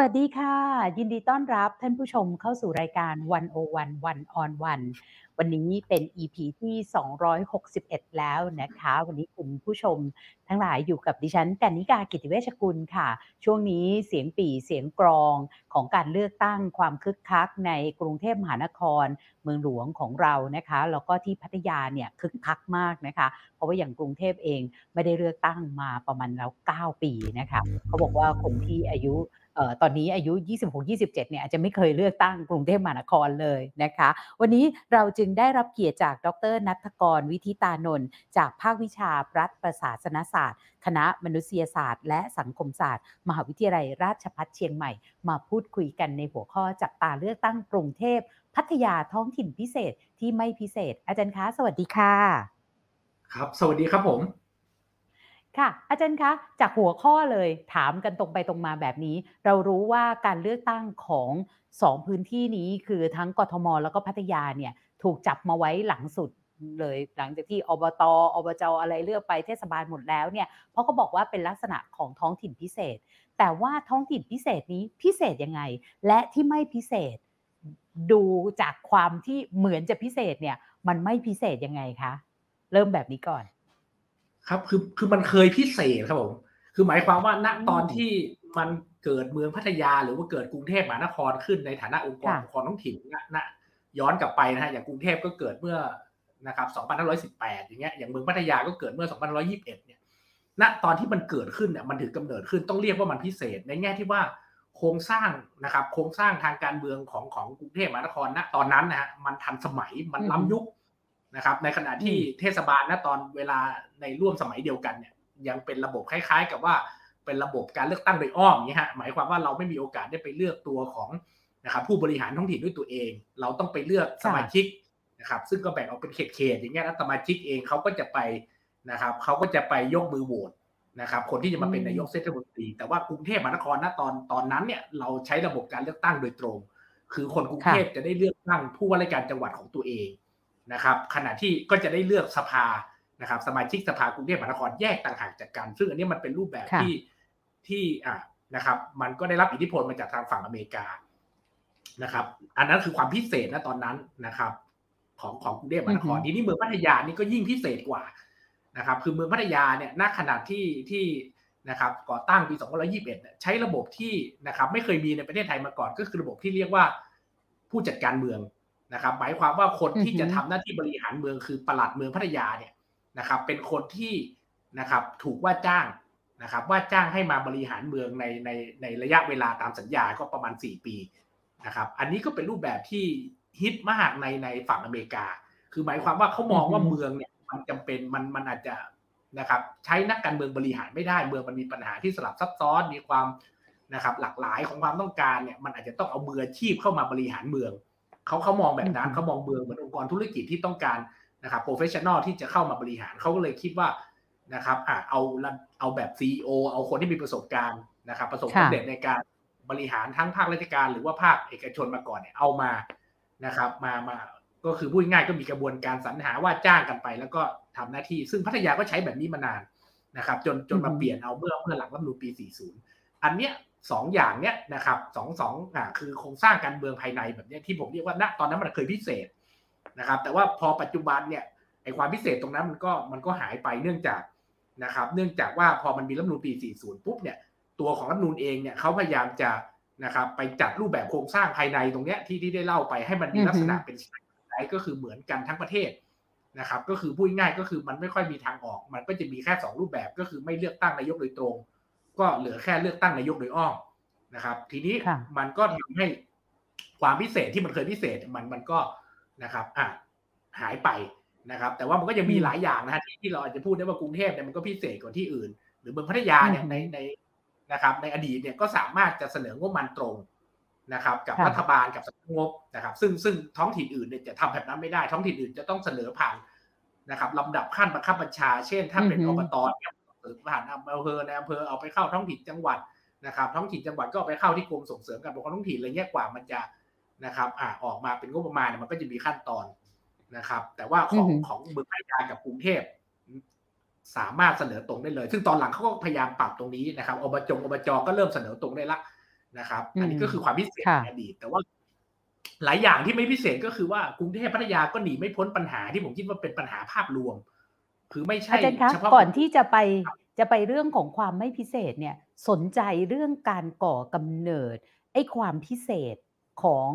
วัสดีค่ะ ยินดีต้อนรับท่านผู้ชมเข้าสู่รายการวันโอวันวันออนวันวันนี้เป็น EP ที่ 261 แล้วนะคะ วันนี้คุณผู้ชมทั้งหลายอยู่กับดิฉันกันนิกากิติเวชกุลค่ะ ช่วงนี้เสียงปี่เสียงกรองของการเลือกตั้งความคึกคักในกรุงเทพมหานคร เมืองหลวงของเรานะคะแล้วก็ที่พัทยาเนี่ยคึกคักมากนะคะ เพราะว่าอย่างกรุงเทพเองไม่ได้เลือกตั้งมาประมาณแล้ว 9 ปีนะคะเขาบอกว่าคนที่อายุ ตอนนี้อายุ 26-27 เนี่ยอาจจะไม่เคยเลือกตั้งกรุงเทพมหานครเลยนะคะ วันนี้เราจึงได้รับเกียรติจากดรนัทกรวิทิตานนท์จากภาควิชารัฐประศาสนศาสตร์ คณะมนุษยศาสตร์ และสังคมศาสตร์ มหาวิทยาลัยราชภัฏเชียงใหม่ มาพูดคุยกันในหัวข้อจับตาเลือกตั้งกรุงเทพพัทยาท้องถิ่นพิเศษที่ไม่พิเศษ อาจารย์คะ สวัสดีค่ะ ครับ สวัสดีครับผม ค่ะ อาจารย์คะ จากหัวข้อเลยถามกันตรงไปตรงมาแบบนี้ เรารู้ว่าการเลือกตั้งของสองพื้นที่นี้คือทั้งกทม แล้วก็พัทยาเนี่ยถูกจับมาไว้หลังสุดเลย หลังจากที่อบตอบจอะไรเลือกไปเทศบาลหมดแล้วเนี่ยเพราะเขาบอกว่าเป็นลักษณะของท้องถิ่นพิเศษ แต่ว่าท้องถิ่นพิเศษนี้พิเศษยังไง และที่ไม่พิเศษ ดูจากความที่เหมือนจะพิเศษเนี่ย มันไม่พิเศษยังไงคะเริ่มแบบนี้ก่อน ครับคือคือมันเคยพิเศษครับผมคือหมายความว่าณตอนที่มันเกิดเมืองพัทยาหรือว่าเกิดกรุงเทพมหานครขึ้นในฐานะองค์กรปกครองท้องถิ่นนะย้อนกลับไปนะฮะอย่างกรุงเทพก็เกิดเมื่อนะครับ2518 อย่างเงี้ยอย่างเมืองพัทยาก็เกิดเมื่อ 2521 เนี่ยณตอนที่มันเกิดขึ้นเนี่ยมันถือกำเนิดขึ้นต้องเรียกว่ามันพิเศษในแง่ที่ว่าโครงสร้างนะครับโครงสร้างทางการเมืองของของกรุงเทพมหานครณตอนนั้นนะฮะมันทันสมัยมันล้ำยุค นะครับในขณะที่เทศบาลณตอนเวลาในร่วมสมัยเดียวกันเนี่ยยังเป็นระบบคล้าย ๆ กับว่าเป็นระบบการเลือกตั้งโดยอ้อมนี้ฮะหมายความว่าเราไม่มีโอกาสได้ไปเลือกตัวของนะครับผู้บริหารท้องถิ่นด้วยตัวเอง เราต้องไปเลือกสมาชิกนะครับซึ่งก็แบ่งออกเป็นเขตๆอย่างเงี้ยแล้วสมาชิกเองเขาก็จะไปนะครับเขาก็จะไปยกมือโหวตนะครับคนที่จะมาเป็นนายกเทศมนตรีแต่ว่ากรุงเทพมหานครณตอนตอนนั้นเนี่ยเราใช้ระบบการเลือกตั้งโดยตรง คือคนกรุงเทพจะได้เลือกตั้งผู้ว่าราชการจังหวัดของตัวเอง นะครับขณะที่ก็จะได้เลือกสภานะครับสมาชิกสภากรุงเทพมหานครแยกต่างหากจากกันซึ่งอันนี้มันเป็นรูปแบบที่ที่อ่านะครับ มันก็ได้รับอิทธิพลมาจากทางฝั่งอเมริกานะครับ อันนั้นคือความพิเศษนะตอนนั้นนะครับ ของของกรุงเทพมหานครทีนี้เมืองพัทยานี่ก็ยิ่งพิเศษกว่านะครับ คือเมืองพัทยาเนี่ยณขนาดที่ที่นะครับ ก่อตั้งปี 2521 ใช้ระบบที่นะครับ ไม่เคยมีในประเทศไทยมาก่อนก็คือระบบที่เรียกว่าผู้จัดการเมือง นะครับหมายความว่าคนที่จะทำหน้าที่บริหารเมืองคือปลัดเมืองพัทยาเนี่ยนะครับ เป็นคนที่นะครับถูกว่าจ้างนะครับ ว่าจ้างให้มาบริหารเมืองในในในระยะเวลาตามสัญญาก็ประมาณ 4 ปีนะครับ อันนี้ก็เป็นรูปแบบที่ฮิตมากในในฝั่งอเมริกา คือหมายความว่าเขามองว่าเมืองเนี่ยมันจำเป็นมันมันอาจจะนะครับ ใช้นักการเมืองบริหารไม่ได้เมืองมันมีปัญหาที่สลับซับซ้อนมีความนะครับ หลากหลายของความต้องการเนี่ยมันอาจจะต้องเอามืออาชีพเข้ามาบริหารเมือง เขาเขามองแบบนั้นเขามองเมืองเหมือนองค์กรธุรกิจที่ต้องการนะครับ professional ที่จะเข้ามาบริหารเขาก็เลยคิดว่านะครับอ่าเอาเอาแบบ CEO เอาคนที่มีประสบการณ์นะครับ ประสบความสำเร็จในการบริหารทั้งภาคราชการ หรือว่าภาคเอกชนมาก่อนเนี่ยเอามานะครับ มามาก็คือพูดง่ายก็มีกระบวนการสรรหาว่าจ้างกันไป แล้วก็ทำหน้าที่ ซึ่งพัทยาก็ใช้แบบนี้มานานนะครับ จนจนมาเปลี่ยนเอาเมื่อเมื่อหลังรัฐมนูลปี 40 อันเนี้ย สองอย่างเนี้ยนะครับสองสองอ่าคือโครงสร้างการเมืองภายในแบบนี้ที่ผมเรียกว่าณตอนนั้นมันเคยพิเศษนะครับ แต่ว่าพอปัจจุบันเนี่ยไอความพิเศษตรงนั้นมันก็มันก็หายไปเนื่องจากนะครับ เนื่องจากว่าพอมันมีรัฐมนูลปี 40 ปุ๊บเนี่ยตัวของรัฐมนูลเองเนี่ยเขาพยายามจะนะครับไปจัดรูปแบบโครงสร้างภายในตรงเนี้ยที่ที่ได้เล่าไปให้มันมีลักษณะเป็นไนก็คือเหมือนกันทั้งประเทศนะครับ ก็คือพูดง่ายก็คือมันไม่ค่อยมีทางออก มันก็จะมีแค่ 2 รูปแบบก็คือไม่เลือกตั้งนายกโดยตรง ก็เหลือแค่เลือกตั้งนายกโดยอ้อมนะครับ ทีนี้มันก็ทำให้ความพิเศษที่มันเคยพิเศษมันมันก็นะครับอะหายไปนะครับ แต่ว่ามันก็ยังมีหลายอย่างนะฮะที่ที่เราอาจจะพูดได้ว่ากรุงเทพเนี่ยมันก็พิเศษกว่าที่อื่น หรือเมืองพัทยาเนี่ยในในนะครับ ในอดีตเนี่ยก็สามารถจะเสนองบมันตรงนะครับ กับรัฐบาลกับสำนักงบนะครับ ซึ่งซึ่งท้องถิ่นอื่นเนี่ยจะทำแบบนั้นไม่ได้ท้องถิ่นอื่นจะต้องเสนอผ่านนะครับลำดับขั้นบังคับบัญชา เช่น ถ้าเป็นอบตเนี่ย ผ่านอำเภอในอำเภอเอาไปเข้าท้องถิ่นจังหวัดนะครับ ท้องถิ่นจังหวัดก็ไปเข้าที่กรมส่งเสริมการปกครองท้องถิ่นอะไรเงี้ยกว่ามันจะนะครับอ่าออกมาเป็นงบประมาณมันก็จะมีขั้นตอนนะครับ แต่ว่าของของเมืองพัทยากับกรุงเทพสามารถเสนอตรงได้เลย ซึ่งตอนหลังเขาก็พยายามปรับตรงนี้นะครับอบจงอบจก็เริ่มเสนอตรงได้ละนะครับ อันนี้ก็คือความพิเศษค่ะในอดีตแต่ว่าหลายอย่างที่ไม่พิเศษก็คือว่ากรุงเทพพัทยาก็หนีไม่พ้นปัญหาที่ผมคิดว่าเป็นปัญหาภาพรวม คือไม่ใช่อาจารย์คะเฉพาะก่อนที่จะไปจะไปเรื่องของความไม่พิเศษเนี่ยสนใจเรื่องการก่อกำเนิดไอ้ความพิเศษของ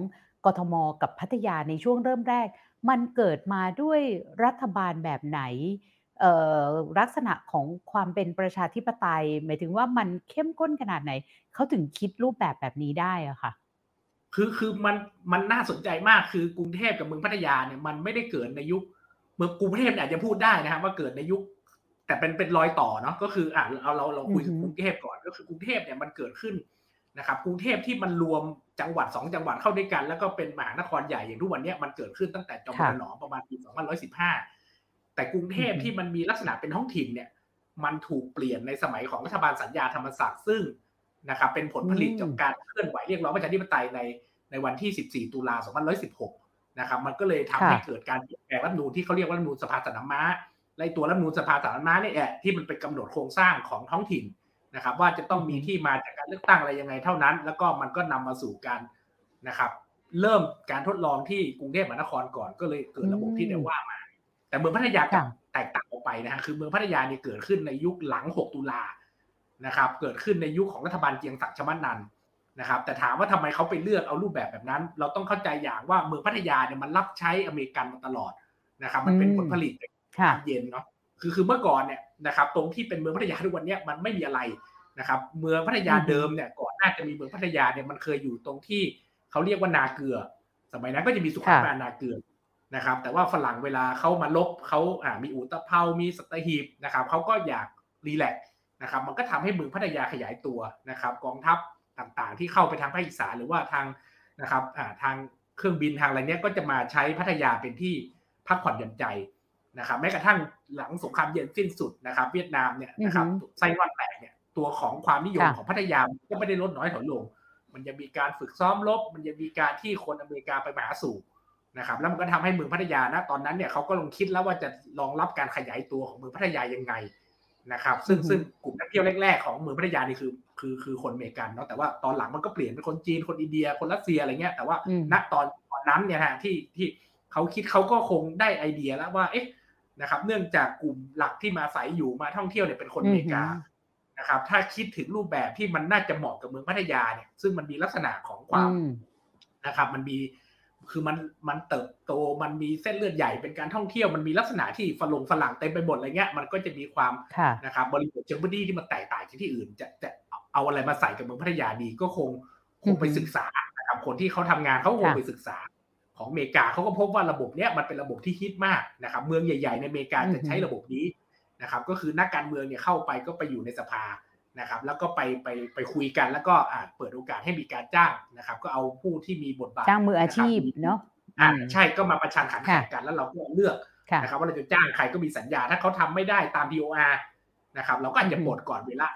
กทมกับพัทยาในช่วงเริ่มแรก มันเกิดมาด้วยรัฐบาลแบบไหนเอ่อลักษณะของความเป็นประชาธิปไตย หมายถึงว่ามันเข้มข้นขนาดไหน เขาถึงคิดรูปแบบแบบนี้ได้อะค่ะ คือคือมันมันน่าสนใจมากคือกรุงเทพกับเมืองพัทยาเนี่ยมันไม่ได้เกิดในยุค เมืองกรุงเทพเนี่ยอาจจะพูดได้นะครับว่าเกิดในยุค แต่เป็นเป็นรอยต่อเนาะก็คืออะเอาเราเราคุยกับอือฮึกรุงเทพก่อนก็คือกรุงเทพเนี่ยมันเกิดขึ้นนะครับกรุงเทพที่มันรวมจังหวัดสองจังหวัดเข้าด้วยกัน แล้วก็เป็นมหานครใหญ่อย่างทุกวันเนี้ยมันเกิดขึ้นตั้งแต่จอมพลหนอมประมาณปี2115 แต่กรุงเทพที่มันมีลักษณะเป็นท้องถิ่นเนี่ย มันถูกเปลี่ยนในสมัยของรัฐบาลสัญญาธรรมศักดิ์ซึ่งนะครับเป็นผลผลิตจากการเคลื่อนไหวเรียกร้องประชาธิปไตยในในวันที่ 14 ตุลา 2116 นะครับ มันก็เลยทำให้ค่ะเกิดการเปลี่ยนแปลงรัฐธรรมนูญที่เขาเรียกว่ารัฐธรรมนูญสภาสันนม้าและไอ้ตัวรัฐธรรมนูญสภาสันนม้าเนี่ยแหละที่มันเป็นกำหนดโครงสร้างของท้องถิ่นนะครับ ว่าจะต้องมีที่มาจากการเลือกตั้งอะไรยังไงเท่านั้น แล้วก็มันก็นำมาสู่การนะครับ เริ่มการทดลองที่กรุงเทพมหานครก่อนก็เลยเกิดระบบที่ได้ว่ามา แต่เมืองพัทยากลับค่ะแตกต่างออกไปนะฮะคือเมืองพัทยาเนี่ยเกิดขึ้นในยุคหลัง 6 ตุลานะครับ เกิดขึ้นในยุคของรัฐบาลเกียงศักดิ์ชมันนันท์ นะครับ แต่ถามว่าทำไมเขาไปเลือกเอารูปแบบแบบนั้น เราต้องเข้าใจอย่างว่าเมืองพัทยาเนี่ยมันรับใช้อเมริกันมาตลอดนะครับ มันเป็นอืมผลผลิตจากค่ะความเย็นเนาะคือคือเมื่อก่อนเนี่ยนะครับ ตรงที่เป็นเมืองพัทยาทุกวันเนี้ยมันไม่มีอะไรนะครับ เมืองพัทยาอือฮึเดิมเนี่ยก่อนหน้าจะมีเมืองพัทยาเนี่ยมันเคยอยู่ตรงที่เขาเรียกว่านาเกลือ สมัยนั้นก็จะมีสุขาภิบาลนาเกลือนะครับ แต่ว่าฝรั่งเวลาเขามาลบเขาอ่ามีอุตภเปามีสัตหีบนะครับเขาก็อยากรีแลกซ์นะครับ มันก็ทำให้เมืองพัทยาขยายตัวนะครับ กองทัพ ต่างๆ ที่เข้าไปทางภาคอีสานหรือว่าทางนะครับอ่าทางเครื่องบินทางอะไรเนี้ยก็จะมาใช้พัทยาเป็นที่พักผ่อนหย่อนใจนะครับแม้กระทั่งหลังสงครามเย็นสิ้นสุดนะครับ เวียดนามเนี่ยนะครับอือฮึไส้ร่อนแตกเนี่ยตัวของความนิยมค่ะของพัทยาก็ไม่ได้ลดน้อยถอยลง มันยังมีการฝึกซ้อมรบมันยังมีการที่คนอเมริกาไปมาหาสู่นะครับ แล้วมันก็ทำให้เมืองพัทยานะตอนนั้นเนี่ยเขาก็ลองคิดแล้วว่าจะรองรับการขยายตัวของเมืองพัทยายังไง นะครับ ซึ่งอือฮึซึ่งกลุ่มนักเที่ยวแรกๆของเมืองพัทยานี่คือคือคือคนอเมริกันเนาะแต่ว่าตอนหลังมันก็เปลี่ยนเป็นคนจีนคนอินเดียคนรัสเซียอะไรเงี้ยแต่ว่าอืมณตอนตอนนั้นเนี่ยฮะที่ที่เขาคิดเขาก็คงได้ไอเดียแล้วว่าเอ๊ะนะครับเนื่องจากกลุ่มหลักที่มาอาศัยอยู่มาท่องเที่ยวเนี่ยเป็นคนอเมริกาอือฮึนะครับถ้าคิดถึงรูปแบบที่มันน่าจะเหมาะกับเมืองพัทยาเนี่ยซึ่งมันมีลักษณะของความอืมนะครับ มันมี คือมันมันเติบโตมันมีเส้นเลือดใหญ่เป็นการท่องเที่ยวมันมีลักษณะที่ฝรั่งฝรั่งเต็มไปหมดอะไรเงี้ยมันก็จะมีความค่ะนะครับบริบทเชิงพื้นที่ที่มันแตกต่างจากที่อื่น จะจะเอาอะไรมาใส่กับเมืองพัทยาดีก็คงคงไปอือฮึศึกษานะครับคนที่เขาทำงานเขาคงค่ะไปศึกษาของอเมริกาเขาก็พบว่าระบบเนี้ยมันเป็นระบบที่ฮิตมากนะครับ เมืองใหญ่ ๆ ในอเมริกาจะใช้ระบบนี้นะครับ ก็คือนักการเมืองเนี่ยเข้าไปก็ไปอยู่ในสภา นะครับแล้วก็ไปไปไปคุยกันแล้วก็อ่าเปิดโอกาสให้มีการจ้างนะครับ ก็เอาผู้ที่มีบทบาทจ้างมืออาชีพนะครับเนาะอ่าอืมใช่ก็มาประชันขันแข่งค่ะกันแล้วเราก็เลือกค่ะนะครับว่าเราจะจ้างใครก็มีสัญญา ถ้าเขาทำไม่ได้ตาม DOR นะครับ เราก็อาจจะอือฮึปลดก่อนเวลา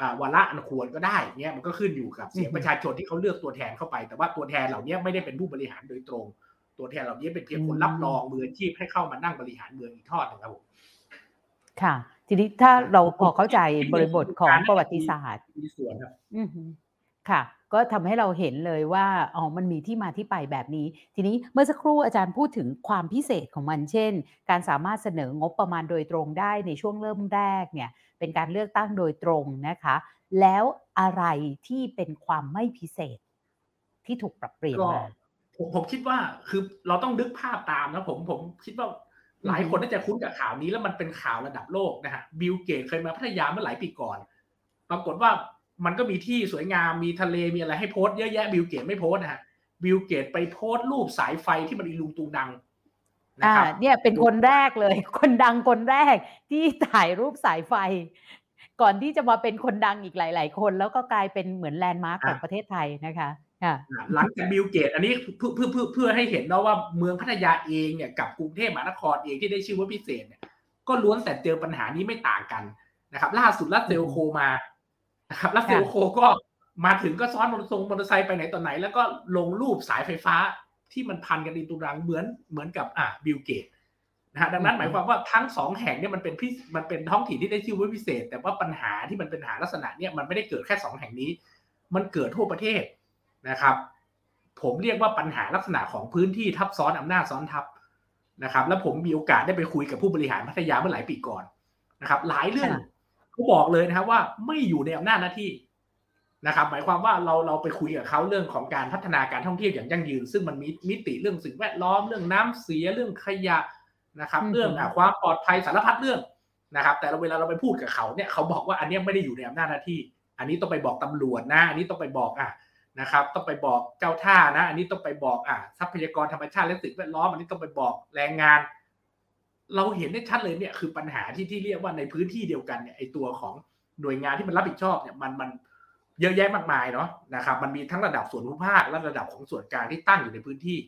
อ่าวาระอันควรก็ได้เงี้ยมันก็ขึ้นอยู่กับเสียงอือฮึประชาชนที่เขาเลือกตัวแทนเข้าไป แต่ว่าตัวแทนเหล่านี้ไม่ได้เป็นผู้บริหารโดยตรง ตัวแทนเหล่านี้เป็นเพียงคนรับรองมืออาชีพให้เข้ามานั่งบริหารเมืองอีกทอดหนึงครับผมค่ะ ทีนี้ถ้าเราพอเข้าใจบริบทของประวัติศาสตร์มีส่วนครับอือฮึค่ะ ก็ทำให้เราเห็นเลยว่าอ๋อมันมีที่มาที่ไปแบบนี้ ทีนี้เมื่อสักครู่อาจารย์พูดถึงความพิเศษของมันเช่น การสามารถเสนองบประมาณโดยตรงได้ในช่วงเริ่มแรกเนี่ย เป็นการเลือกตั้งโดยตรงนะคะ แล้วอะไรที่เป็นความไม่พิเศษ ที่ถูกปรับเปลี่ยนก็มาผมผมคิดว่าคือเราต้องนึกภาพตามนะผมผมคิดว่า หลายอือฮึคนน่าจะคุ้นกับข่าวนี้แล้วมันเป็นข่าวระดับโลกนะฮะบิลเกตส์เคยมาพัทยาเมื่อหลายปีก่อน ปรากฏว่ามันก็มีที่สวยงามมีทะเลมีอะไรให้โพสต์เยอะแยะบิลเกตส์ไม่โพสต์นะฮะบิลเกตส์ไปโพสต์รูปสายไฟที่มันอีลุงตุงนังนะอ่าครับเนี่ยเป็นคนแรกเลย คนดังคนแรกที่ถ่ายรูปสายไฟ ก่อนที่จะมาเป็นคนดังอีกหลาย ๆ คน แล้วก็กลายเป็นเหมือน landmark ของประเทศไทยนะคะค่ะ หลังจากบิลเกตส์อันนี้เพื่อเพื่อเพื่อเพื่อให้เห็นนะว่าเมืองพัทยาเองเนี่ยกับกรุงเทพมหานครเองที่ได้ชื่อว่าพิเศษเนี่ยก็ล้วนแต่เจอปัญหานี้ไม่ต่างกันนะครับ ล่าสุดรัสเซลโครว์มานะครับรัสเซลโครว์ก็มาถึงก็ซ้อนมอเตอร์ไซค์มอเตอร์ไซค์ไปไหนต่อไหน แล้วก็ลงรูปสายไฟฟ้าที่มันพันกันอีนุงตุงนังเหมือนเหมือนกับอ่าบิลเกตส์นะฮะดังนั้นอืมหมายความว่าทั้งสองแห่งเนี่ยมันเป็นพิมันเป็นท้องถิ่นที่ได้ชื่อว่าพิเศษ แต่ว่าปัญหาที่มันเป็นปัญหาลักษณะเนี่ยมันไม่ได้เกิดแค่สองแห่งนี้ มันเกิดทั่วประเทศ นะครับ ผมเรียกว่าปัญหาลักษณะของพื้นที่ทับซ้อนอำนาจซ้อนทับนะครับ แล้วผมมีโอกาสได้ไปคุยกับผู้บริหารพัทยาเมื่อหลายปีก่อนนะครับ หลายเรื่องเขาบอกเลยนะครับว่าไม่อยู่ในอำนาจหน้าที่นะครับ หมายความว่าเราเราไปคุยกับเขาเรื่องของการพัฒนาการท่องเที่ยวอย่างยั่งยืน ซึ่งมันมีมิติเรื่องสิ่งแวดล้อมเรื่องน้ำเสียเรื่องขยะนะครับ เรื่องความปลอดภัยสารพัดเรื่องนะครับ แต่เวลาเราไปพูดกับเขาเนี่ยเขาบอกว่าอันนี้ไม่ได้อยู่ในอำนาจหน้าที่ อันนี้ต้องไปบอกตำรวจนะอันนี้ต้องไปบอกอะ นะครับต้องไปบอกเจ้าท่านะ อันนี้ต้องไปบอกอะทรัพยากรธรรมชาติและสิ่งแวดล้อมอันนี้ต้องไปบอกแรงงาน เราเห็นได้ชัดเลยเนี่ยคือปัญหาที่ที่เรียกว่าในพื้นที่เดียวกันเนี่ยไอตัวของหน่วยงานที่มันรับผิดชอบเนี่ยมันมันเยอะแยะมากมายเนาะนะครับมันมีทั้งระดับส่วนภูมิภาคและระดับของส่วนกลางที่ตั้งอยู่ในพื้นที่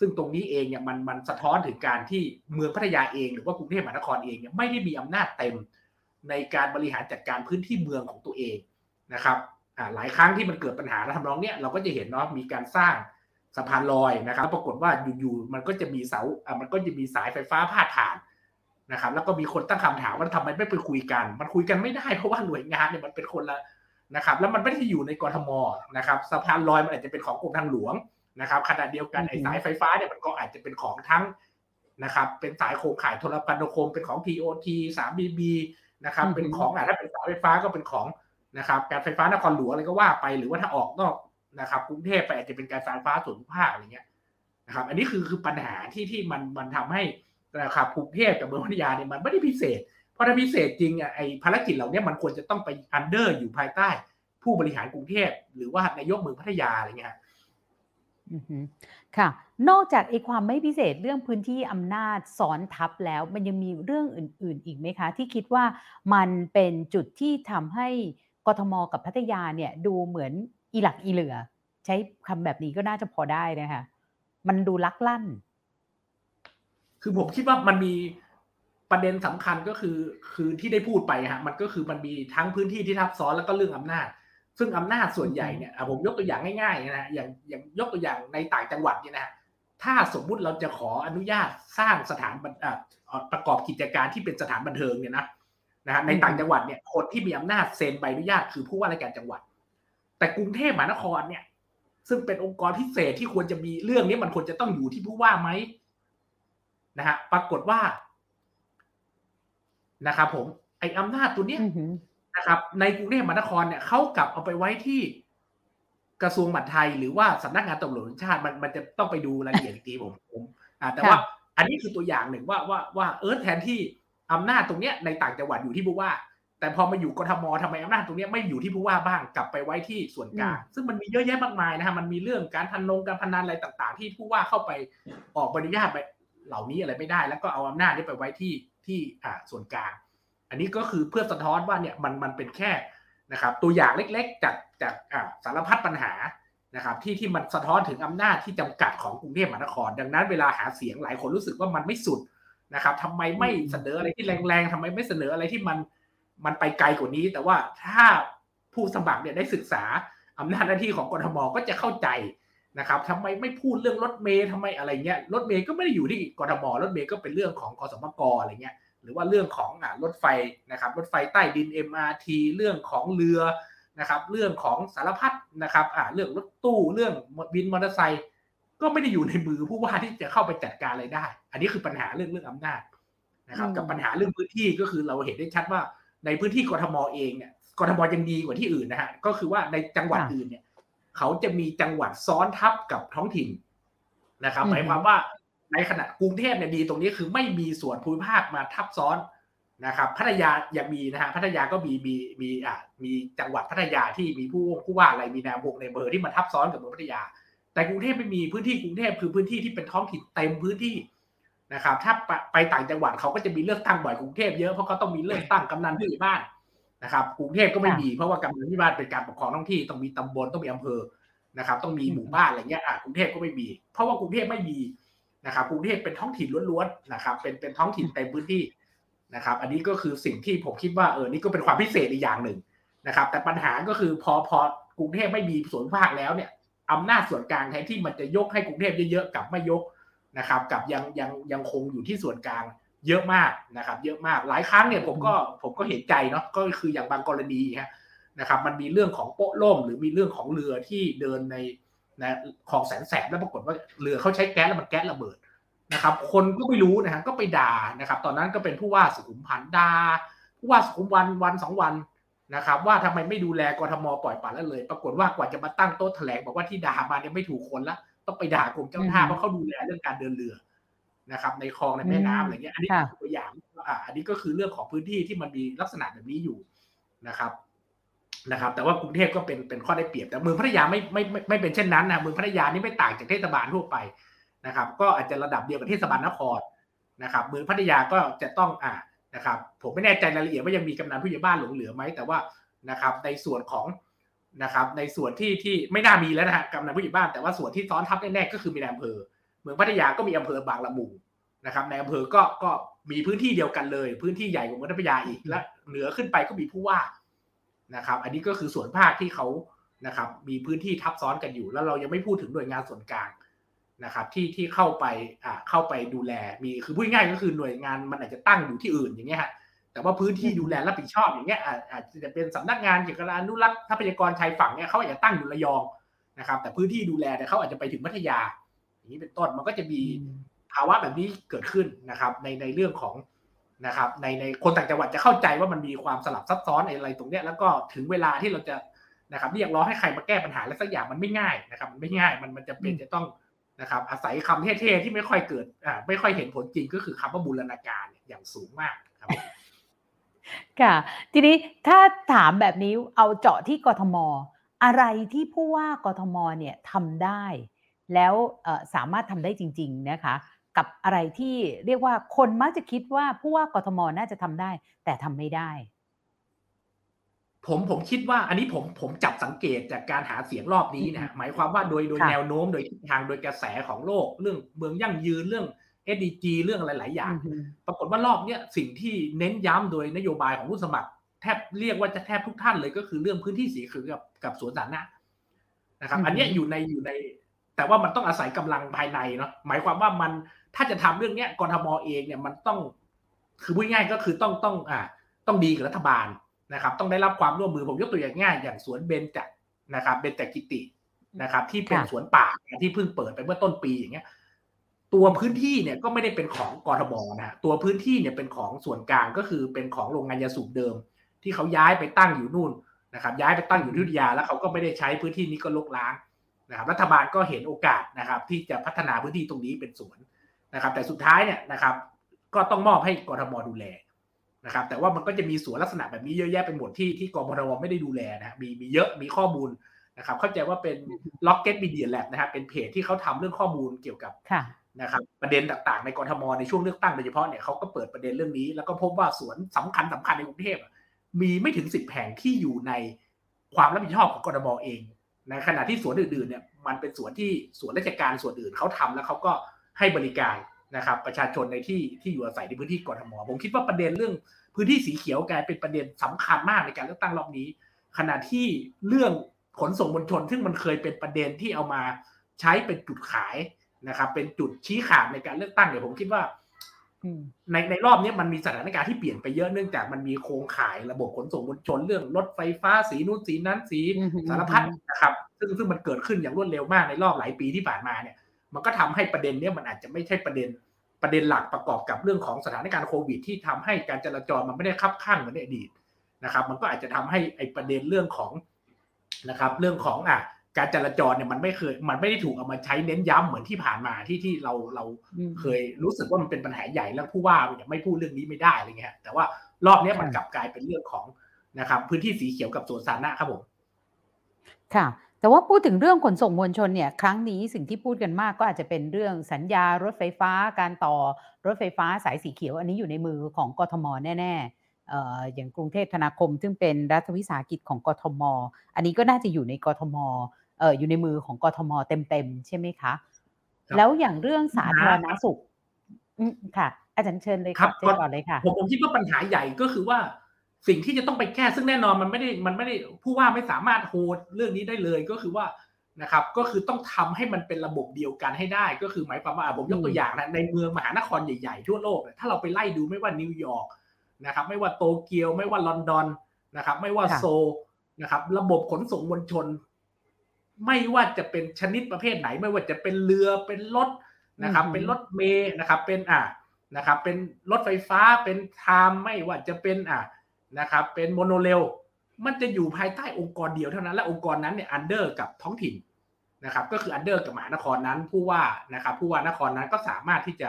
ซึ่งตรงนี้เองเนี่ยมันมันสะท้อนถึงการที่เมืองพัทยาเองหรือว่ากรุงเทพมหานครเองเนี่ยไม่ได้มีอำนาจเต็มในการบริหารจัดการพื้นที่เมืองของตัวเองนะครับ หลายครั้งที่มันเกิดปัญหาและทำนองเนี้ยเราก็จะเห็นเนาะมีการสร้างสะพานลอยนะครับปรากฏว่าอยู่ๆมันก็จะมีเสาอ่ามันก็จะมีสายไฟฟ้าพาดผ่านนะครับ แล้วก็มีคนตั้งคำถามว่าทำไมไม่ไปคุยกัน มันคุยกันไม่ได้เพราะว่าหน่วยงานเนี่ยมันเป็นคนละนะครับ แล้วมันไม่ได้อยู่ในกรทมนะครับสะพานลอยมันอาจจะเป็นของกรมทางหลวงนะครับขณะเดียวกันไอ้สายไฟฟ้าเนี่ยมันก็อาจจะเป็นของทั้งนะครับ เป็นสายโครงข่ายโทรคมนาคมเป็นของ TOT 3BB นะครับ เป็นของอะถ้าเป็นสายไฟฟ้าก็เป็นของ นะครับการไฟฟ้านครหลวงอะไรก็ว่าไปหรือว่าถ้าออกนอกนะครับกรุงเทพไปอาจจะเป็นการไฟฟ้าส่วนภูมิภาคอะไรเงี้ยนะครับอันนี้คือคือปัญหาที่ที่มันมันทำให้นะครับกรุงเทพกับเมืองพัทยาเนี่ยมันไม่ได้พิเศษ เพราะถ้าพิเศษจริงอะไอ้ภารกิจเหล่านี้มันควรจะต้องไป under อยู่ภายใต้ ผู้บริหารกรุงเทพหรือว่านายกเมืองพัทยาอะไรเงี้ยค่ะ นอกจากไอ้ความไม่พิเศษเรื่องพื้นที่อำนาจซ้อนทับแล้ว มันยังมีเรื่องอื่น ๆ อีกไหมคะ ที่คิดว่ามันเป็นจุดที่ทำให้ กทมกับพัทยาเนี่ยดูเหมือนอีหลักอีเหลือ ใช้คำแบบนี้ก็น่าจะพอได้นะคะมันดูลักลั่น คือผมคิดว่ามันมีประเด็นสำคัญก็คือ คือที่ได้พูดไปฮะมันก็คือมันมีทั้งพื้นที่ที่ทับซ้อนแล้วก็เรื่องอำนาจ ซึ่งอำนาจส่วนใหญ่เนี่ยผมยกตัวอย่างง่ายๆนะอย่างอย่างยกตัวอย่างในต่างจังหวัดเนี่ยนะถ้าสมมุติเราจะขออนุญาตสร้างสถานประกอบกิจการที่เป็นสถานบันเทิงเนี่ยนะ นะฮะในต่างจังหวัดเนี่ยคนที่มีอำนาจเซ็นใบอนุญาตคือผู้ว่าราชการจังหวัด แต่กรุงเทพมหานครเนี่ย ซึ่งเป็นองค์กรพิเศษที่ควรจะมีเรื่องนี้มันควรจะต้องอยู่ที่ผู้ว่าไหมนะฮะปรากฏว่านะครับผมไอ้อำนาจตัวเนี้ยนะครับ ในกรุงเทพมหานครเนี่ยเขากลับเอาไปไว้ที่กระทรวงมหาดไทย หรือว่าสำนักงานตำรวจแห่งชาติมันมันจะต้องไปดูรายละเอียดอีกทีผมผมแต่ว่าอันนี้คือตัวอย่างหนึ่งว่าว่าว่าเออแทนที่ อำนาจตรงเนี้ยในต่างจังหวัดอยู่ที่ผู้ว่า แต่พอมาอยู่กทมทำไมอำนาจตรงนี้ไม่อยู่ที่ผู้ว่าบ้างกลับไปไว้ที่ส่วนกลางซึ่งมันมีเยอะแยะมากมายนะฮะมันมีเรื่องการพันนงการพนันอะไรต่าง ๆ ที่ผู้ว่าเข้าไปออกใบอนุญาตไปเหล่านี้อะไรไม่ได้ แล้วก็เอาอำนาจนี้ไปไว้ที่ที่อ่าส่วนกลาง อันนี้ก็คือเพื่อสะท้อนว่าเนี่ยมันมันเป็นแค่นะครับ ตัวอย่างเล็กๆ จากจากสารพัดปัญหานะครับที่ที่มันสะท้อนถึงอำนาจที่จำกัดของกรุงเทพมหานคร ดังนั้นเวลาหาเสียงหลายคนรู้สึกว่ามันไม่สุด นะครับทำไมไม่เสนออะไรที่แรงๆทำไมไม่เสนออะไรที่มันมันไปไกลกว่านี้ แต่ว่าถ้าผู้สมัครเนี่ยได้ศึกษาอำนาจหน้าที่ของกรทมก็จะเข้าใจนะครับทำไมไม่พูดเรื่องรถเมย์ทำไมอะไรเงี้ยรถเมย์ก็ไม่ได้อยู่ที่กรทมรถเมย์ก็เป็นเรื่องของกสมกอะไรเงี้ยหรือว่าเรื่องของอ่ารถไฟนะครับรถไฟใต้ดิน MRT เรื่องของเรือนะครับ เรื่องของสารพัดนะครับอ่าเรื่องรถตู้เรื่องบินมอเตอร์ไซค์ ก็ไม่ได้อยู่ในมือผู้ว่าที่จะเข้าไปจัดการอะไรได้ อันนี้คือปัญหาเรื่องเรื่องอำนาจนะครับ กับปัญหาเรื่องพื้นที่ก็คือเราเห็นได้ชัดว่าในพื้นที่กทมเองเนี่ยกทมยังดีกว่าที่อื่นนะฮะก็คือว่าในจังหวัดอื่นเนี่ย เขาจะมีจังหวัดซ้อนทับกับท้องถิ่นนะครับหมายความว่าในขณะกรุงเทพเนี่ยดีตรงนี้คือไม่มีส่วนภูมิภาคมาทับซ้อนนะครับพัทยายังมีนะฮะพัทยาก็มีมีมีอ่ามีจังหวัดพัทยาที่มีผู้ผู้ว่าอะไรมีแนวบกในเบอร์ที่มาทับซ้อนกับเมืองพัทยา แต่กรุงเทพไม่มีพื้นที่กรุงเทพคือพื้นที่ที่เป็นท้องถิ่นเต็มพื้นที่นะครับ ถ้าไปต่างจังหวัดเขาก็จะมีเลือกตั้งบ่อยกรุงเทพเยอะเพราะเขาต้องมีเลือกตั้งกำนันผู้ใหญ่บ้านนะครับกรุงเทพก็ไม่มีเพราะว่ากำนันผู้ใหญ่บ้านเป็นการปกครองท้องที่ต้องมีตำบลต้องมีอำเภอนะครับ ต้องมีหมู่บ้านอะไรเงี้ยอ่ากรุงเทพก็ไม่มี เพราะว่ากรุงเทพไม่มีนะครับกรุงเทพเป็นท้องถิ่นล้วนๆนะครับ เป็นเป็นท้องถิ่นเต็มพื้นที่นะครับ อันนี้ก็คือสิ่งที่ผมคิดว่าเออนี่ก็เป็นความพิเศษอีกอย่างหนึ่งนะครับ แต่ปัญหาก็คือพอพอกรุงเทพไม่มีส่วนภาคแล้วเนี่ย อำนาจส่วนกลางแทนที่มันจะยกให้กรุงเทพเยอะๆกับไม่ยกนะครับ กับยังยังยังคงอยู่ที่ส่วนกลางเยอะมากนะครับ เยอะมากหลายครั้งเนี่ยผมก็ผมก็เห็นใจเนาะก็คืออย่างบางกรณีฮะนะครับ มันมีเรื่องของโป๊ะล่มหรือมีเรื่องของเรือที่เดินในนะคลองแสนแสบแล้วปรากฏว่าเรือเขาใช้แก๊สแล้วมันแก๊สระเบิดนะครับ คนก็ไม่รู้นะฮะก็ไปด่านะครับ ตอนนั้นก็เป็นผู้ว่าสุขุมพันธ์ด่าผู้ว่าสุขุมวันวันสองวัน นะครับว่าทำไมไม่ดูแลกรทมปล่อยปละละเลย ปรากฏว่ากว่าจะมาตั้งโต๊ะแถลงบอกว่าที่ด่ามาเนี่ยไม่ถูกคนละต้องไปด่ากรมเจ้าท่าเพราะเขาดูแลเรื่องการเดินเรือนะครับ ในคลองในแม่น้ำอะไรเงี้ย อันนี้คือตัวอย่างอ่าอันนี้ก็คือเรื่องของพื้นที่ที่มันมีลักษณะแบบนี้อยู่นะครับนะครับ แต่ว่ากรุงเทพก็เป็นเป็นข้อได้เปรียบแต่เมืองพัทยาไม่ไม่ไม่ไม่เป็นเช่นนั้นนะเมืองพัทยานี่ไม่ต่างจากเทศบาลทั่วไปนะครับ ก็อาจจะระดับเดียวกับเทศบาลนครนะครับ เมืองพัทยาก็จะต้องอ่า นะครับผมไม่แน่ใจรายละเอียดว่ายังมีกำนันผู้ใหญ่บ้านหลงเหลือไหมแต่ว่านะครับในส่วนของนะครับในส่วนที่ที่ไม่น่ามีแล้วนะฮะกำนันผู้ใหญ่บ้านแต่ว่าส่วนที่ซ้อนทับแน่ๆก็คือมีนอำเภอ เมืองพัทยาก็มีอำเภอบางละมุงนะครับในอำเภอก็ก็มีพื้นที่เดียวกันเลย พื้นที่ใหญ่กว่าเมืองพัทยาอีกและเหนือขึ้นไปก็มีผู้ว่านะครับ อันนี้ก็คือส่วนภาคที่เขานะครับมีพื้นที่ทับซ้อนกันอยู่ แล้วเรายังไม่พูดถึงหน่วยงานส่วนกลาง นะครับที่ที่เข้าไปอ่าเข้าไปดูแลมีคือพูดง่ายก็คือหน่วยงานมันอาจจะตั้งอยู่ที่อื่นอย่างเงี้ยฮะแต่ว่าพื้นที่ดูแลรับผิดชอบอย่างเงี้ยอาจจะเป็นสำนักงานเกี่ยวกับอนุรักษ์ทรัพยากรชายฝั่งเนี่ยเขาอาจจะตั้งอยู่ระยองนะครับ แต่พื้นที่ดูแลเนี่ยเขาอาจจะไปถึงพัทยา อย่างนี้เป็นต้นมันก็จะมีภาวะแบบนี้เกิดขึ้นนะครับ ในในเรื่องของนะครับ ในในคนต่างจังหวัดจะเข้าใจว่ามันมีความสลับซับซ้อนอะไรตรงเนี้ยแล้วก็ถึงเวลาที่เราจะนะครับเรียกร้องให้ใครมาแก้ปัญหาอะไรสักอย่างมันไม่ง่ายนะครับ มันไม่ง่ายมันมันจะเป็นจะต้อง นะครับอาศัยคำเท่ๆที่ไม่ค่อยเกิดอ่าไม่ค่อยเห็นผลจริงก็คือคำว่าบูรณาการอย่างสูงมากครับค่ะ ทีนี้ถ้าถามแบบนี้เอาเจาะที่กทม อะไรที่ผู้ว่ากทมเนี่ยทำได้ แล้วสามารถทำได้จริง ๆนะคะ กับอะไรที่เรียกว่าคนมักจะคิดว่าผู้ว่ากทมน่าจะทำได้ แต่ทำไม่ได้ ผมผมคิดว่าอันนี้ผมผมจับสังเกตจากการหาเสียงรอบนี้นะหมายความว่าโดยโดยแนวโน้มโดยทิศทางโดยกระแสของโลก เรื่องเมืองยั่งยืนเรื่อง SDG เรื่องอะไรหลายอย่าง ปรากฏว่ารอบเนี้ยสิ่งที่เน้นย้ำโดยนโยบายของผู้สมัคร แทบเรียกว่าจะแทบทุกท่านเลยก็คือเรื่องพื้นที่สีเขียวกับกับสวนสาธารณะนะครับ อันนี้อยู่ในอยู่ใน แต่ว่ามันต้องอาศัยกำลังภายในเนาะหมายความว่ามันถ้าจะทำเรื่องเนี้ยกรทมเองเนี่ยมันต้อง คือพูดง่ายก็คือต้องต้องอ่าต้องดีกับรัฐบาล นะครับต้องได้รับความร่วมมือผมยกตัวอย่างง่ายอย่างสวนเบญจนะครับเบญจกิตินะครับ ที่เป็นสวนป่าที่เพิ่งเปิดไปเมื่อต้นปีอย่างเงี้ย ตัวพื้นที่เนี่ยก็ไม่ได้เป็นของกรทมนะตัวพื้นที่เนี่ยเป็นของส่วนกลางก็คือเป็นของโรงงานยาสูบเดิม ที่เขาย้ายไปตั้งอยู่นู่นนะครับย้ายไปตั้งอยู่ที่อุทยาแล้วเขาก็ไม่ได้ใช้พื้นที่นี้ก็ลกล้างนะครับรัฐบาลก็เห็นโอกาสนะครับ ที่จะพัฒนาพื้นที่ตรงนี้เป็นสวนนะครับ แต่สุดท้ายเนี่ยนะครับ ก็ต้องมอบให้กรทมดูแล นะครับแต่ว่ามันก็จะมีสวนลักษณะแบบนี้เยอะแยะเป็นหมดที่ที่กรทมไม่ได้ดูแลนะมีมีเยอะมีข้อมูลนะครับเข้าใจว่าเป็น Rocket Media Lab นะครับเป็นเพจที่เขาทำเรื่องข้อมูลเกี่ยวกับนะครับประเด็นต่างๆ ในกรทมในช่วงเลือกตั้งโดยเฉพาะเนี่ยเขาก็เปิดประเด็นเรื่องนี้ แล้วก็พบว่าสวนสำคัญสำคัญในกรุงเทพมีไม่ถึงสิบแห่งที่อยู่ในความรับผิดชอบของกรทมเองในขณะที่สวนอื่นๆเนี่ยมันเป็นสวนที่สวนราชการส่วนอื่นเขาทำแล้วเขาก็ให้บริการ นะครับประชาชนในที่ที่อยู่อาศัยในพื้นที่กรทมผมคิดว่าประเด็นเรื่องพื้นที่สีเขียวกลายเป็นประเด็นสำคัญมากในการเลือกตั้งรอบนี้ ขณะที่เรื่องขนส่งมวลชน ซึ่งมันเคยเป็นประเด็นที่เอามาใช้เป็นจุดขายนะครับ เป็นจุดชี้ขาดในการเลือกตั้งเนี่ยผมคิดว่าในในรอบนี้มันมีสถานการณ์ที่เปลี่ยนไปเยอะเนื่องจากมันมีโครงข่ายระบบขนส่งมวลชนเรื่องรถไฟฟ้าสีนู้นสีนั้นสีสารพัดนะครับ ซึ่งซึ่งมันเกิดขึ้นอย่างรวดเร็วมากในรอบหลายปีที่ผ่านมาเนี่ย มันก็ทำให้ประเด็นเนี้ยมันอาจจะไม่ใช่ประเด็น ประเด็นหลักประกอบกับเรื่องของสถานการณ์โควิด ที่ทำให้การจราจรมันไม่ได้คับข้างเหมือนในอดีตนะครับมันก็อาจจะทำให้ไอ้ประเด็นเรื่องของนะครับเรื่องของอะการจราจรเนี่ยมันไม่เคยมันไม่ได้ถูกเอามาใช้เน้นย้ำเหมือนที่ผ่านมาที่ที่เราเราเคยรู้สึกว่ามันเป็นปัญหาใหญ่แล้วผู้ว่าอย่างไม่พูดเรื่องนี้ไม่ได้อะไรเงี้ยแต่ว่ารอบนี้มันกลับกลายเป็นเรื่องของนะครับ พื้นที่สีเขียวกับสวนสาธารณะครับผมค่ะ แต่ว่าพูดถึงเรื่องขนส่งมวลชนเนี่ยครั้งนี้สิ่งที่พูดกันมากก็อาจจะเป็นเรื่องสัญญารถไฟฟ้าการต่อรถไฟฟ้าสายสีเขียว อันนี้อยู่ในมือของกทมแน่ๆอย่างกรุงเทพธนาคม ซึ่งเป็นรัฐวิสาหกิจของกทม อันนี้ก็น่าจะอยู่ในกทมเอออยู่ในมือของกทมเต็มๆใช่ไหมคะแล้วอย่างเรื่องสาธารณสุขค่ะ อาจารย์เชิญเลยครับเชิญก่อนเลยค่ะผมผมคิดว่าปัญหาใหญ่ก็คือว่า สิ่งที่จะต้องไปแก้ซึ่งแน่นอนมันไม่ได้มันไม่ได้ผู้ว่าไม่สามารถโฮดเรื่องนี้ได้เลยก็คือว่านะครับก็คือต้องทำให้มันเป็นระบบเดียวกันให้ได้ ก็คือหมายความว่าผมยกตัวอย่างนะในเมืองมหานครใหญ่ๆ ทั่วโลกถ้าเราไปไล่ดูไม่ว่านิวยอร์กนะครับไม่ว่าโตเกียว ไม่ว่าลอนดอนนะครับไม่ว่าโซลนะครับระบบขนส่งมวลชน ไม่ว่าจะเป็นชนิดประเภทไหน ไม่ว่าจะเป็นเรือเป็นรถนะครับเป็นรถเมล์นะครับเป็นอ่านะครับเป็นรถไฟฟ้าเป็น tram ไม่ว่าจะเป็นอ่า นะครับเป็นโมโนเรลมันจะอยู่ภายใต้องค์กรเดียวเท่านั้น และองค์กรนั้นเนี่ย under กับท้องถิ่นนะครับก็คือ under กับมหานครนั้นผู้ว่านะครับผู้ว่านครนั้นก็สามารถที่จะ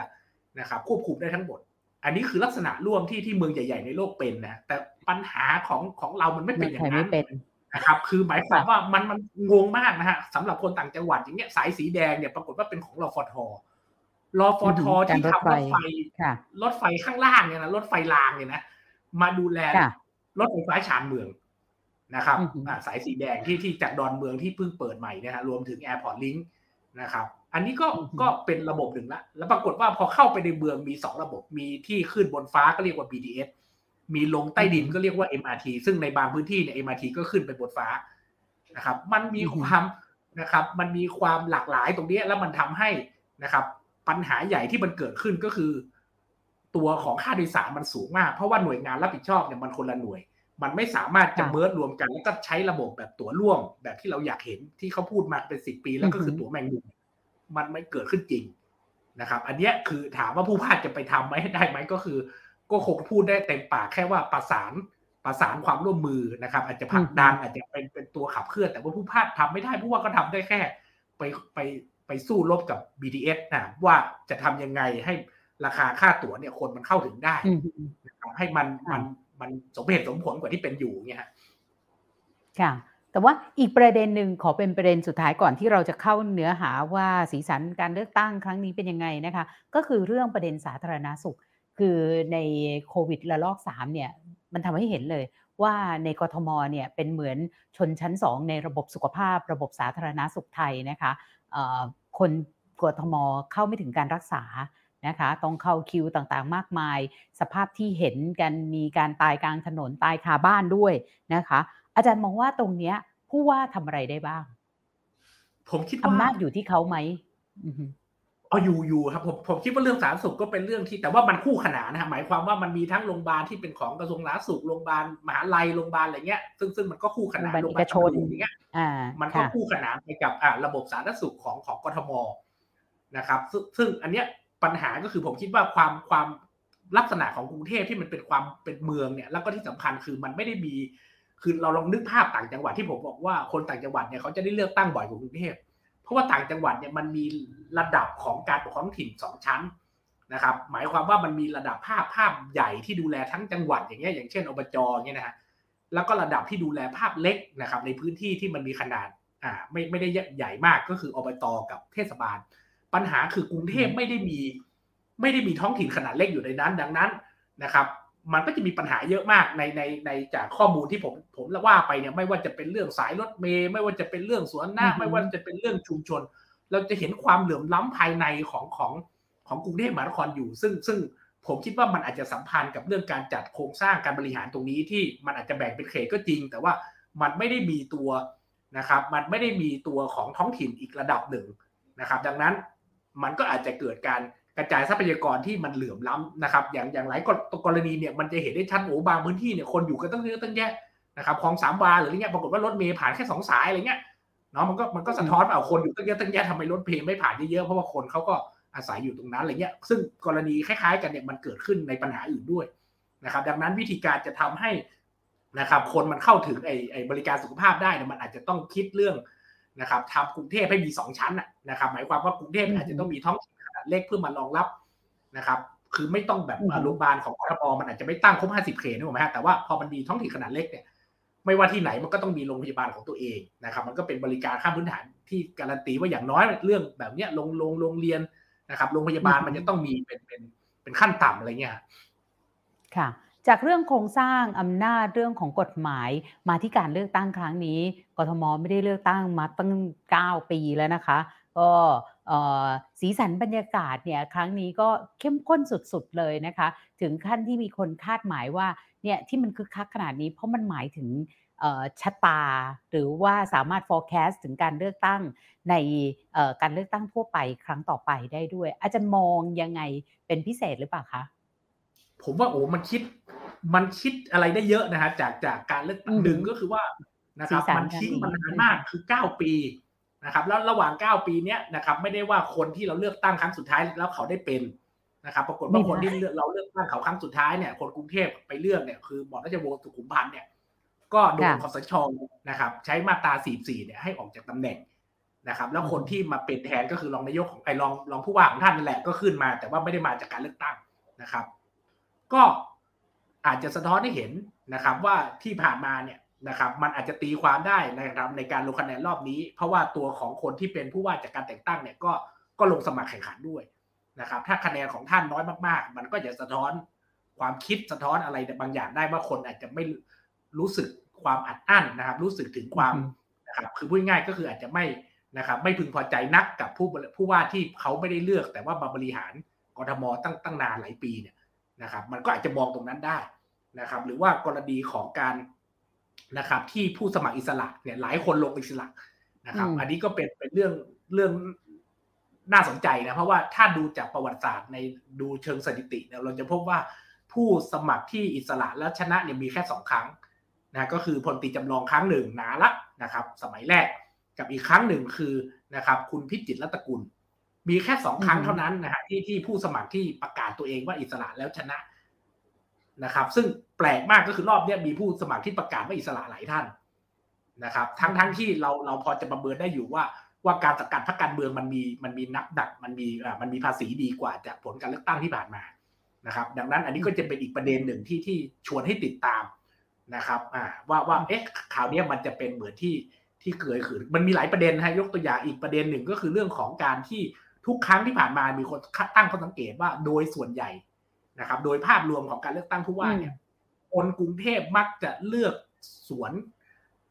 นะครับควบคุมได้ทั้งหมด อันนี้คือลักษณะร่วมที่ที่เมืองใหญ่ ๆ ในโลกเป็นนะแต่ปัญหาของของเรามันไม่เป็นอย่างนั้นนะครับคือหมายความว่ามันมันงงมากนะฮะสำหรับคนต่างจังหวัดอย่างเงี้ยสายสีแดงเนี่ยปรากฏว่าเป็นของรอฟทรอฟทที่ทำรถไฟรถไฟข้างล่างเนี่ยนะรถไฟรางเนี่ยนะ มาดูแลรถไฟฟ้าชานเมืองนะครับสายสีแดงที่ที่จากดอนเมืองที่เพิ่งเปิดใหม่นะฮะรวมถึง Airport Link นะครับอันนี้ก็ก็เป็นระบบหนึ่งละแล้วปรากฏว่าพอเข้าไปในเมืองมีสองระบบมีที่ขึ้นบนฟ้าก็เรียกว่า BTS มีลงใต้ดินก็เรียกว่า MRT ซึ่งในบางพื้นที่เนี่ย MRT ก็ขึ้นไปบนฟ้านะครับ มันมีความนะครับ มันมีความหลากหลายตรงนี้แล้วมันทำให้นะครับ ปัญหาใหญ่ที่มันเกิดขึ้นก็คือ ตัวของค่าโดยสารมันสูงมาก เพราะว่าหน่วยงานรับผิดชอบเนี่ยมันคนละหน่วย มันไม่สามารถจะเมิร์ดรวมกัน แล้วก็ใช้ระบบแบบตั๋วร่วม แบบที่เราอยากเห็นที่เขาพูดมาเป็นสิบปีแล้วก็คือตั๋วแมงมุมมันไม่เกิดขึ้นจริงนะครับ อันนี้คือถามว่าผู้พาดจะไปทำไหมได้ไหมก็คือ ก็คงพูดได้เต็มปากแค่ว่าประสานประสานความร่วมมือนะครับ อาจจะผลักดันอาจจะเป็นเป็นตัวขับเคลื่อน แต่ว่าผู้พาดทำไม่ได้ผู้ว่าก็ทำได้แค่ ไปไปไปสู้รบกับ BTS นะว่าจะทำยังไงให้ ราคาค่าตั๋วเนี่ยคนมันเข้าถึงได้นะครับให้มันมันมันสมเหตุสมผลกว่าที่เป็นอยู่เนี่ยค่ะ แต่ว่าอีกประเด็นหนึ่งขอเป็นประเด็นสุดท้ายก่อนที่เราจะเข้าเนื้อหาว่าสีสันการเลือกตั้งครั้งนี้เป็นยังไงนะคะ ก็คือเรื่องประเด็นสาธารณาสุข คือในโควิดระลอกสามเนี่ย มันทำให้เห็นเลยว่าในกรทมเนี่ยเป็นเหมือนชนชั้นสองในระบบสุขภาพ ระบบสาธารณาสุขไทยนะคะคนกรทมเข้าไม่ถึงการรักษา นะคะต้องเข้าคิวต่างๆ มากมาย สภาพที่เห็นกันมีการตายกลางถนนตายคาบ้านด้วยนะคะ อาจารย์มองว่าตรงเนี้ยผู้ว่าทำอะไรได้บ้าง ผมคิดว่าอำนาจอยู่ที่เขาไหมเอาอยู่อยู่ครับผมผมคิดว่าเรื่องสาธารณสุขก็เป็นเรื่องที่แต่ว่ามันคู่ขนานนะหมายความว่ามันมีทั้งโรงพยาบาลที่เป็นของกระทรวงสาธารณสุขโรงพยาบาลมหาลัยโรงพยาบาลอะไรเงี้ยซึ่งซึ่งมันก็คู่ขนานโรงพยาบาลชนอย่างเงี้ยมันก็คู่ขนานไปกับอ่าระบบสาธารณสุขของของกทมนะครับ ซึ่งอันเนี้ย ปัญหาก็คือผมคิดว่าความความลักษณะของกรุงเทพที่มันเป็นความเป็นเมืองเนี่ย แล้วก็ที่สำคัญคือมันไม่ได้มี คือเราลองนึกภาพต่างจังหวัดที่ผมบอกว่าคนต่างจังหวัดเนี่ยเขาจะได้เลือกตั้งบ่อยกว่ากรุงเทพเพราะว่าต่างจังหวัดเนี่ยมันมีระดับของการปกครองถิ่นสองชั้นนะครับ หมายความว่ามันมีระดับภาพภาพใหญ่ที่ดูแลทั้งจังหวัดอย่างเงี้ยอย่างเช่นอบจเนี่ยนะฮะแล้วก็ระดับที่ดูแลภาพเล็กนะครับ ในพื้นที่ที่มันมีขนาดอ่าไม่ไม่ได้ใหญ่มากก็คืออบตกับเทศบาล ปัญหาคือกรุงเทพไม่ได้มี ไม่ได้มีท้องถิ่นขนาดเล็กอยู่ในนั้น ดังนั้นนะครับ มันก็จะมีปัญหาเยอะมากในในในจากข้อมูลที่ผมผมละว่าไปเนี่ยไม่ว่าจะเป็นเรื่องสายรถเมย์ไม่ว่าจะเป็นเรื่องสวนหน้าไม่ว่าจะเป็นเรื่องชุมชน เราจะเห็นความเหลื่อมล้ำภายในของของของกรุงเทพมหานครอยู่ ซึ่งซึ่งผมคิดว่ามันอาจจะสัมพันธ์กับเรื่องการจัดโครงสร้างการบริหารตรงนี้ที่มันอาจจะแบ่งเป็นเขตก็จริง แต่ว่ามันไม่ได้มีตัวนะครับ มันไม่ได้มีตัวของท้องถิ่นอีกระดับหนึ่งนะครับ ดังนั้น มันก็อาจจะเกิดการกระจายทรัพยากรที่มันเหลื่อมล้ำนะครับ อย่างอย่างหลายกรณีเนี่ยมันจะเห็นได้ชัดโอ้บางพื้นที่เนี่ยคนอยู่กันตั้งเยอะตั้งแยะนะครับคลองสามวาหรืออะไรเงี้ยปรากฏว่ารถเมย์ผ่านแค่สองสายอะไรเงี้ยเนาะมันก็มันก็สะท้อนเอาคนอยู่ตั้งเยอะตั้งแยะทำไมรถเมย์ไม่ผ่านเยอะๆเพราะว่าคนเขาก็อาศัยอยู่ตรงนั้นอะไรเงี้ยซึ่งกรณีคล้ายๆ กันเนี่ยมันเกิดขึ้นในปัญหาอื่นด้วยนะครับ ดังนั้นวิธีการจะทำให้นะครับ คนมันเข้าถึงไอ้ไอ้บริการสุขภาพได้เนี่ยมันอาจจะต้องคิดเรื่อง นะครับทำกรุงเทพให้มีสองชั้นนะครับ หมายความว่ากรุงเทพอาจจะต้องมีท้องถิ่นขนาดเล็กเพื่อมารองรับนะครับ คือไม่ต้องแบบโรงพยาบาลของกรทมมันอาจจะไม่ตั้งครบห้าสิบเขตนึกออกไหมฮะแต่ว่าพอมันมีท้องถิ่นขนาดเล็กเนี่ยไม่ว่าที่ไหนมันก็ต้องมีโรงพยาบาลของตัวเองนะครับ มันก็เป็นบริการข้ามพื้นฐานที่การันตีว่าอย่างน้อยเรื่องแบบเนี้ยโรงโรงโรงเรียนนะครับโรงพยาบาลมันจะต้องมีเป็นเป็นเป็นขั้นต่ำอะไรเงี้ยค่ะ จากเรื่องโครงสร้างอำนาจเรื่องของกฎหมายมาที่การเลือกตั้งครั้งนี้กทมไม่ได้เลือกตั้งมาตั้ง 9 ปีแล้วนะคะ ก็สีสันบรรยากาศเนี่ยครั้งนี้ก็เข้มข้นสุดๆเลยนะคะ ถึงขั้นที่มีคนคาดหมายว่าเนี่ยที่มันคึกคักขนาดนี้เพราะมันหมายถึงชะตา หรือว่าสามารถ forecast ถึงการเลือกตั้งในการเลือกตั้งทั่วไปครั้งต่อไปได้ด้วย อาจารย์มองยังไงเป็นพิเศษหรือเปล่าคะ ผมว่าโอ้มันคิด มันคิดอะไรได้เยอะนะฮะจากจากการเลือกตั้งหนึ่งก็คือว่านะครับ มันทิ้งมานานมากคือเก้าปีนะครับ แล้วระหว่างเก้าปีเนี้ยนะครับ ไม่ได้ว่าคนที่เราเลือกตั้งครั้งสุดท้ายแล้วเขาได้เป็นนะครับ ปรากฏว่าคนที่เราเลือกตั้งเขาครั้งสุดท้ายเนี่ย คนกรุงเทพไปเลือกเนี่ยคือบอกราชวงศ์สุขุมพันธ์เนี่ย ก็โดนคอสชนะครับ ใช้มาตรา44เนี่ยให้ออกจากตำแหน่งนะครับ แล้วคนที่มาเป็นแทนก็คือรองนายกของไอ้รองรองผู้ว่าของท่านนั่นแหละก็ขึ้นมา แต่ว่าไม่ได้มาจากการเลือกตั้งนะครับ ก็อาจจะสะท้อนให้เห็นนะครับว่าที่ผ่านมาเนี่ยนะครับมันอาจจะตีความได้นะครับในการลงคะแนนรอบนี้ เพราะว่าตัวของคนที่เป็นผู้ว่าจากการแต่งตั้งเนี่ยก็ก็ลงสมัครแข่งขันด้วยนะครับ ถ้าคะแนนของท่านน้อยมากๆ มันก็จะสะท้อนความคิดสะท้อนอะไรบางอย่างได้ว่าคนอาจจะไม่รู้สึกความอัดอั้นนะครับ รู้สึกถึงความนะครับคือพูดง่ายก็คืออาจจะไม่นะครับ ไม่พึงพอใจนักกับผู้ผู้ว่าที่เขาไม่ได้เลือก แต่ว่ามาบริหารกรทมตั้งตั้งนานหลายปีเนี่ย นะครับ มันก็อาจจะมองตรงนั้นได้นะครับ หรือว่ากรณีของการนะครับ ที่ผู้สมัครอิสระเนี่ยหลายคนลงอิสระนะครับ อันนี้ก็เป็นเป็นเรื่องเรื่องน่าสนใจนะเพราะว่าถ้าดูจากประวัติศาสตร์ในดูเชิงสถิติเนี่ยเราจะพบว่าผู้สมัครที่อิสระและชนะเนี่ยมีแค่สองครั้งนะก็คือพลตีจำลองครั้งหนึ่งนาละนะครับ สมัยแรกกับอีกครั้งหนึ่งคือนะครับ คุณพิจิตรรัตกุล มีแค่สองครั้งเท่านั้นนะฮะที่ที่ผู้สมัครที่ประกาศตัวเองว่าอิสระแล้วชนะนะครับ ซึ่งแปลกมากก็คือรอบนี้มีผู้สมัครที่ประกาศว่าอิสระหลายท่านนะครับ ทั้งทั้งที่เราเราพอจะประเมินได้อยู่ว่าว่าการสกัดพรรคการเมืองมันมีมันมีนักดักมันมีอ่ามันมีภาษีดีกว่าจากผลการเลือกตั้งที่ผ่านมานะครับ ดังนั้นอันนี้ก็จะเป็นอีกประเด็นหนึ่งที่ที่ชวนให้ติดตามนะครับอ่าว่าว่าเอ๊ะข่าวนี้มันจะเป็นเหมือนที่ที่เกิดขึ้นมันมีหลายประเด็นนะยกตัวอย่างอีกประเด็นหนึ่งก็คือเรื่องของการที่ ทุกครั้งที่ผ่านมามีคนตั้งข้อสังเกตว่าโดยส่วนใหญ่นะครับ โดยภาพรวมของการเลือกตั้งผู้ว่าเนี่ยคนกรุงเทพมักจะเลือกสวน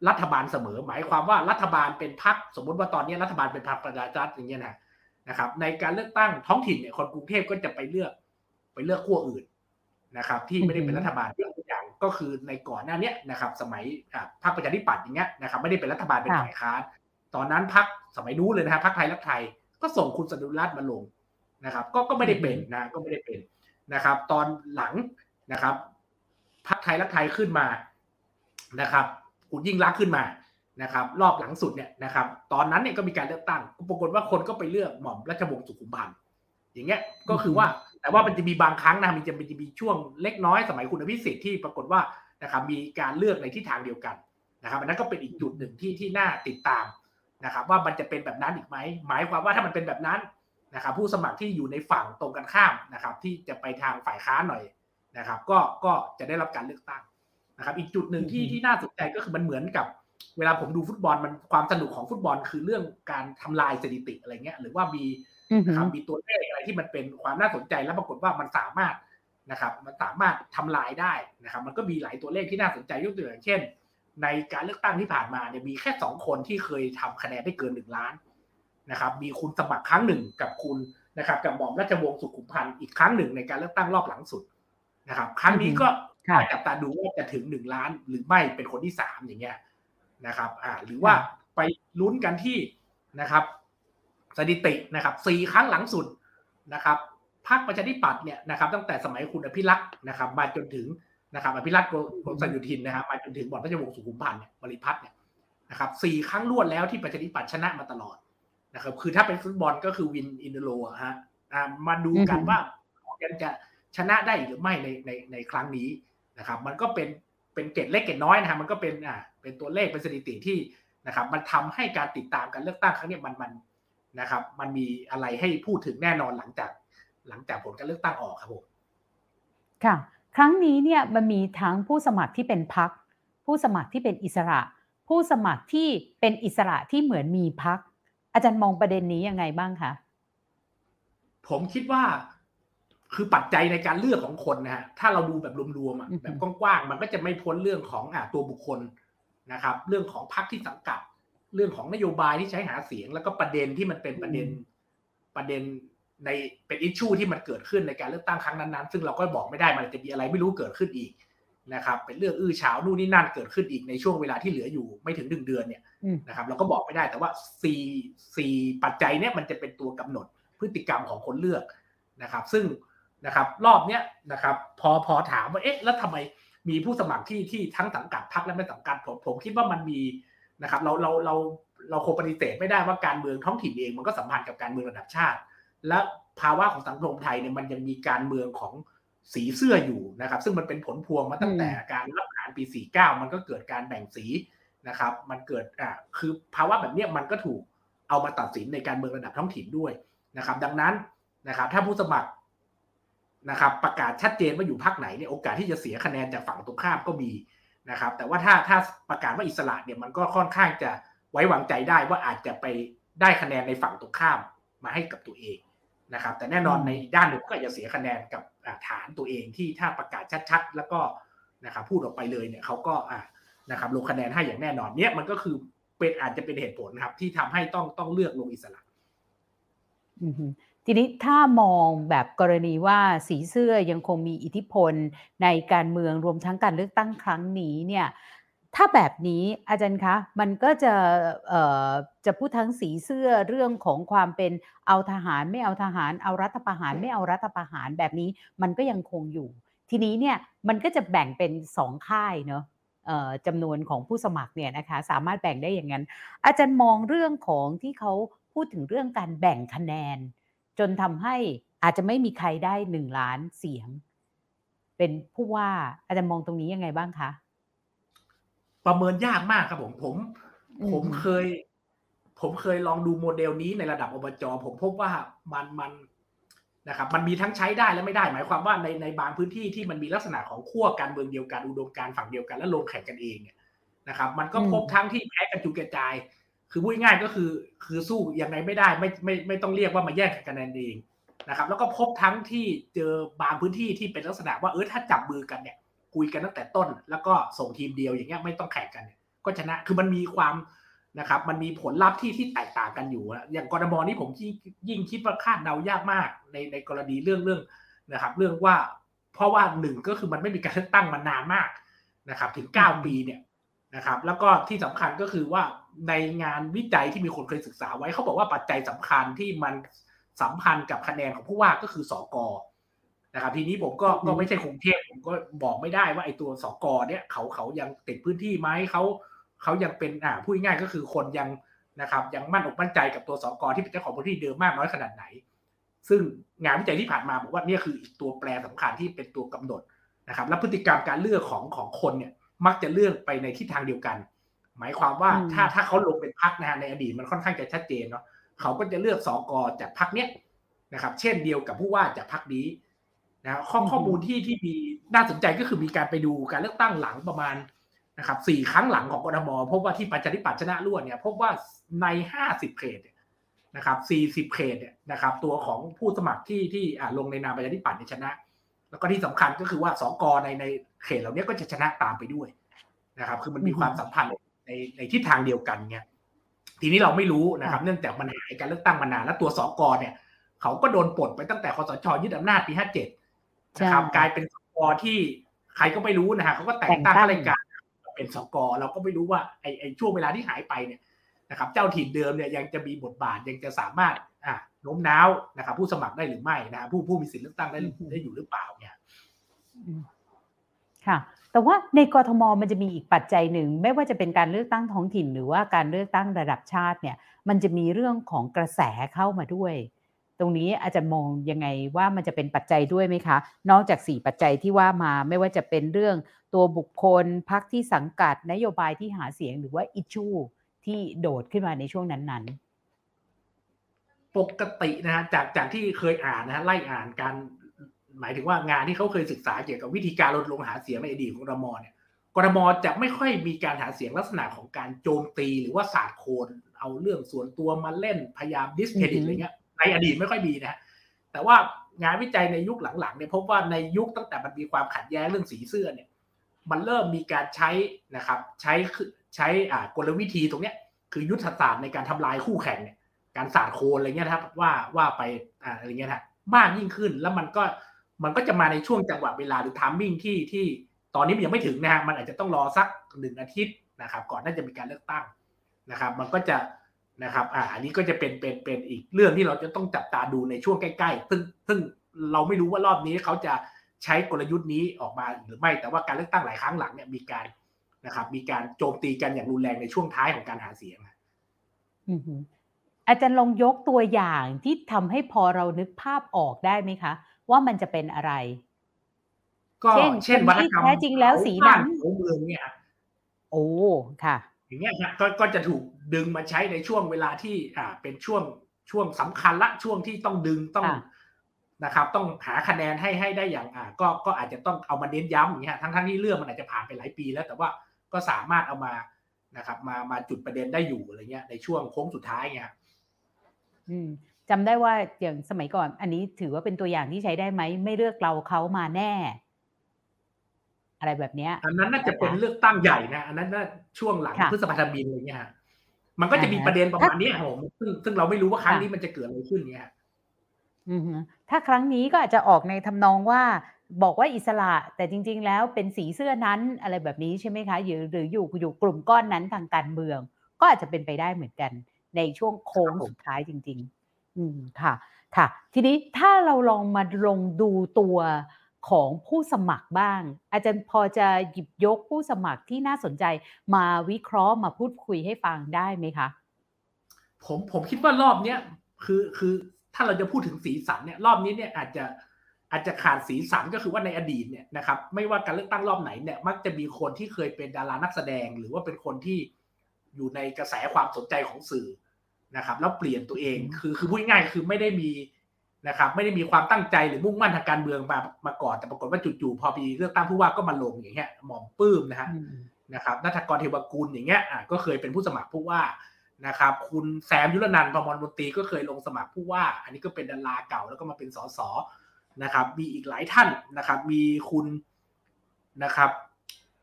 รัฐบาลเสมอ หมายความว่ารัฐบาลเป็นพรรคสมมติว่าตอนนี้รัฐบาลเป็นพรรคประชารัฐอย่างเงี้ยนะนะครับ ในการเลือกตั้งท้องถิ่นเนี่ยคนกรุงเทพก็จะไปเลือกไปเลือกขั้วอื่นนะครับ ที่ไม่ได้เป็นรัฐบาลยกตัวอย่างก็คือในก่อนหน้านี้นะครับ สมัยพรรคประชาธิปัตย์อย่างเงี้ยนะครับ ไม่ได้เป็นรัฐบาลเป็นฝ่ายค้านตอนนั้นพรรคสมัยนู้นเลยนะฮะพรรคไทยรักไทย ก็ส่งคุณสดุรัตน์มาลงนะครับ ก็ก็ไม่ได้เป็นนะก็ไม่ได้เป็นนะครับ ตอนหลังนะครับพรรคไทยรักไทยขึ้นมานะครับคุณยิ่งรักขึ้นมานะครับ รอบหลังสุดเนี่ยนะครับ ตอนนั้นเนี่ยก็มีการเลือกตั้งปรากฏว่าคนก็ไปเลือกหม่อมราชวงศ์สุขุมพันธ์อย่างเงี้ยก็คือว่าแต่ว่ามันจะมีบางครั้งนะมันจะมันจะมีช่วงเล็กน้อยสมัยคุณอภิสิทธิ์ที่ปรากฏว่านะครับมีการเลือกในทิศทางเดียวกันนะครับอันนั้นก็เป็นอีกจุดหนึ่งที่ที่น่าติดตาม นะครับว่ามันจะเป็นแบบนั้นอีกไหมหมายความว่าถ้ามันเป็นแบบนั้นนะครับผู้สมัครที่อยู่ในฝั่งตรงกันข้ามนะครับที่จะไปทางฝ่ายค้านหน่อยนะครับ ก็ก็จะได้รับการเลือกตั้งนะครับอีกจุดหนึ่งที่ที่น่าสนใจก็คือมันเหมือนกับ เวลาผมดูฟุตบอลมันความสนุกของฟุตบอลคือเรื่องการทำลายสถิติอะไรเงี้ยหรือว่ามีนะครับมีตัวเลขอะไรที่มันเป็นความน่าสนใจแล้วปรากฏว่ามันสามารถนะครับ มันสามารถทำลายได้นะครับ มันก็มีหลายตัวเลขที่น่าสนใจยกตัวอย่างเช่น ในการเลือกตั้งที่ผ่านมาเนี่ยมีแค่สองคนที่เคยทำคะแนนได้เกินหนึ่งล้านนะครับ มีคุณสมัครครั้งหนึ่งกับคุณนะครับ กับหม่อมราชวงศ์สุขุมพันธ์อีกครั้งหนึ่งในการเลือกตั้งรอบหลังสุดนะครับ ครั้งนี้ก็จับตาดูว่าจะถึงหนึ่งล้าน หรือไม่เป็นคนที่สามอย่างเงี้ยนะครับ อ่า หรือว่าไปลุ้นกันที่นะครับ สถิตินะครับสี่ครั้งหลังสุดนะครับพรรคประชาธิปัตย์เนี่ยนะครับ ตั้งแต่สมัยคุณอภิรักษ์นะครับ มาจนถึง นะครับอภิรักษ์โกศยุทินนะครับมาจนถึงบอดพระเจ้าวงศ์สุขุมพันธ์เนี่ยบริพัตรเนี่ยนะครับสี่ครั้งรวดแล้วที่ประชาธิปัตย์ชนะมาตลอดนะครับคือถ้าเป็นฟุตบอลก็คือวินอินเดโลฮะมาดูกันว่าจะชนะได้หรือไม่ในในในครั้งนี้นะครับ มันก็เป็นเป็นเกตเล็กเกตน้อยนะครับมันก็เป็นอ่าเป็นตัวเลขเป็นสถิติที่นะครับ มันทำให้การติดตามการเลือกตั้งครั้งนี้มันมันนะครับ มันมีอะไรให้พูดถึงแน่นอนหลังจาก หลังจากผลการเลือกตั้งออกครับผมค่ะ ครั้งนี้เนี่ยมันมีทั้งผู้สมัครที่เป็นพัก ผู้สมัครที่เป็นอิสระ ผู้สมัครที่เป็นอิสระที่เหมือนมีพัก อาจารย์มองประเด็นนี้ยังไงบ้างคะผมคิดว่าคือปัจจัยในการเลือกของคนนะฮะถ้าเราดูแบบรวมๆแบบกว้างๆมันก็จะไม่พ้นเรื่องของอ่าตัวบุคคลนะครับ เรื่องของพรรคที่สังกัด เรื่องของนโยบายที่ใช้หาเสียง แล้วก็ประเด็นที่มันเป็นประเด็นประเด็น ในเป็นอิชชูที่มันเกิดขึ้นในการเลือกตั้งครั้งนั้นๆ ซึ่งเราก็บอกไม่ได้มันจะมีอะไรไม่รู้เกิดขึ้นอีกนะครับ เป็นเรื่องอื้อฉาวนู่นนี่นั่นเกิดขึ้นอีกในช่วงเวลาที่เหลืออยู่ไม่ถึงหนึ่งเดือนเนี่ยนะครับเราก็บอกไม่ได้แต่ว่าสี่สี่ปัจจัยเนี่ยมันจะเป็นตัวกำหนดพฤติกรรมของคนเลือกนะครับ ซึ่งนะครับรอบเนี้ยนะครับพอพอถามว่าเอ๊ะแล้วทำไมมีผู้สมัครที่ที่ทั้งสังกัดพรรคและไม่สังกัดผมผมคิดว่ามันมีนะครับเราเราเราเราคงปฏิเสธไม่ได้ว่าการเมืองท้องถิ่นเองมันก็สัมพันธ์กับการเมืองระดับชาติ และภาวะของสังคมไทยเนี่ยมันยังมีการเมืองของสีเสื้ออยู่นะครับ ซึ่งมันเป็นผลพวงมาตั้งแต่การรับอาหารปี 49 มันก็เกิดการแบ่งสีนะครับ มันเกิดอ่าคือภาวะแบบนี้มันก็ถูกเอามาตัดสินในการเมืองระดับท้องถิ่นด้วยนะครับ ดังนั้นนะครับ ถ้าผู้สมัครนะครับ ประกาศชัดเจนว่าอยู่พรรคไหนเนี่ยโอกาสที่จะเสียคะแนนจากฝั่งตรงข้ามก็มีนะครับ แต่ว่าถ้าถ้าประกาศว่าอิสระเนี่ยมันก็ค่อนข้างจะไว้วางใจได้ว่าอาจจะไปได้คะแนนในฝั่งตรงข้ามมาให้กับตัวเอง นะครับ แต่แน่นอนในด้านหนึ่งก็จะเสียคะแนนกับฐานตัวเองที่ถ้าประกาศชัดๆ แล้วก็นะครับพูดออกไปเลยเนี่ยเขาก็นะครับลงคะแนนให้อย่างแน่นอนเนี่ยมันก็คือเป็นอาจจะเป็นเหตุผลครับ ที่ทำให้ต้องต้องเลือกลงอิสระทีนี้ถ้ามองแบบกรณีว่าสีเสื้อยังคงมีอิทธิพลในการเมืองรวมทั้งการเลือกตั้งครั้งนี้เนี่ย ถ้าแบบนี้อาจารย์คะ มันก็จะจะพูดทั้งสีเสื้อเรื่องของความเป็นเอาทหารไม่เอาทหาร เอารัฐประหารไม่เอารัฐประหารแบบนี้มันก็ยังคงอยู่ ทีนี้เนี่ยมันก็จะแบ่งเป็นสองค่ายเนาะจำนวนของผู้สมัครเนี่ยนะคะสามารถแบ่งได้อย่างนั้น อาจารย์มองเรื่องของที่เขาพูดถึงเรื่องการแบ่งคะแนน จนทำให้อาจจะไม่มีใครได้หนึ่งล้านเสียง เป็นผู้ว่าอาจารย์มองตรงนี้ยังไงบ้างคะ ประเมินยากมากครับผมผม ผมเคย ผมเคยลองดูโมเดลนี้ในระดับอบจผมพบว่ามันมันนะครับ มันมีทั้งใช้ได้และไม่ได้ หมายความว่าในในบางพื้นที่ที่มันมีลักษณะของขั้วการเมืองเดียวกันอุดมการฝั่งเดียวกันและลงแข่งกันเองเนี่ยนะครับ มันก็พบทั้งที่แพ้กันจุกระจาย คือพูดง่ายก็คือ คือสู้ยังไงไม่ได้ไม่ไม่ไม่ต้องเรียกว่ามาแย่งกันเองนะครับ แล้วก็พบทั้งที่เจอบางพื้นที่ที่เป็นลักษณะว่าเออถ้าจับมือกันเนี่ย คุยกันตั้งแต่ต้น แล้วก็ส่งทีมเดียวอย่างเงี้ยไม่ต้องแข่งกันก็ชนะคือมันมีความนะครับ มันมีผลลัพธ์ที่ที่แตกต่างกันอยู่อย่างกรมนี่ผมยิ่งคิดว่าคาดเดายากมากในในกรณีเรื่องเรื่องนะครับ เรื่องว่าเพราะว่าหนึ่งก็คือมันไม่มีการเลือกตั้งมานานมากนะครับ ถึงเก้าปีเนี่ยนะครับ แล้วก็ที่สำคัญก็คือว่าในงานวิจัยที่มีคนเคยศึกษาไว้เขาบอกว่าปัจจัยสำคัญที่มันสัมพันธ์กับคะแนนของผู้ว่าก็คือสอกอ นะครับทีนี้ผมก็ก็ไม่ใช่คงเทพผมก็บอกไม่ได้ว่าไอ้ตัวสกเนี่ยเขาเขายังติดพื้นที่ไหมเขาเขายังเป็นอ่าพูดง่ายก็คือคนยังนะครับยังมั่นอกมั่นใจกับตัวสกที่เป็นเจ้าของพื้นที่เดิมมากน้อยขนาดไหน ซึ่งงานวิจัยที่ผ่านมาบอกว่านี่คืออีกตัวแปรสำคัญที่เป็นตัวกำหนดนะครับ และพฤติกรรมการเลือกของของคนเนี่ยมักจะเลือกไปในทิศทางเดียวกัน หมายความว่าถ้าถ้าเขาลงเป็นพักนะฮะในอดีตมันค่อนข้างจะชัดเจนเนาะเขาก็จะเลือกสกจากพักเนี้ยนะครับ เช่นเดียวกับผู้ว่าจากพักนี้ นะข้อข้อมูลที่ที่มีน่าสนใจก็คือมีการไปดูการเลือกตั้งหลังประมาณนะครับสี่ครั้งหลังของกรทมพบว่าที่ปัจจัยปัจชนะล้วนเนี่ยพบว่าในห้าสิบเขตนะครับสี่สิบเขตเนี่ยนะครับ ตัวของผู้สมัครที่ที่ลงในนามประชาธิปัตย์ชนะ แล้วก็ที่สำคัญก็คือว่าสกในในเขตเหล่านี้ก็จะชนะตามไปด้วยนะครับ คือมันมีความสัมพันธ์ในในทิศทางเดียวกันเนี่ยทีนี้เราไม่รู้นะครับ เนื่องจากมันหายการเลือกตั้งมานานและตัวสกเนี่ยเขาก็โดนปลดไปตั้งแต่คอสชยึดอำนาจปีห้าเจ็ด นะครับกลายเป็นสกที่ใครก็ไม่รู้นะฮะเขาก็แต่งตั้งรายการเป็นสกเราก็ไม่รู้ว่าไอ้ไอ้ช่วงเวลาที่หายไปเนี่ยนะครับ เจ้าถิ่นเดิมเนี่ยยังจะมีบทบาทยังจะสามารถอ่าโน้มน้าวนะครับ ผู้สมัครได้หรือไม่นะผู้ผู้มีสิทธิเลือกตั้งได้ได้อยู่หรือเปล่าเนี่ยค่ะ แต่ว่าในกรทมมันจะมีอีกปัจจัยหนึ่ง ไม่ว่าจะเป็นการเลือกตั้งท้องถิ่น หรือว่าการเลือกตั้งระดับชาติเนี่ย มันจะมีเรื่องของกระแสเข้ามาด้วย ตรงนี้อาจจะมองยังไงว่ามันจะเป็นปัจจัยด้วยไหมคะ นอกจาก 4 ปัจจัยที่ว่ามาไม่ว่าจะเป็นเรื่องตัวบุคคลพักที่สังกัดนโยบายที่หาเสียงหรือว่าอิชูที่โดดขึ้นมาในช่วงนั้นๆ ปกตินะฮะจากจากที่เคยอ่านนะฮะไล่อ่านการหมายถึงว่างานที่เขาเคยศึกษาเกี่ยวกับวิธีการลดลงหาเสียงในอดีตของกรมเนี่ยกรมจะไม่ค่อยมีการหาเสียงลักษณะของการโจมตีหรือว่าศาสตร์โคนเอาเรื่องส่วนตัวมาเล่นพยายามดิสเครดิตอะไรเงี้ย ในอดีตไม่ค่อยมีนะแต่ว่างานวิจัยในยุคหลังๆเนี่ยพบว่าในยุคตั้งแต่มันมีความขัดแย้งเรื่องสีเสื้อเนี่ย มันเริ่มมีการใช้นะครับ ใช้ใช้อ่ากลวิธีตรงเนี้ยคือยุทธศาสตร์ในการทำลายคู่แข่งเนี่ยการสาดโคนอะไรเงี้ยครับ ว่าว่าไปอ่าอะไรเงี้ยฮะมากยิ่งขึ้นแล้วมันก็มันก็จะมาในช่วงจังหวะเวลาหรือทามมิ่งที่ที่ตอนนี้มันยังไม่ถึงนะฮะมันอาจจะต้องรอสักหนึ่งอาทิตย์นะครับ ก่อนน่าจะมีการเลือกตั้งนะครับ มันก็จะ นะครับอ่าอันนี้ก็จะเป็นเป็นเป็นอีกเรื่องที่เราจะต้องจับตาดูในช่วงใกล้ๆ ซึ่งซึ่งเราไม่รู้ว่ารอบนี้เขาจะใช้กลยุทธ์นี้ออกมาหรือไม่ แต่ว่าการเลือกตั้งหลายครั้งหลังเนี่ยมีการนะครับ มีการโจมตีกันอย่างรุนแรงในช่วงท้ายของการหาเสียงอาจารย์ลองยกตัวอย่างที่ทำให้พอเรานึกภาพออกได้ไหมคะ ว่ามันจะเป็นอะไร ก็เช่นวัฒนธรรมแท้จริงแล้วสีนั้นของเมืองเนี่ย โอ้ค่ะ อย่างเงี้ยก็ก็จะถูกดึงมาใช้ในช่วงเวลาที่อ่าเป็นช่วงช่วงสำคัญละช่วงที่ต้องดึงต้องนะครับ ต้องหาคะแนนให้ให้ได้อย่างอ่าก็ก็อาจจะต้องเอามาเน้นย้ำอย่างเงี้ยทั้งทั้งที่เรื่องมันอาจจะผ่านไปหลายปีแล้ว แต่ว่าก็สามารถเอามานะครับ มามาจุดประเด็นได้อยู่อะไรเงี้ยในช่วงโค้งสุดท้ายเงี้ยอืมจำได้ว่าอย่างสมัยก่อน อันนี้ถือว่าเป็นตัวอย่างที่ใช้ได้ไหมไม่เลือกเราเขามาแน่ อะไรแบบเนี้ย อันนั้นน่าจะเป็นเลือกตั้งใหญ่นะ อันนั้นน่าช่วงหลังพฤษภาธมินอะไรเงี้ยมันก็จะมีประเด็นประมาณนี้ผมซึ่งซึ่งเราไม่รู้ว่าครั้งนี้มันจะเกิดอะไรขึ้นเนี่ยอืถ้าครั้งนี้ก็อาจจะออกในทำนองว่าบอกว่าอิสระแต่จริง ๆ แล้วเป็นสีเสื้อนั้นอะไรแบบนี้ใช่ไหมคะหรือหรืออยู่อยู่กลุ่มก้อนนั้นทางการเมือง ก็อาจจะเป็นไปได้เหมือนกัน ในช่วงโค้งสุดท้ายจริง ๆ อืมค่ะ ค่ะ ทีนี้ถ้าเราลองมาลงดูตัว ของผู้สมัครบ้าง อาจารย์พอจะหยิบยกผู้สมัครที่น่าสนใจมาวิเคราะห์มาพูดคุยให้ฟังได้ไหมคะ ผมผมคิดว่ารอบเนี้ยคือคือถ้าเราจะพูดถึงสีสันเนี่ยรอบนี้เนี่ยอาจจะอาจจะขาดสีสันก็คือว่าในอดีตเนี่ยนะครับไม่ว่าการเลือกตั้งรอบไหนเนี่ยมักจะมีคนที่เคยเป็นดารานักแสดง หรือว่าเป็นคนที่อยู่ในกระแสความสนใจของสื่อนะครับ แล้วเปลี่ยนตัวเองคือคือพูดง่ายคือไม่ได้มี นะครับไม่ได้มีความตั้งใจหรือมุ่งมั่นทางการเมืองมามาก่อนแต่ปรากฏว่าจู่ๆพอปีเลือกตั้งผู้ว่าก็มาลงอย่างเงี้ยหม่อมปื้มนะฮะนะครับนัทกรเทวกุลอย่างเงี้ยอะก็เคยเป็นผู้สมัครผู้ว่านะครับคุณแซมยุรนันท์พมรบุตรีก็เคยลงสมัครผู้ว่า อันนี้ก็เป็นดาราเก่าแล้วก็มาเป็นสสนะครับมีอีกหลายท่านนะครับ มีคุณนะครับ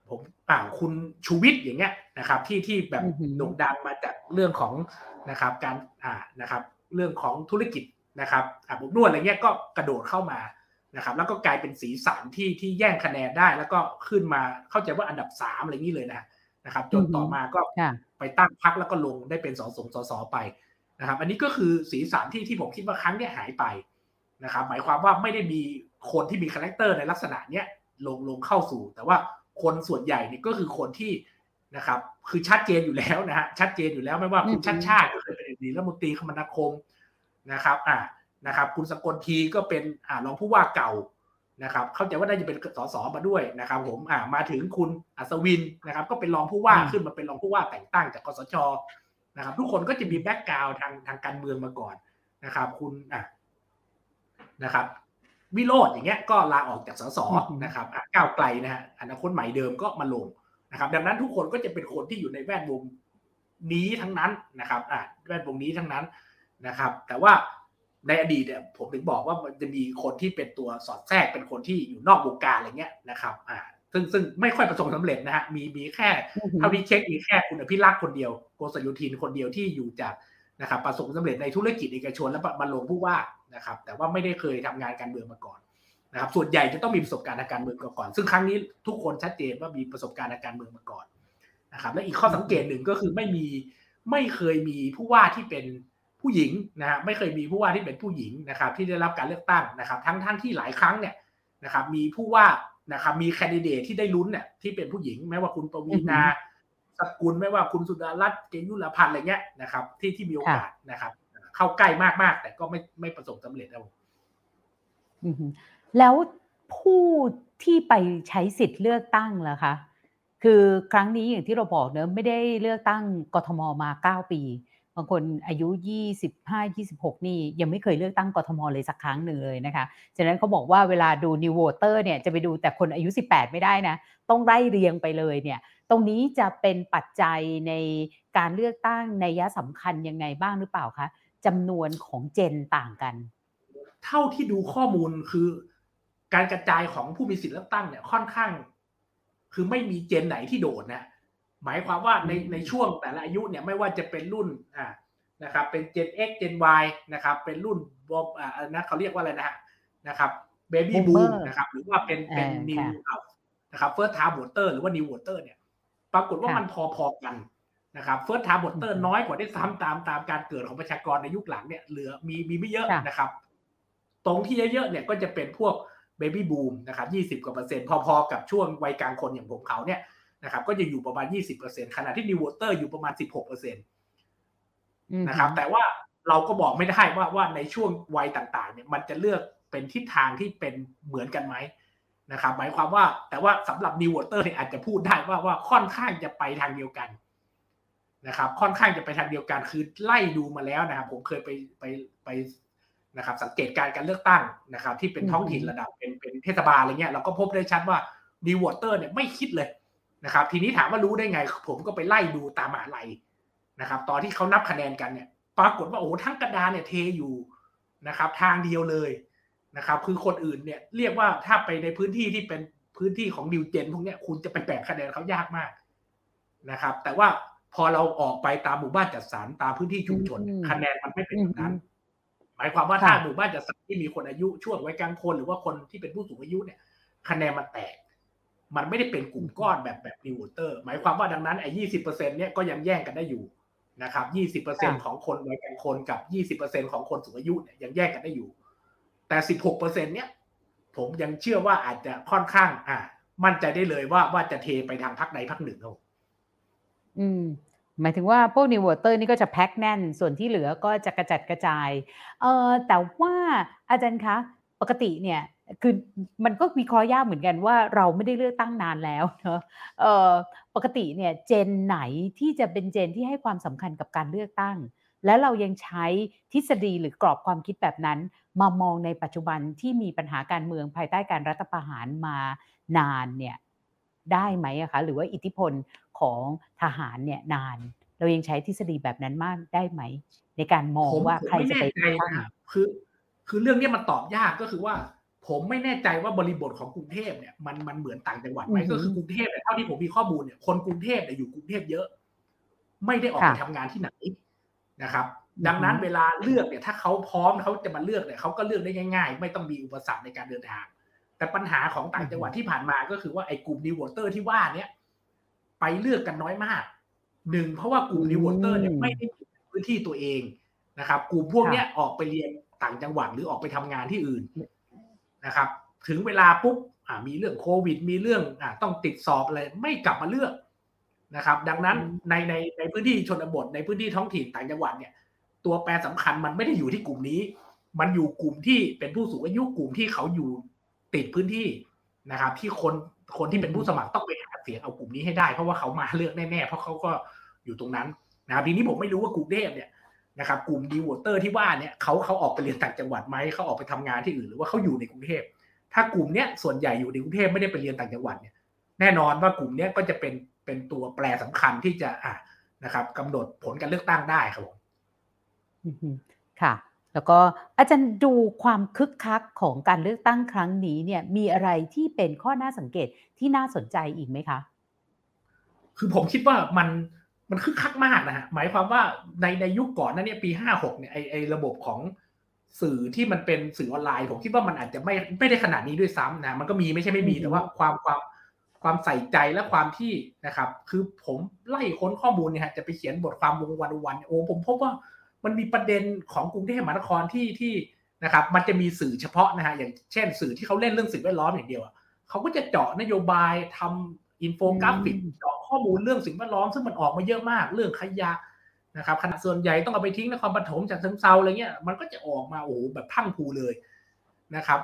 ผมอ่าคุณชูวิทย์อย่างเงี้ยนะครับ ที่ที่แบบโด่งดังมาจากเรื่องของนะครับ การอ่านะครับ เรื่องของธุรกิจ นะครับอาบอบนวดอะไรเงี้ยก็กระโดดเข้ามานะครับ แล้วก็กลายเป็นสีสันที่ที่แย่งคะแนนได้ แล้วก็ขึ้นมาเข้าใจว่าอันดับสามอะไรนี้เลยนะนะครับ จนต่อมาก็ไปตั้งพรรคแล้วก็ลงได้เป็นสสสสไปนะครับ อันนี้ก็คือสีสันที่ที่ผมคิดว่าครั้งนี้หายไปนะครับ หมายความว่าไม่ได้มีคนที่มี character ในลักษณะเนี้ยลงลงเข้าสู่ แต่ว่าคนส่วนใหญ่นี่ก็คือคนที่นะครับ คือชัดเจนอยู่แล้วนะฮะชัดเจนอยู่แล้วไม่ว่าคุณชัชชาติก็เคยเป็นอดีตรัฐมนตรีคมนาคม นะครับอ่านะครับ คุณสกลธีก็เป็นอ่ารองผู้ว่าเก่านะครับ เข้าใจว่าน่าจะเป็นสสมาด้วยนะครับ ผมอ่ามาถึงคุณอัศวินนะครับ ก็เป็นรองผู้ว่าขึ้นมาเป็นรองผู้ว่าแต่งตั้งจากกสชนะครับ ทุกคนก็จะมีแบ็กกราวทางทางการเมืองมาก่อนนะครับ คุณอะนะครับวิโรธอย่างเงี้ยก็ลาออกจากสสนะครับก้าวไกลนะฮะอนาคตใหม่เดิมก็มาลงนะครับ ดังนั้นทุกคนก็จะเป็นคนที่อยู่ในแวดวงนี้ทั้งนั้นนะครับอ่าแวดวงนี้ทั้งนั้น นะครับ แต่ว่าในอดีตเนี่ยผมถึงบอกว่ามันจะมีคนที่เป็นตัวสอดแทรกเป็นคนที่อยู่นอกวงการอะไรเงี้ยนะครับอ่าซึ่งซึ่งไม่ค่อยประสบสำเร็จนะฮะมีมีแค่เท่าที่เช็คมีแค่คุณอภิรักษ์คนเดียวโกศยุทินคนเดียวที่อยู่จากนะครับประสบสำเร็จในธุรกิจเอกชนแล้วมาลงผู้ว่านะครับ แต่ว่าไม่ได้เคยทำงานการเมืองมาก่อนนะครับ ส่วนใหญ่จะต้องมีประสบการณ์ทางการเมืองก่อน ซึ่งครั้งนี้ทุกคนชัดเจนว่ามีประสบการณ์ทางการเมืองมาก่อนนะครับ และอีกข้อสังเกตหนึ่งก็คือไม่มีไม่เคยมีผู้ว่าที่เป็น ผู้หญิงนะฮะไม่เคยมีผู้ว่าที่เป็นผู้หญิงนะครับที่ได้รับการเลือกตั้งนะครับ ทั้งทั้งที่หลายครั้งเนี่ยนะครับมีผู้ว่านะครับมีแคนดิเดตที่ได้ลุ้นเนี่ยที่เป็นผู้หญิงแม้ว่าคุณปวีนาสกุลไม่ว่าคุณสุดารัตน์เกยุรพันธ์อะไรเงี้ยนะครับ ที่ที่มีโอกาสนะครับ เข้าใกล้มากๆ แต่ก็ไม่ไม่ประสบสำเร็จครับแล้วผู้ที่ไปใช้สิทธิ์เลือกตั้งล่ะคะ คือครั้งนี้อย่างที่เราบอกเนอะไม่ได้เลือกตั้งกทมมาเก้าปีบางคนอายุ 25 26 นี่ยังไม่เคยเลือกตั้งกทมเลยสักครั้งหนึ่งเลยนะคะ ฉะนั้นเขาบอกว่าเวลาดู New Voter เนี่ยจะไปดูแต่คนอายุ 18 ไม่ได้นะ ต้องไล่เรียงไปเลยเนี่ย ตรงนี้จะเป็นปัจจัยในการเลือกตั้งในยะสำคัญยังไงบ้างหรือเปล่าคะจำนวนของเจนต่างกัน เท่าที่ดูข้อมูลคือ การกระจายของผู้มีสิทธิ์เลือกตั้งเนี่ยค่อนข้าง คือไม่มี Gen ไหนที่โดดนะ หมายความว่าในในช่วงแต่ละอายุเนี่ยไม่ว่าจะเป็นรุ่นอ่านะครับเป็น Gen X Gen Y นะครับเป็นรุ่นบอมอ่านะเขาเรียกว่าอะไรนะฮะนะครับ baby boom นะครับหรือว่าเป็นเป็น new นะครับ first time voter หรือว่า new voter เนี่ยปรากฏว่ามันพอๆกันนะครับ first time voter น้อยกว่าด้วยซ้ำตามตามการเกิดของประชากรในยุคหลังเนี่ยเหลือมีมีไม่เยอะนะครับ ตรงที่เยอะๆเนี่ยก็จะเป็นพวก baby boom นะครับยี่สิบกว่าเปอร์เซ็นต์พอๆกับช่วงวัยกลางคนอย่างผมเขาเนี่ย นะครับก็จะอยู่ประมาณยี่สิบเปอร์เซ็นต์ขณะที่ new voter อยู่ประมาณสิบหกเปอร์เซ็นต์นะครับแต่ว่าเราก็บอกไม่ได้ว่าว่าในช่วงวัยต่างๆเนี่ยมันจะเลือกเป็นทิศทางที่เป็นเหมือนกันไหมนะครับหมายความว่าแต่ว่าสำหรับ new voter เนี่ยอาจจะพูดได้ว่าว่าค่อนข้างจะไปทางเดียวกันนะครับค่อนข้างจะไปทางเดียวกันคือไล่ดูมาแล้วนะครับผมเคยไปไปไปนะครับสังเกตการการเลือกตั้งนะครับ ที่เป็นท้องถิ่นระดับเป็นเป็นเทศบาลอะไรเงี้ยเราก็พบได้ชัดว่านิวเตอร์เนี่ยไม่คิดเลย นะครับ ทีนี้ถามว่ารู้ได้ไง ผมก็ไปไล่ดูตามมหาลัยนะครับ ตอนที่เขานับคะแนนกันเนี่ย ปรากฏว่าโอ้ทั้งกระดานเนี่ยเทอยู่นะครับ ทางเดียวเลยนะครับ คือคนอื่นเนี่ยเรียกว่าถ้าไปในพื้นที่ที่เป็นพื้นที่ของดิวเจนพวกนี้คุณจะไปแบ่งคะแนนเขายากมากนะครับ แต่ว่าพอเราออกไปตามหมู่บ้านจัดสรรตามพื้นที่ชุมชน คะแนนมันไม่เป็นแบบนั้น หมายความว่าถ้าหมู่บ้านจัดสรรที่มีคนอายุช่วงวัยกลางคน หรือว่าคนที่เป็นผู้สูงอายุเนี่ย คะแนนมันแตก มันไม่ได้เป็นกลุ่มก้อนแบบแบบนิวเตอร์ หมายความว่าดังนั้นไอ้ยี่สิบเปอร์เซ็นเนี่ยก็ยังแย่งกันได้อยู่นะครับยี่สิบเปอร์เซ็นของคนวัยกลางคนกับยี่สิบเปอร์เซ็นของคนสูงอายุเนี่ยยังแย่งกันได้อยู่ แต่สิบหกเปอร์เซ็นเนี่ย ผมยังเชื่อว่าอาจจะค่อนข้าง อ่า มั่นใจได้เลยว่าว่าจะเทไปทางพักใดพักหนึ่งเขาอืม หมายถึงว่าพวกนิวเตอร์นี่ก็จะแพ็คแน่น ส่วนที่เหลือก็จะกระจัดกระจาย เออแต่ว่าอาจารย์คะ ปกติเนี่ย คือมันก็วิเคราะห์ยากเหมือนกันว่าเราไม่ได้เลือกตั้งนานแล้วเนอะปกติเนี่ยเจนไหนที่จะเป็นเจนที่ให้ความสำคัญกับการเลือกตั้ง และเรายังใช้ทฤษฎีหรือกรอบความคิดแบบนั้น มามองในปัจจุบันที่มีปัญหาการเมืองภายใต้การรัฐประหารมานานเนี่ยได้ไหมอะคะหรือว่าอิทธิพลของทหารเนี่ยนาน เรายังใช้ทฤษฎีแบบนั้นมากได้ไหม ในการมองว่าใครจะไปตั้งคือ คือเรื่องนี้มันตอบยากก็คือว่า ผมไม่แน่ใจว่าบริบทของกรุงเทพเนี่ยมันมันเหมือนต่างจังหวัดไหมก็คือกรุงเทพเนี่ยเท่าที่ผมมีข้อมูลเนี่ยคนกรุงเทพเนี่ยอยู่กรุงเทพเยอะ ไม่ได้ออกไปทำงานที่ไหนนะครับ ดังนั้นเวลาเลือกเนี่ยถ้าเขาพร้อมเขาจะมาเลือกเนี่ยเขาก็เลือกได้ง่าย ๆ ไม่ต้องมีอุปสรรคในการเดินทาง แต่ปัญหาของต่างจังหวัดที่ผ่านมาก็คือว่าไอ้กลุ่มนิวเตอร์ที่ว่าเนี่ยไปเลือกกันน้อยมากหนึ่งเพราะว่ากลุ่มนิวเตอร์เนี่ยไม่ได้พื้นที่ตัวเองนะครับ กลุ่มพวกเนี้ยออกไปเรียนต่างจังหวัดหรือออกไปทำงานที่อื่น นะครับ ถึงเวลาปุ๊บมีเรื่องโควิด มีเรื่องอต้องติดสอบอะไรไม่กลับมาเลือกนะครับ ดังนั้นในในในพื้นที่ชนบทในพื้นที่ท้องถิ่นต่างจังหวัดเนี่ยตัวแปรสำคัญมันไม่ได้อยู่ที่กลุ่มนี้ มันอยู่กลุ่มที่เป็นผู้สูงอายุกลุ่มที่เขาอยู่ติดพื้นที่นะครับ ที่คนคนที่เป็นผู้สมัครต้องไปหาเสียงเอากลุ่มนี้ให้ได้ เพราะว่าเขามาเลือกแน่ๆเพราะเขาก็อยู่ตรงนั้นนะครับทีนี้ผมไม่รู้ว่ากรุงเทพเนี่ย นะครับกลุ่มดีวอเตอร์ที่ว่าเนี่ยเขาเขาออกไปเรียนต่างจังหวัดไหมเขาออกไปทำงานที่อื่นหรือว่าเขาอยู่ในกรุงเทพถ้ากลุ่มเนี้ยส่วนใหญ่อยู่ในกรุงเทพไม่ได้ไปเรียนต่างจังหวัดเนี่ยแน่นอนว่ากลุ่มเนี้ยก็จะเป็นเป็นตัวแปรสำคัญที่จะอ่านะครับกำหนดผลการเลือกตั้งได้ครับผมค่ะ แล้วก็อาจารย์ดูความคึกคักของการเลือกตั้งครั้งนี้เนี่ยมีอะไรที่เป็นข้อน่าสังเกตที่น่าสนใจอีกไหมคะ คือผมคิดว่ามัน มันคึกคักมากนะฮะหมายความว่าในในยุคก่อนนั้นเนี่ยปีห้าหกเนี่ยไอไอระบบของสื่อที่มันเป็นสื่อออนไลน์ผมคิดว่ามันอาจจะไม่ไม่ได้ขนาดนี้ด้วยซ้ำนะมันก็มีไม่ใช่ไม่มีแต่ว่าความความความใส่ใจและความที่นะครับ คือผมไล่ค้นข้อมูลเนี่ยฮะจะไปเขียนบทความลงวันวันโอ้ผมพบว่ามันมีประเด็นของกรุงเทพมหานครที่ที่นะครับ มันจะมีสื่อเฉพาะนะฮะอย่างเช่น สื่อที่เขาเล่นเรื่องสิ่งแวดล้อมอย่างเดียวเขาก็จะเจาะนโยบายทำอินโฟกราฟิกเจาะ ข้อมูลเรื่องสิ่งแวดล้อมซึ่งมันออกมาเยอะมากเรื่องขยะนะครับขยะส่วนใหญ่ต้องเอาไปทิ้งนครปฐมจากฉะเชิงเทราอะไรเงี้ยมันก็จะออกมาโอ้แบบพรั่งพรูเลยนะครับ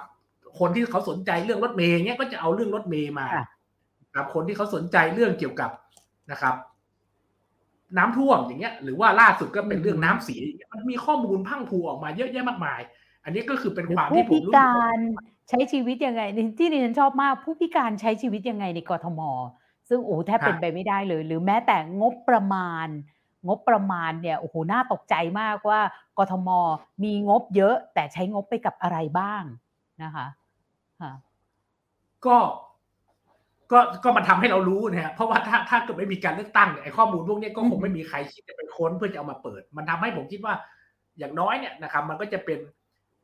คนที่เขาสนใจเรื่องรถเมย์เงี้ยก็จะเอาเรื่องรถเมย์มาครับคนที่เขาสนใจเรื่องเกี่ยวกับนะครับ น้ำท่วมอย่างเงี้ย หรือว่าล่าสุดก็เป็นเรื่องน้ำเสียมันมีข้อมูลพังผูออกมาเยอะแยะมากมาย อันนี้ก็คือเป็นความที่ผมรู้สึกการใช้ชีวิตยังไงที่ดิฉันชอบมาก ผู้พิการใช้ชีวิตยังไงในกรทม ซึ่งโอ้แทบเป็นไปไม่ได้เลย หรือแม้แต่งบประมาณ งบประมาณเนี่ยโอ้โหน่าตกใจมากว่ากทมมีงบเยอะ แต่ใช้งบไปกับอะไรบ้างนะคะก็ก็ก็มันทาให้เรารู้นะฮะเพราะว่าถ้าถ้าเกิดไม่มีการเลือกตั้งเนี่ยไอ้ข้อมูลพวกนี้ก็คงไม่มีใครคิดจะไปค้นเพื่อจะเอามาเปิด มันทำให้ผมคิดว่า อย่างน้อยเนี่ยนะครับ มันก็จะเป็น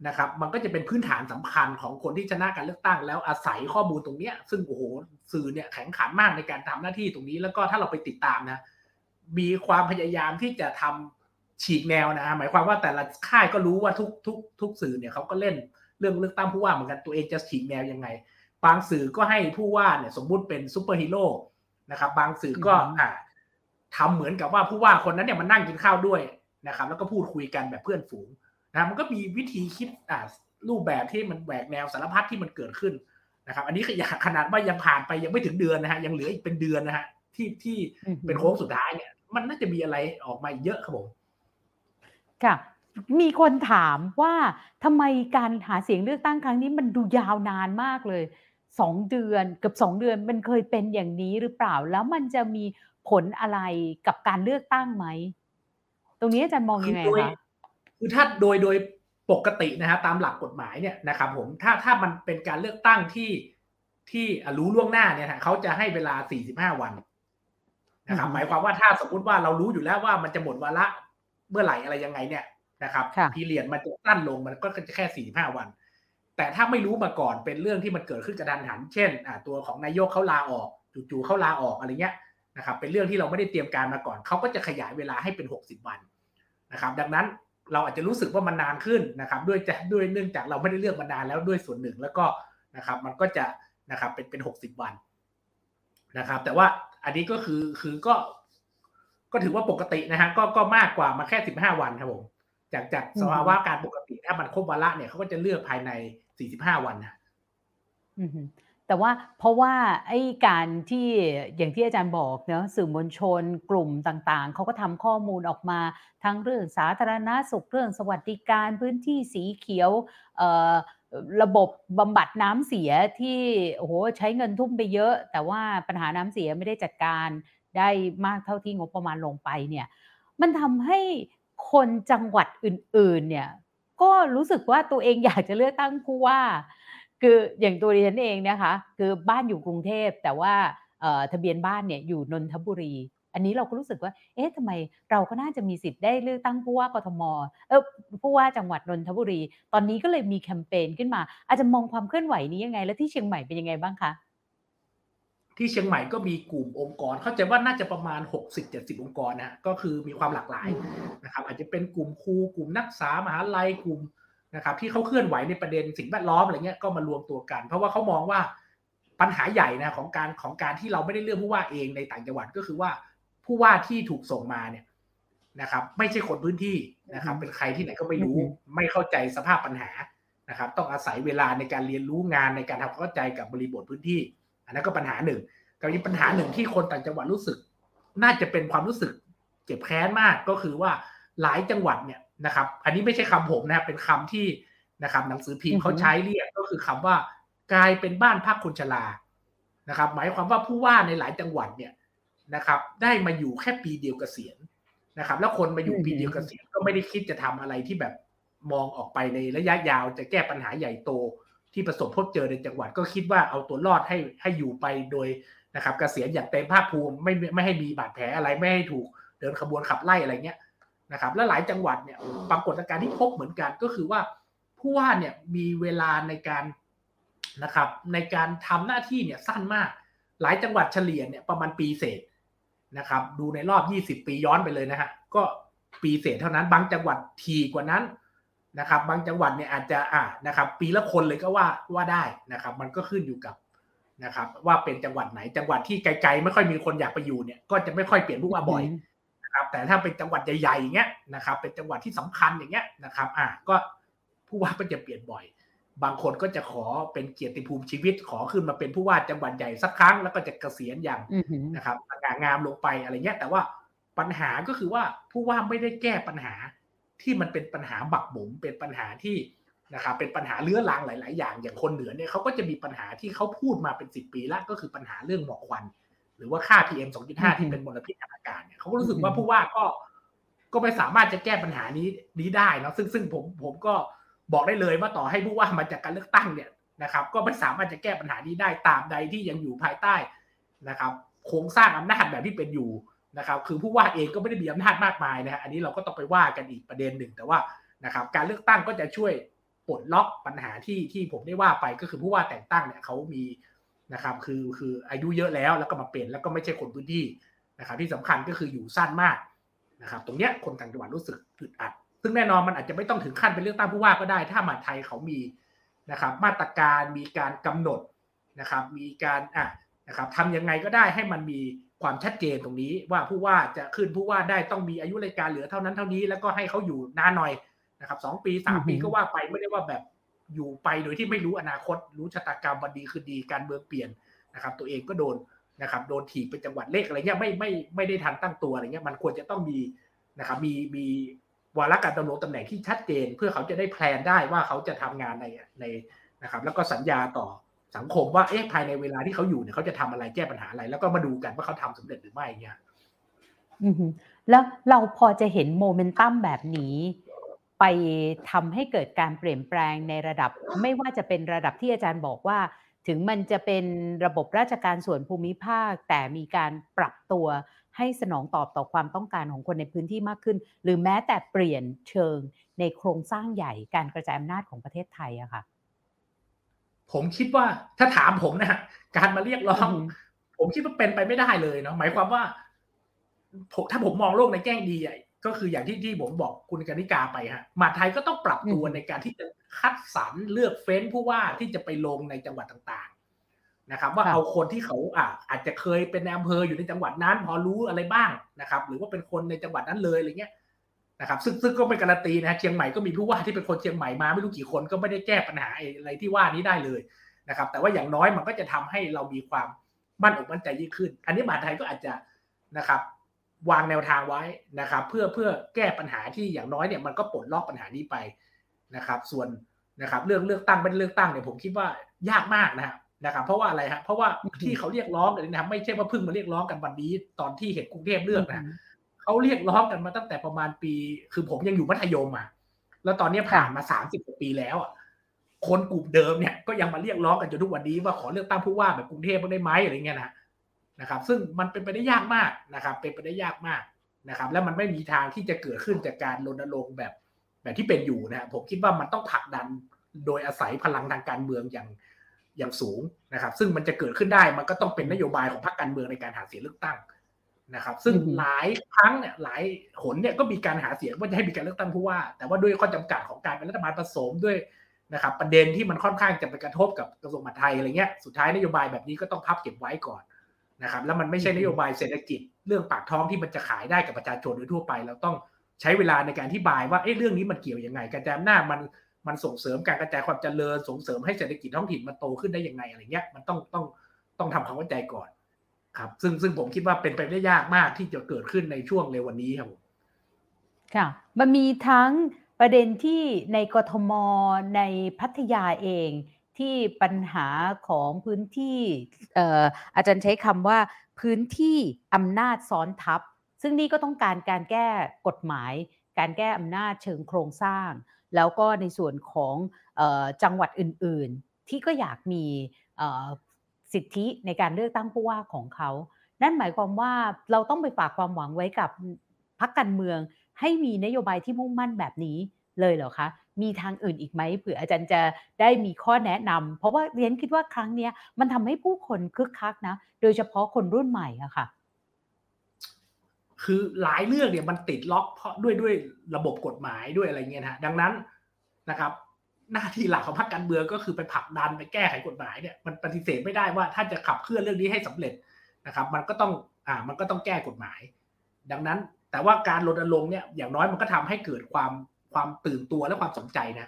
นะครับ มันก็จะเป็นพื้นฐานสำคัญของคนที่ชนะการเลือกตั้ง แล้วอาศัยข้อมูลตรงเนี้ย ซึ่งโอ้โหสื่อเนี่ยแข็งขันมากในการทำหน้าที่ตรงนี้ แล้วก็ถ้าเราไปติดตามนะ มีความพยายามที่จะทำฉีกแนวนะหมายความว่าแต่ละค่ายก็รู้ว่าทุกทุกทุกสื่อเนี่ยเขาก็เล่นเรื่องเลือกตั้งผู้ว่าเหมือนกันตัวเองจะฉีกแนวยังไง บางสื่อก็ให้ผู้ว่าเนี่ยสมมุติเป็นซูเปอร์ฮีโร่นะครับ บางสื่อก็อ่าทำเหมือนกับว่าผู้ว่าคนนั้นเนี่ยมานั่งกินข้าวด้วยนะครับ แล้วก็พูดคุยกันแบบเพื่อนฝูง นะมันก็มีวิธีคิดอ่ารูปแบบที่มันแหวกแนวสารพัดที่มันเกิดขึ้นนะครับ อันนี้ขนาดว่ายังผ่านไปยังไม่ถึงเดือนนะฮะยังเหลืออีกเป็นเดือนนะฮะที่ที่เป็นโค้งสุดท้ายเนี่ย มันน่าจะมีอะไรออกมาเยอะครับผมค่ะมีคนถามว่าทำไมการหาเสียงเลือกตั้งครั้งนี้มันดูยาวนานมากเลยสองเดือนกับสองเดือนมันเคยเป็นอย่างนี้หรือเปล่า แล้วมันจะมีผลอะไรกับการเลือกตั้งไหม ตรงนี้อาจารย์มองยังไงคะ คือถ้าโดยโดยปกตินะฮะตามหลักกฎหมายเนี่ยนะครับผมถ้าถ้ามันเป็นการเลือกตั้งที่ที่รู้ล่วงหน้าเนี่ยเขาจะให้เวลา 45 วันนะครับหมายความว่าถ้าสมมติว่าเรารู้อยู่แล้วว่ามันจะหมดวาระเมื่อไหร่อะไรยังไงเนี่ยนะครับพีเรียดมันจะสั้นลงมันก็จะแค่ 45 วัน แต่ถ้าไม่รู้มาก่อนเป็นเรื่องที่มันเกิดขึ้นกระดันหัน เช่นตัวของนายกเขาลาออกจู่ๆเขาลาออกอะไรเงี้ยนะครับเป็นเรื่องที่เราไม่ได้เตรียมการมาก่อนเขาก็จะขยายเวลาให้เป็น 60 วันนะครับ ดังนั้น เราอาจจะรู้สึกว่ามันนานขึ้นนะครับ ด้วยจะด้วยเนื่องจากเราไม่ได้เลือกมานานแล้วด้วยส่วนหนึ่งแล้วก็นะครับ มันก็จะนะครับเป็นเป็นหกสิบวันนะครับ แต่ว่าอันนี้ก็คือคือก็ ก็ถือว่าปกตินะฮะก็ก็มากกว่ามาแค่สิบห้าวันครับผมจากจากสภาวะการปกติถ้ามันครบวาระเนี่ยเขาก็จะเลือกภายในสี่สิบห้าวันนะ แต่ว่าเพราะว่าไอ้การที่อย่างที่อาจารย์บอกเนาะสื่อมวลชนกลุ่มต่างๆ เขาก็ทำข้อมูลออกมาทั้งเรื่องสาธารณาสุขเรื่องสวัสดิการพื้นที่สีเขียวระบบบำบัดน้ำเสียที่โอ้โหใช้เงินทุ่มไปเยอะ แต่ว่าปัญหาน้ำเสียไม่ได้จัดการได้มากเท่าที่งบประมาณลงไปเนี่ยมันทำให้คนจังหวัดอื่นๆเนี่ยก็รู้สึกว่าตัวเองอยากจะเลือกตั้งผู้ว่า คืออย่างตัวดิฉันเองนะคะ คือบ้านอยู่กรุงเทพแต่ว่าทะเบียนบ้านเนี่ยอยู่นนทบุรี อันนี้เราก็รู้สึกว่า เอ๊ะทำไมเราก็น่าจะมีสิทธิ์ได้เลือกตั้งผู้ว่ากทมเออผู้ว่าจังหวัดนนทบุรี ตอนนี้ก็เลยมีแคมเปญขึ้นมา อาจจะมองความเคลื่อนไหวนี้ยังไง และที่เชียงใหม่เป็นยังไงบ้างคะที่เชียงใหม่ก็มีกลุ่มองค์กร เข้าใจว่าน่าจะประมาณ 60-70 องค์กรนะก็คือมีความหลากหลายนะครับ อาจจะเป็นกลุ่มครูกลุ่มนักศึกษามหาลัยกลุ่ม นะครับที่เขาเคลื่อนไหวในประเด็นสิ่งแวดล้อมอะไรเงี้ยก็มารวมตัวกัน เพราะว่าเขามองว่าปัญหาใหญ่นะของการของการที่เราไม่ได้เลือกผู้ว่าเองในต่างจังหวัดก็คือว่าผู้ว่าที่ถูกส่งมาเนี่ยนะครับ ไม่ใช่คนพื้นที่นะครับ เป็นใครที่ไหนก็ไม่รู้ไม่เข้าใจสภาพปัญหานะครับ ต้องอาศัยเวลาในการเรียนรู้งานในการทำเข้าใจกับบริบทพื้นที่ อันนั้นก็ปัญหาหนึ่งกับอีกปัญหาหนึ่งที่คนต่างจังหวัดรู้สึก น่าจะเป็นความรู้สึกเจ็บแค้นมากก็คือว่าหลายจังหวัดเนี่ย นะครับ อันนี้ไม่ใช่คำผมนะเป็นคำที่นะครับหนังสือพิมพ์เขาใช้เรียกก็คือคำว่ากลายเป็นบ้านพักคนชรานะครับ หมายความว่าผู้ว่าในหลายจังหวัดเนี่ยนะครับ ได้มาอยู่แค่ปีเดียวกเกษียณนะครับ แล้วคนมาอยู่ปีเดียวกเกษียณก็ไม่ได้คิดจะทำอะไรที่แบบมองออกไปในระยะยาวจะแก้ปัญหาใหญ่โตที่ประสบพบเจอในจังหวัดก็คิดว่าเอาตัวรอดให้ให้อยู่ไปโดยนะครับกเกษียณอย่างเต็มภาคภูมิไม่ไม่ให้มีบาดแผลอะไรไม่ให้ถูกเดินขบวนขับไล่อะไรเงี้ย นะครับและหลายจังหวัดเนี่ยปรากฏการณ์ที่พบเหมือนกันก็คือว่าผู้ว่าเนี่ยมีเวลาในการนะครับในการทำหน้าที่เนี่ยสั้นมาก หลายจังหวัดเฉลี่ยเนี่ยประมาณปีเศษนะครับดูในรอบ 20 ปีย้อนไปเลยนะฮะก็ปีเศษเท่านั้นบางจังหวัดทีกว่านั้นนะครับบางจังหวัดเนี่ยอาจจะอ่านะครับปีละคนเลยก็ว่าว่าได้นะครับมันก็ขึ้นอยู่กับนะครับว่าเป็นจังหวัดไหนจังหวัดที่ไกลๆ ไม่ค่อยมีคนอยากไปอยู่เนี่ยก็จะไม่ค่อยเปลี่ยนผู้ว่าบ่อย นะครับแต่ถ้าเป็นจังหวัดใหญ่ๆอย่างเงี้ยนะครับเป็นจังหวัดที่สำคัญอย่างเงี้ยนะครับอ่าก็ผู้ว่าก็จะเปลี่ยนบ่อย บางคนก็จะขอเป็นเกียรติภูมิชีวิตขอขึ้นมาเป็นผู้ว่าจังหวัดใหญ่สักครั้งแล้วก็จะเกษียณอย่างนะครับงางามลงไปอะไรเงี้ยแต่ว่าปัญหาก็คือว่าผู้ว่าไม่ได้แก้ปัญหาที่มันเป็นปัญหาบักหมมเป็นปัญหาที่นะครับเป็นปัญหาเลื้อรังหลาย ๆ อย่างอย่างคนเหนือเนี่ยเขาก็จะมีปัญหาที่เขาพูดมาเป็นสิบปีแล้วก็คือปัญหาเรื่องหมอกควันห รือว่าค่า PM 2.5 ที่เป็นมลพิษทางอากาศเนี่ยเขาก็รู้สึกว่าผู้ว่าก็ก็ไม่สามารถจะแก้ปัญหานี้นี้ได้นะซึ่งซึ่งผมผมก็บอกได้เลยว่าต่อให้ผู้ว่ามาจากการเลือกตั้งเนี่ยนะครับ ก็ไม่สามารถจะแก้ปัญหานี้ได้ตามใดที่ยังอยู่ภายใต้นะครับ โครงสร้างอำนาจแบบที่เป็นอยู่นะครับ คือผู้ว่าเองก็ไม่ได้มีอำนาจมากมายนะฮะอันนี้เราก็ต้องไปว่ากันอีกประเด็นหนึ่งแต่ว่านะครับ การเลือกตั้งก็จะช่วยปลดล็อกปัญหาที่ที่ผมได้ว่าไปก็คือผู้ว่าแต่งตั้งเนี่ยเขามี นะครับคือคืออายุเยอะแล้วแล้วก็มาเป็นแล้วก็ไม่ใช่คนพื้นที่นะครับที่สำคัญก็คืออยู่สั้นมากนะครับตรงเนี้ยคนต่างจังหวัดรู้สึกอึดอัด ซึ่งแน่นอนมันอาจจะไม่ต้องถึงขั้นเป็นเลือกตั้งผู้ว่าก็ได้ ถ้ามาไทยเขามีนะครับมาตรการมีการกำหนดนะครับมีการอะนะครับทำยังไงก็ได้ให้มันมีความชัดเจนตรงนี้ว่าผู้ว่าจะขึ้นผู้ว่าได้ต้องมีอายุรายการเหลือเท่านั้นเท่านี้ แล้วก็ให้เขาอยู่นานหน่อยนะครับสองปีสามปีก็ว่าไปไม่ได้ว่าแบบ อยู่ไปโดยที่ไม่รู้อนาคต รู้ชะตากรรมวันดีคือดีการเมืองเปลี่ยนนะครับ ตัวเองก็โดนนะครับ โดนถีบไปจังหวัดเลขอะไรเงี้ยไม่ไม่ไม่ได้ทันตั้งตัวอะไรเงี้ยมันควรจะต้องมีนะครับ มีมีวาระการดำรงตำแหน่งที่ชัดเจน เพื่อเขาจะได้แพลนได้ว่าเขาจะทำงานในในนะครับ แล้วก็สัญญาต่อสังคมว่าเอ๊ะภายในเวลาที่เขาอยู่เนี่ยเขาจะทำอะไรแก้ปัญหาอะไร แล้วก็มาดูกันว่าเขาทำสำเร็จหรือไม่เนี่ยแล้วเราพอจะเห็นโมเมนตัมแบบนี้ ไปทำให้เกิดการเปลี่ยนแปลงในระดับ ไม่ว่าจะเป็นระดับที่อาจารย์บอกว่า ถึงมันจะเป็นระบบราชการส่วนภูมิภาค แต่มีการปรับตัวให้สนองตอบต่อความต้องการของคนในพื้นที่มากขึ้น หรือแม้แต่เปลี่ยนเชิงในโครงสร้างใหญ่การกระจายอำนาจของประเทศไทยอะค่ะ ผมคิดว่าถ้าถามผมนะการมาเรียกร้อง ผมคิดว่าเป็นไปไม่ได้เลยเนาะหมายความว่าถ้าผมมองโลกในแง่ดีใหญ่ ก็คืออย่างที่ที่ผมบอกคุณกนิกาไปฮะมาไทยก็ต้องปรับตัวในการที่จะคัดสรรเลือกเฟ้นผู้ว่าที่จะไปลงในจังหวัดต่างๆนะครับ ว่าเอาคนที่เขาอะอาจจะเคยเป็นอำเภออยู่ในจังหวัดนั้น พอรู้อะไรบ้างนะครับ หรือว่าเป็นคนในจังหวัดนั้นเลยอะไรเงี้ยนะครับ ซึ่งซึ่งก็ไม่การันตีนะเชียงใหม่ก็มีผู้ว่าที่เป็นคนเชียงใหม่มาไม่รู้กี่คนก็ไม่ได้แก้ปัญหาอะไรที่ว่านี้ได้เลยนะครับ แต่ว่าอย่างน้อยมันก็จะทำให้เรามีความมั่นอกมั่นใจยิ่งขึ้น อันนี้มหาไทยก็อาจจะนะครับ วางแนวทางไว้นะครับเพื่อเพื่อแก้ปัญหาที่อย่างน้อยเนี่ยมันก็ปลดล็อกปัญหานี้ไปนะครับ ส่วนนะครับเรื่องเลือกตั้งเป็นเลือกตั้งเนี่ยผมคิดว่ายากมากนะครับนะครับเพราะว่าอะไรครับเพราะว่าที่เขาเรียกร้องกันนะครับไม่ใช่ว่าเพิ่งมาเรียกร้องกันวันนี้ตอนที่เห็นกรุงเทพเลือกนะเขาเรียกร้องกันมาตั้งแต่ประมาณปี คือผมยังอยู่มัธยมอะแล้วตอนนี้ผ่านมาสามสิบกว่าปีแล้วอะคนกลุ่มเดิมเนี่ยก็ยังมาเรียกร้องกันจนทุกวันนี้ว่าขอเลือกตั้งผู้ว่าแบบกรุงเทพได้ไหมอะไรเงี้ยนะ นะครับ ซึ่งมันเป็นไปได้ยากมากนะครับ เป็นไปได้ยากมากนะครับ แล้วมันไม่มีทางที่จะเกิดขึ้นจากการรณรงค์แบบแบบที่เป็นอยู่นะผมคิดว่ามันต้องผลักดันโดยอาศัยพลังทางการเมืองอย่างอย่างสูงนะครับ ซึ่งมันจะเกิดขึ้นได้มันก็ต้องเป็นนโยบายของพรรคการเมืองในการหาเสียงเลือกตั้งนะครับ ซึ่งหลายครั้งเนี่ยหลายหนเนี่ยก็มีการหาเสียงว่าจะให้มีการเลือกตั้งผู้ว่า แต่ว่าด้วยข้อจำกัดของการเป็นรัฐบาลผสมด้วยนะครับ ประเด็นที่มันค่อนข้างจะไปกระทบกับกระทรวงมหาดไทยอะไรเงี้ยสุดท้ายนโยบายแบบนี้ก็ต้องพับเก็บไว้ก่อน นะครับ แล้วมันไม่ใช่นโยบายเศรษฐกิจ เรื่องปากท้องที่มันจะขายได้กับประชาชนโดยทั่วไป เราต้องใช้เวลาในการที่บายว่าเอ๊ะเรื่องนี้มันเกี่ยวยังไงการจายอำนาจมันมันส่งเสริมการกระจายความเจริญส่งเสริมให้เศรษฐกิจท้องถิ่นมันโตขึ้นได้ยังไงอะไรเงี้ยมันต้องต้องต้องทำความเข้าใจก่อนครับ ซึ่งซึ่งผมคิดว่าเป็นไปได้ยากมากที่จะเกิดขึ้นในช่วงเร็ววันนี้ครับผมค่ะมันมีทั้งประเด็นที่ในกทมในพัทยาเอง ที่ปัญหาของพื้นที่อาจารย์ใช้คำว่าพื้นที่อำนาจซ้อนทับ ซึ่งนี่ก็ต้องการการแก้กฎหมาย การแก้อำนาจเชิงโครงสร้าง แล้วก็ในส่วนของจังหวัดอื่นๆ ที่ก็อยากมีสิทธิในการเลือกตั้งผู้ว่าของเขา นั่นหมายความว่าเราต้องไปฝากความหวังไว้กับพรรคการเมือง ให้มีนโยบายที่มุ่งมั่นแบบนี้เลยเหรอคะ มีทางอื่นอีกไหมเผื่ออาจารย์จะได้มีข้อแนะนำเพราะว่าเรียนคิดว่าครั้งนี้มันทำให้ผู้คนคึกคักนะ โดยเฉพาะคนรุ่นใหม่อะค่ะ คือหลายเรื่องเนี่ยมันติดล็อกเพราะด้วยด้วยระบบกฎหมายด้วยอะไรเงี้ยนะดังนั้นนะครับ หน้าที่หลักของพรรคการเมืองก็คือไปผลักดันไปแก้ไขกฎหมายเนี่ยมันปฏิเสธไม่ได้ว่าถ้าจะขับเคลื่อนเรื่องนี้ให้สำเร็จนะครับ มันก็ต้องอ่ามันก็ต้องแก้กฎหมาย ดังนั้นแต่ว่าการรณรงค์เนี่ยอย่างน้อยมันก็ทำให้เกิดความ ความตื่นตัวและความสนใจนะ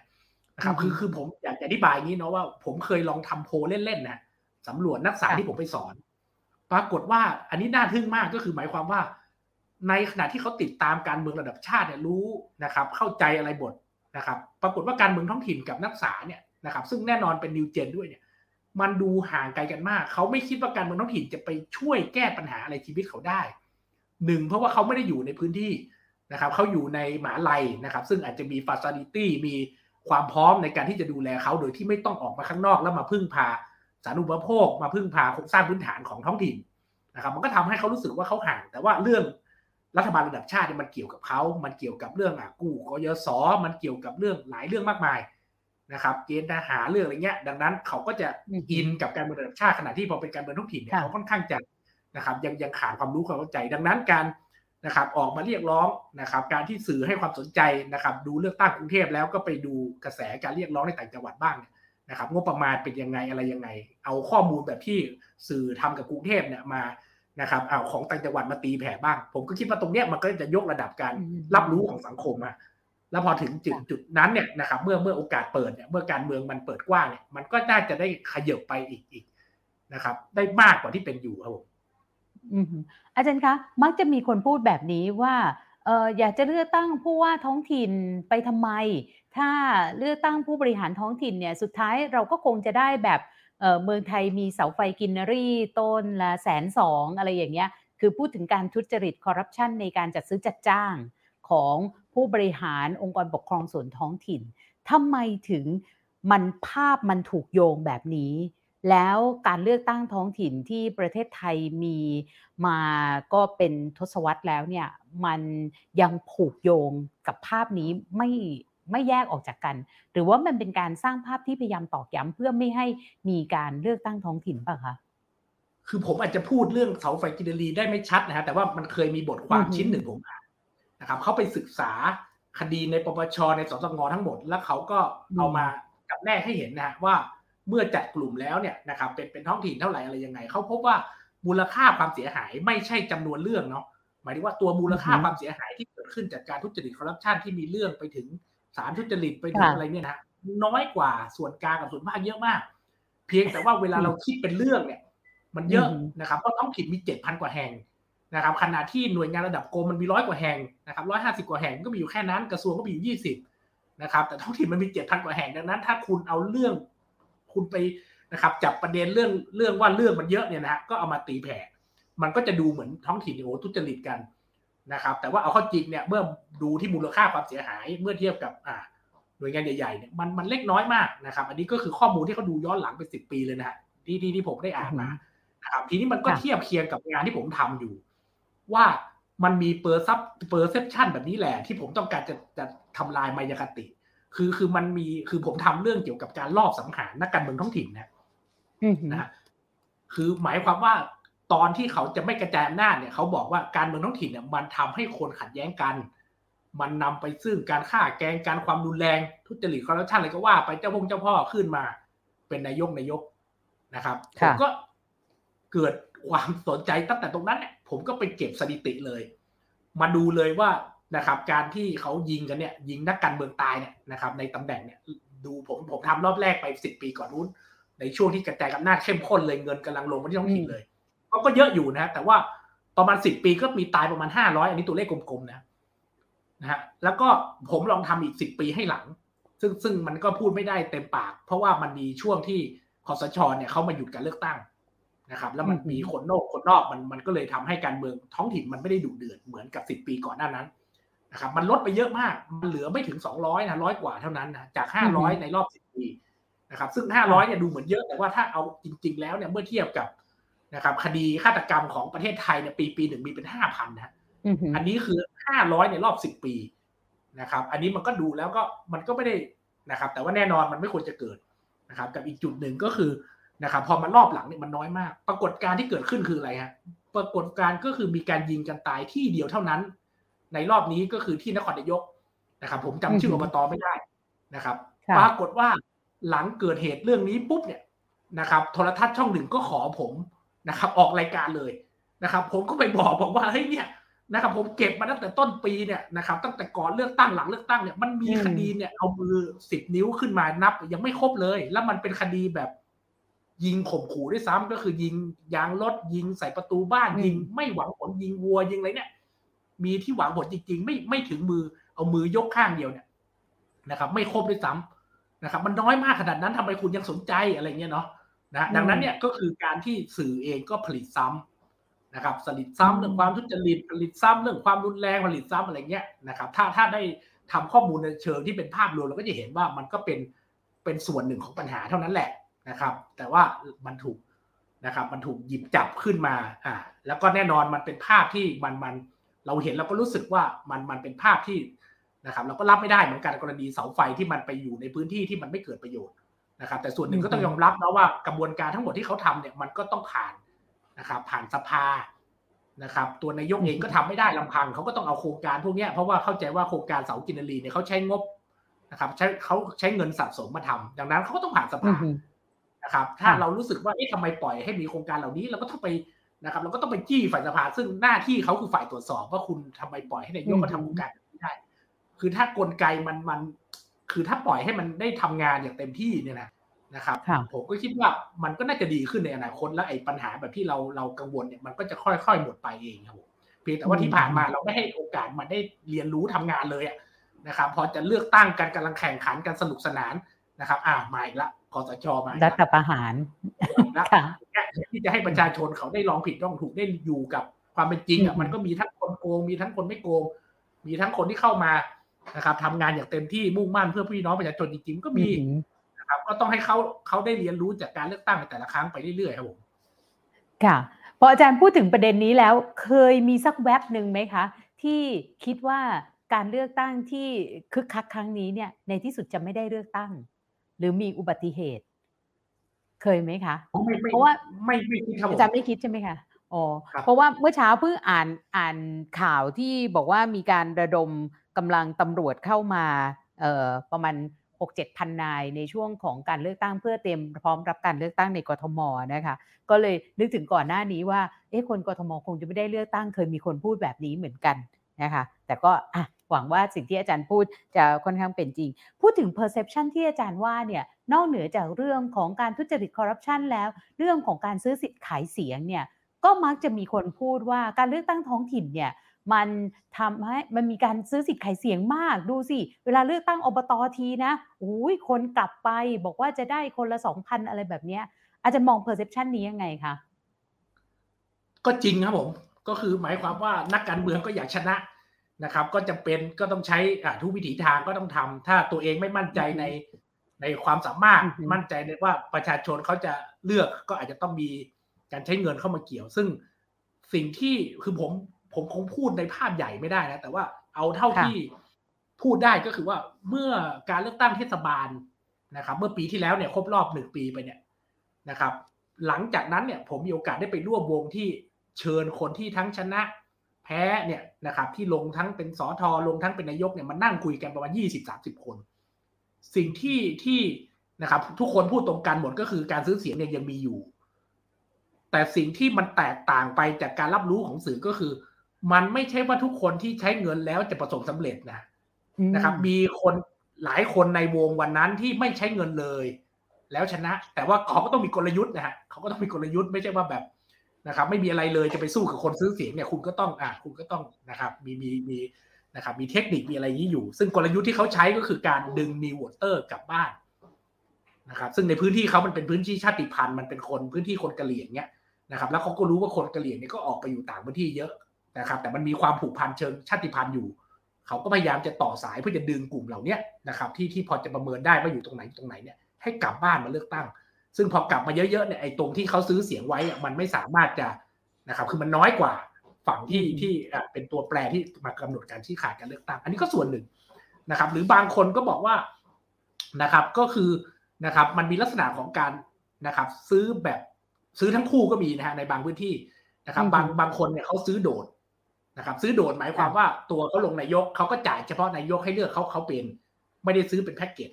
นะครับคือคือผมอยากจะอธิบายงี้เนาะว่า ผมเคยลองทำโพเล่นๆนะสำรวจนักศึกษาที่ผมไปสอน ปรากฏว่าอันนี้น่าทึ่งมากก็คือหมายความว่า ในขณะที่เขาติดตามการเมืองระดับชาติเนี่ยรู้นะครับ เข้าใจอะไรบทนะครับ ปรากฏว่าการเมืองท้องถิ่นกับนักศึกษาเนี่ยนะครับ ซึ่งแน่นอนเป็นนิวเจนด้วยเนี่ย มันดูห่างไกลกันมาก เขาไม่คิดว่าการเมืองท้องถิ่นจะไปช่วยแก้ปัญหาอะไรชีวิตเขาได้หนึ่งเพราะว่าเขาไม่ได้อยู่ในพื้นที่ นะครับเขาอยู่ในมหาลัยนะครับ ซึ่งอาจจะมี facility มีความพร้อมในการที่จะดูแลเขาโดยที่ไม่ต้องออกมาข้างนอกแล้วมาพึ่งพาสาธารณูปโภค มาพึ่งพาโครงสร้างพื้นฐานของท้องถิ่นนะครับ มันก็ทำให้เขารู้สึกว่าเขาห่าง แต่ว่าเรื่องรัฐบาลระดับชาติมันเกี่ยวกับเขา มันเกี่ยวกับเรื่องอะกู้กยศมันเกี่ยวกับเรื่องหลายเรื่องมากมายนะครับเกณฑ์ทหารเรื่องอะไรเงี้ย ดังนั้นเขาก็จะอินกับการเมืองระดับชาติขณะที่พอเป็นการเมืองท้องถิ่นเนี่ยเขาค่อนข้างจะนะครับยังยังขาดความรู้ความเข้าใจ ดังนั้นการ นะครับออกมาเรียกร้องนะครับการที่สื่อให้ความสนใจนะครับดูเลือกตั้งกรุงเทพแล้วก็ไปดูกระแสการเรียกร้องในต่างจังหวัดบ้างเนี่ยนะครับงบประมาณเป็นยังไงอะไรยังไง เอาข้อมูลแบบที่สื่อทำกับกรุงเทพเนี่ยมานะครับเอาของต่างจังหวัดมาตีแผ่บ้าง ผมก็คิดว่าตรงเนี้ยมันก็จะยกระดับการรับรู้ของสังคมอะแล้วพอถึงจุดจุดนั้นเนี่ยนะครับเมื่อเมื่อโอกาสเปิดเนี่ยเมื่อการเมืองมันเปิดกว้างเนี่ยมันก็น่าจะได้ขยับไปอีกอีกนะครับ ได้มากกว่าที่เป็นอยู่ครับผม อาจารย์คะ มักจะมีคนพูดแบบนี้ว่าเอออยากจะเลือกตั้งผู้ว่าท้องถิ่นไปทำไม ถ้าเลือกตั้งผู้บริหารท้องถิ่นเนี่ยสุดท้ายเราก็คงจะได้แบบเเมืองไทยมีเสาไฟกินนรี่ต้นละแสนสองอะไรอย่างเงี้ยคือพูดถึงการทุจริตคอร์รัปชันในการจัดซื้อจัดจ้างของผู้บริหารองค์กรปกครองส่วนท้องถิ่นทำไมถึงมันภาพมันถูกโยงแบบนี้ แล้วการเลือกตั้งท้องถิ่นที่ประเทศไทยมีมาก็เป็นทศวรรษแล้วเนี่ยมันยังผูกโยงกับภาพนี้ไม่ไม่แยกออกจากกัน หรือว่ามันเป็นการสร้างภาพที่พยายามตอกย้ำเพื่อไม่ให้มีการเลือกตั้งท้องถิ่นป่ะคะคือผมอาจจะพูดเรื่องเสาไฟกินรีได้ไม่ชัดนะฮะแต่ว่ามันเคยมีบทความชิ้นหนึ่งผมอ่านนะครับเขาไปศึกษาคดีในปปชในสตงทั้งหมด แล้วเขาก็เอามากับแนกให้เห็นนะว่า เมื่อจัดกลุ่มแล้วเนี่ยนะครับเป็นเป็นท้องถิ่นเท่าไหร่อะไรยังไงเขาพบว่ามูลค่าความเสียหายไม่ใช่จำนวนเรื่องเนาะหมายถึงว่าตัวมูลค่าความเสียหายที่เกิดขึ้นจากการทุจริตคอร์รัปชันที่มีเรื่องไปถึงสารทุจริตไปถึงอะไรเนี่ยนะน้อยกว่าส่วนกลางกับส่วนมากเยอะมาก เพียงแต่ว่าเวลาเราคิดเป็นเรื่องเนี่ย มันเยอะนะครับเพราะท้องถิ่นมีเจ็ดพันกว่าแห่งนะครับขณะที่หน่วยงานระดับกรมมันมีร้อยกว่าแห่งนะครับร้อยห้าสิบกว่าแห่งก็มีอยู่แค่นั้นกระทรวงก็มีอยู่ยี่สิบนะครับแต่ท้องถิ่นมันมีเจ็ดพันกว่าแห่งดังนั้น ถ้าคุณเอาเรื่อง คุณไปนะครับจับประเด็นเรื่องเรื่องว่าเรื่องมันเยอะเนี่ยนะฮะก็เอามาตีแผ่ มันก็จะดูเหมือนท้องถิ่นโอ้ทุจริตกันนะครับ แต่ว่าเอาข้อจริงเนี่ยเมื่อดูที่มูลค่าความเสียหายเมื่อเทียบกับอ่าหน่วยงานใหญ่ๆเนี่ยมันมันเล็กน้อยมากนะครับ อันนี้ก็คือข้อมูลที่เขาดูย้อนหลังไปสิบปีเลยนะฮะที่ที่ที่ผมได้อ่านมานะครับทีนี้มันก็เทียบเคียงกับงานที่ผมทำอยู่ ว่ามันมี percep perception แบบนี้แหละ ที่ผมต้องการจะจะทำลายมายาคติ คือคือมันมีคือผมทำเรื่องเกี่ยวกับการลอบสังหารนักการเมืองท้องถิ่นนะนะคือหมายความว่าตอนที่เขาจะไม่กระจายอำนาจเนี่ยเขาบอกว่าการเมืองท้องถิ่นเนี่ยมันทำให้คนขัดแย้งกัน มันนำไปซึ่งการฆ่าแกงการความรุนแรงทุจริตคอร์รัปชันอะไรก็ว่าไปเจ้าพงเจ้าพ่อขึ้นมา เป็นนายกนายกนะครับผมก็เกิดความสนใจตั้งแต่ตรงนั้นเนี่ยผมก็ไปเก็บสถิติเลย มาดูเลยว่า นะครับการที่เขายิงกันเนี่ยยิงนักการเมืองตายเนี่ยนะครับในตำแหน่งเนี่ยดูผมผมทำรอบแรกไปสิบปีก่อนนู้น ในช่วงที่กระจายอำนาจเข้มข้นเลยเงินกำลังลงมาที่ท้องถิ่นเลย ก็ก็เยอะอยู่นะ แต่ว่าประมาณสิบปีก็มีตายประมาณห้าร้อยอันนี้ตัวเลขกลมๆนะนะฮะแล้วก็ผมลองทำอีกสิบปีให้หลัง ซึ่งซึ่งมันก็พูดไม่ได้เต็มปาก เพราะว่ามันมีช่วงที่คอสชเนี่ยเขามาหยุดการเลือกตั้งนะครับ แล้วมันมีคนนอกคนนอกมันมันก็เลยทำให้การเมืองท้องถิ่นมันไม่ได้ดุเดือดเหมือนกับสิบปีก่อนหน้านั้น นะครับมันลดไปเยอะมาก มันเหลือไม่ถึงสองร้อยนะร้อยกว่าเท่านั้นนะจากห้าร้อยในรอบสิบปีนะครับ ซึ่งห้าร้อยเนี่ยดูเหมือนเยอะแต่ว่าถ้าเอาจริง ๆ แล้วเนี่ยเมื่อเทียบกับนะครับคดีฆาตกรรมของประเทศไทยเนี่ยปีปีหนึ่งมีเป็นห้าพันนะอันนี้คือห้าร้อยในรอบสิบปีนะครับ อันนี้มันก็ดูแล้วก็มันก็ไม่ได้นะครับ แต่ว่าแน่นอนมันไม่ควรจะเกิดนะครับ กับอีกจุดหนึ่งก็คือนะครับ พอมันรอบหลังเนี่ยมันน้อยมาก ปรากฏการที่เกิดขึ้นคืออะไรฮะปรากฏการก็คือมีการยิงกันตายที่เดียวเท่านั้น ในรอบนี้ก็คือที่นครนายกนะครับ ผมจำชื่ออบตไม่ได้นะครับปรากฏว่าหลังเกิดเหตุเรื่องนี้ปุ๊บเนี่ยนะครับ โทรทัศน์ช่องหนึ่งก็ขอผมนะครับ ออกรายการเลยนะครับ ผมก็ไปบอกบอกว่าเฮ้ยเนี่ยนะครับ ผมเก็บมาตั้งแต่ต้นปีเนี่ยนะครับ ตั้งแต่ก่อนเลือกตั้งหลังเลือกตั้งเนี่ยมันมีคดีเนี่ยเอามือสิบนิ้วขึ้นมานับ ยังไม่ครบเลย แล้วมันเป็นคดีแบบยิงข่มขู่ด้วยซ้ำก็คือยิงยางรถยิงใส่ประตูบ้านยิงไม่หวังผลยิงวัวยิงอะไรเนี่ย มีที่หวังผลจริง ๆ ไม่ไม่ถึงมือเอามือยกข้างเดียวเนี่ยนะครับ ไม่ครบด้วยซ้ำนะครับ มันน้อยมากขนาดนั้นทำไมคุณยังสนใจอะไรเงี้ยเนาะนะดังนั้นเนี่ยก็คือการที่สื่อเองก็ผลิตซ้ำนะครับผลิตซ้ำเรื่องความทุจริตผลิตซ้ำเรื่องความรุนแรงผลิตซ้ำอะไรเงี้ยนะครับ ถ้าถ้าได้ทำข้อมูลในเชิงที่เป็นภาพรวมเราก็จะเห็นว่ามันก็เป็นเป็นส่วนหนึ่งของปัญหาเท่านั้นแหละนะครับ แต่ว่ามันถูกนะครับ มันถูกหยิบจับขึ้นมาอ่าแล้วก็แน่นอนมันเป็นภาพที่มันมัน เราเห็นเราก็รู้สึกว่ามันมันเป็นภาพที่นะครับเราก็รับไม่ได้เหมือนกันกรณีเสาไฟที่มันไปอยู่ในพื้นที่ที่มันไม่เกิดประโยชน์นะครับ แต่ส่วนหนึ่งก็ต้องยอมรับนะว่ากระบวนการทั้งหมดที่เขาทำเนี่ยมันก็ต้องผ่านนะครับ ผ่านสภานะครับ ตัวนายกเองก็ทำไม่ได้ลำพังเขาก็ต้องเอาโครงการพวกนี้เพราะว่าเข้าใจว่าโครงการเสากินรีเนี่ยเขาใช้งบนะครับ ใช้เขาใช้เงินสะสมมาทำดังนั้นเขาก็ต้องผ่านสภานะครับ ถ้าเรารู้สึกว่าเอ๊ะทำไมปล่อยให้มีโครงการเหล่านี้เราก็ต้องไป นะครับเราก็ต้องไปจี้ฝ่ายสภาซึ่งหน้าที่เขาคือฝ่ายตรวจสอบว่าคุณทำไมปล่อยให้นายกมาทำโครงการนี้ได้ คือถ้ากลไกมันมัน คือถ้าปล่อยให้มันได้ทำงานอย่างเต็มที่เนี่ยนะนะครับผมก็คิดว่ามันก็น่าจะดีขึ้นในอนาคตและไอ้ปัญหาแบบที่เราเรากังวลเนี่ยมันก็จะค่อยๆหมดไปเองครับผมเพียงแต่ว่าที่ผ่านมาเราไม่ให้โอกาสมันได้เรียนรู้ทำงานเลยนะครับ พอจะเลือกตั้งกันกำลังแข่งขันกันสนุกสนานนะครับ อ่ามาอีกละ คอสชมารัฐประหารนะที่จะให้ประชาชนเขาได้ลองผิดลองถูกได้อยู่กับความเป็นจริงอะมันก็มีทั้งคนโกง มีทั้งคนไม่โกง มีทั้งคนที่เข้ามานะครับทำงานอย่างเต็มที่มุ่งมั่นเพื่อพี่น้องประชาชนจริงๆก็มีนะครับ ก็ต้องให้เขาเขาได้เรียนรู้จากการเลือกตั้งในแต่ละครั้งไปเรื่อยๆครับผมค่ะพออาจารย์พูดถึงประเด็นนี้แล้วเคยมีสักแว็บหนึ่งไหมคะ ที่คิดว่าการเลือกตั้งที่คึกคักครั้งนี้เนี่ยในที่สุดจะไม่ได้เลือกตั้ง หรือมีอุบัติเหตุ เคยไหมคะเพราะว่าไม่ไม่คิดครับอาจารย์ไม่คิดใช่ไหมคะอ๋อเพราะว่าเมื่อเช้าเพิ่งอ่านอ่านข่าวที่บอกว่ามีการระดมกำลังตำรวจเข้ามาเอ่อประมาณหกเจ็ดพันนายในช่วงของการเลือกตั้งเพื่อเตรียมพร้อมรับการเลือกตั้งในกรทมนะคะ ก็เลยนึกถึงก่อนหน้านี้ว่าเอ๊ะคนกรทมคงจะไม่ได้เลือกตั้ง เคยมีคนพูดแบบนี้เหมือนกันนะคะ แต่ก็อะ หวังว่าสิ่งที่อาจารย์พูดจะค่อนข้างเป็นจริง พูดถึง perception ที่อาจารย์ว่าเนี่ยนอกเหนือจากเรื่องของการทุจริตคอร์รัปชันแล้ว เรื่องของการซื้อสิทธิ์ขายเสียงเนี่ยก็มักจะมีคนพูดว่าการเลือกตั้งท้องถิ่นเนี่ยมันทำให้มันมีการซื้อสิทธิ์ขายเสียงมากดูสิ เวลาเลือกตั้งอบตอทีนะอุ้ยคนกลับไปบอกว่าจะได้คนละสองพันอะไรแบบเนี้ยอาจจะมองเพอร์เซพชันนี้ยังไงคะก็จริงครับผม ก็คือหมายความว่านักการเมืองก็อยากชนะ นะครับก็จะเป็นก็ต้องใช้ทุกวิถีทางก็ต้องทำถ้าตัวเองไม่มั่นใจในในความสามารถมั่นใจในว่าประชาชนเขาจะเลือกก็อาจจะต้องมีการใช้เงินเข้ามาเกี่ยว ซึ่งสิ่งที่คือผมผมคงพูดในภาพใหญ่ไม่ได้นะ แต่ว่าเอาเท่าที่พูดได้ก็คือว่าเมื่อการเลือกตั้งเทศบาลนะครับ เมื่อปีที่แล้วเนี่ยครบรอบหนึ่งปีไปเนี่ยนะครับ หลังจากนั้นเนี่ยผมมีโอกาสได้ไปร่วมวงที่เชิญคนที่ทั้งชนะ แพ้เนี่ยนะครับที่ลงทั้งเป็นสอทอลงทั้งเป็นนายกเนี่ยมานั่งคุยกันประมาณยี่สิบสามสิบคน สิ่งที่ที่นะครับ ทุกคนพูดตรงกันหมดก็คือการซื้อเสียงเนี่ยยังมีอยู่ แต่สิ่งที่มันแตกต่างไปจากการรับรู้ของสื่อก็คือ มันไม่ใช่ว่าทุกคนที่ใช้เงินแล้วจะประสบสำเร็จนะนะครับ มีคนหลายคนในวงวันนั้นที่ไม่ใช้เงินเลย แล้วชนะ แต่ว่าเขาก็ต้องมีกลยุทธ์นะฮะเขาก็ต้องมีกลยุทธ์ไม่ใช่ว่าแบบ นะครับ ไม่มีอะไรเลยจะไปสู้กับคนซื้อเสียงเนี่ยคุณก็ต้องอ่าคุณก็ต้องนะครับ มีมีมีนะครับ มีเทคนิคมีอะไรนี้อยู่ ซึ่งกลยุทธ์ที่เขาใช้ก็คือการดึงนิววอเตอร์กลับบ้านนะครับ ซึ่งในพื้นที่เขามันเป็นพื้นที่ชาติพันธุ์มันเป็นคนพื้นที่คนกะเหรี่ยงเนี่ยนะครับ แล้วเขาก็รู้ว่าคนกะเหรี่ยงเนี่ยก็ออกไปอยู่ต่างพื้นที่เยอะนะครับ แต่มันมีความผูกพันเชิงชาติพันธุ์อยู่เขาก็พยายามจะต่อสายเพื่อจะดึงกลุ่มเหล่านี้นะครับที่ที่พอจะประเมินได้ว่าอยู่ตรงไหนตรงไหนเนี่ยให้กลับบ้านมาเลือกตั้ง ซึ่งพอกลับมาเยอะๆเนี่ยไอ้ตรงที่เขาซื้อเสียงไว้มันไม่สามารถจะนะครับคือมันน้อยกว่าฝั่งที่ที่เป็นตัวแปรที่มากำหนดการที่ขาดการเลือกตั้ง อันนี้ก็ส่วนหนึ่งนะครับ หรือบางคนก็บอกว่านะครับก็คือนะครับมันมีลักษณะของการนะครับ ซื้อแบบซื้อทั้งคู่ก็มีนะฮะในบางพื้นที่นะครับ บางบางคนเนี่ยเขาซื้อโดดนะครับ ซื้อโดดหมายความว่าตัวเขาลงนายกเขาก็จ่ายเฉพาะนายกให้เลือกเขาเขาเป็น ไม่ได้ซื้อเป็นแพ็กเกจ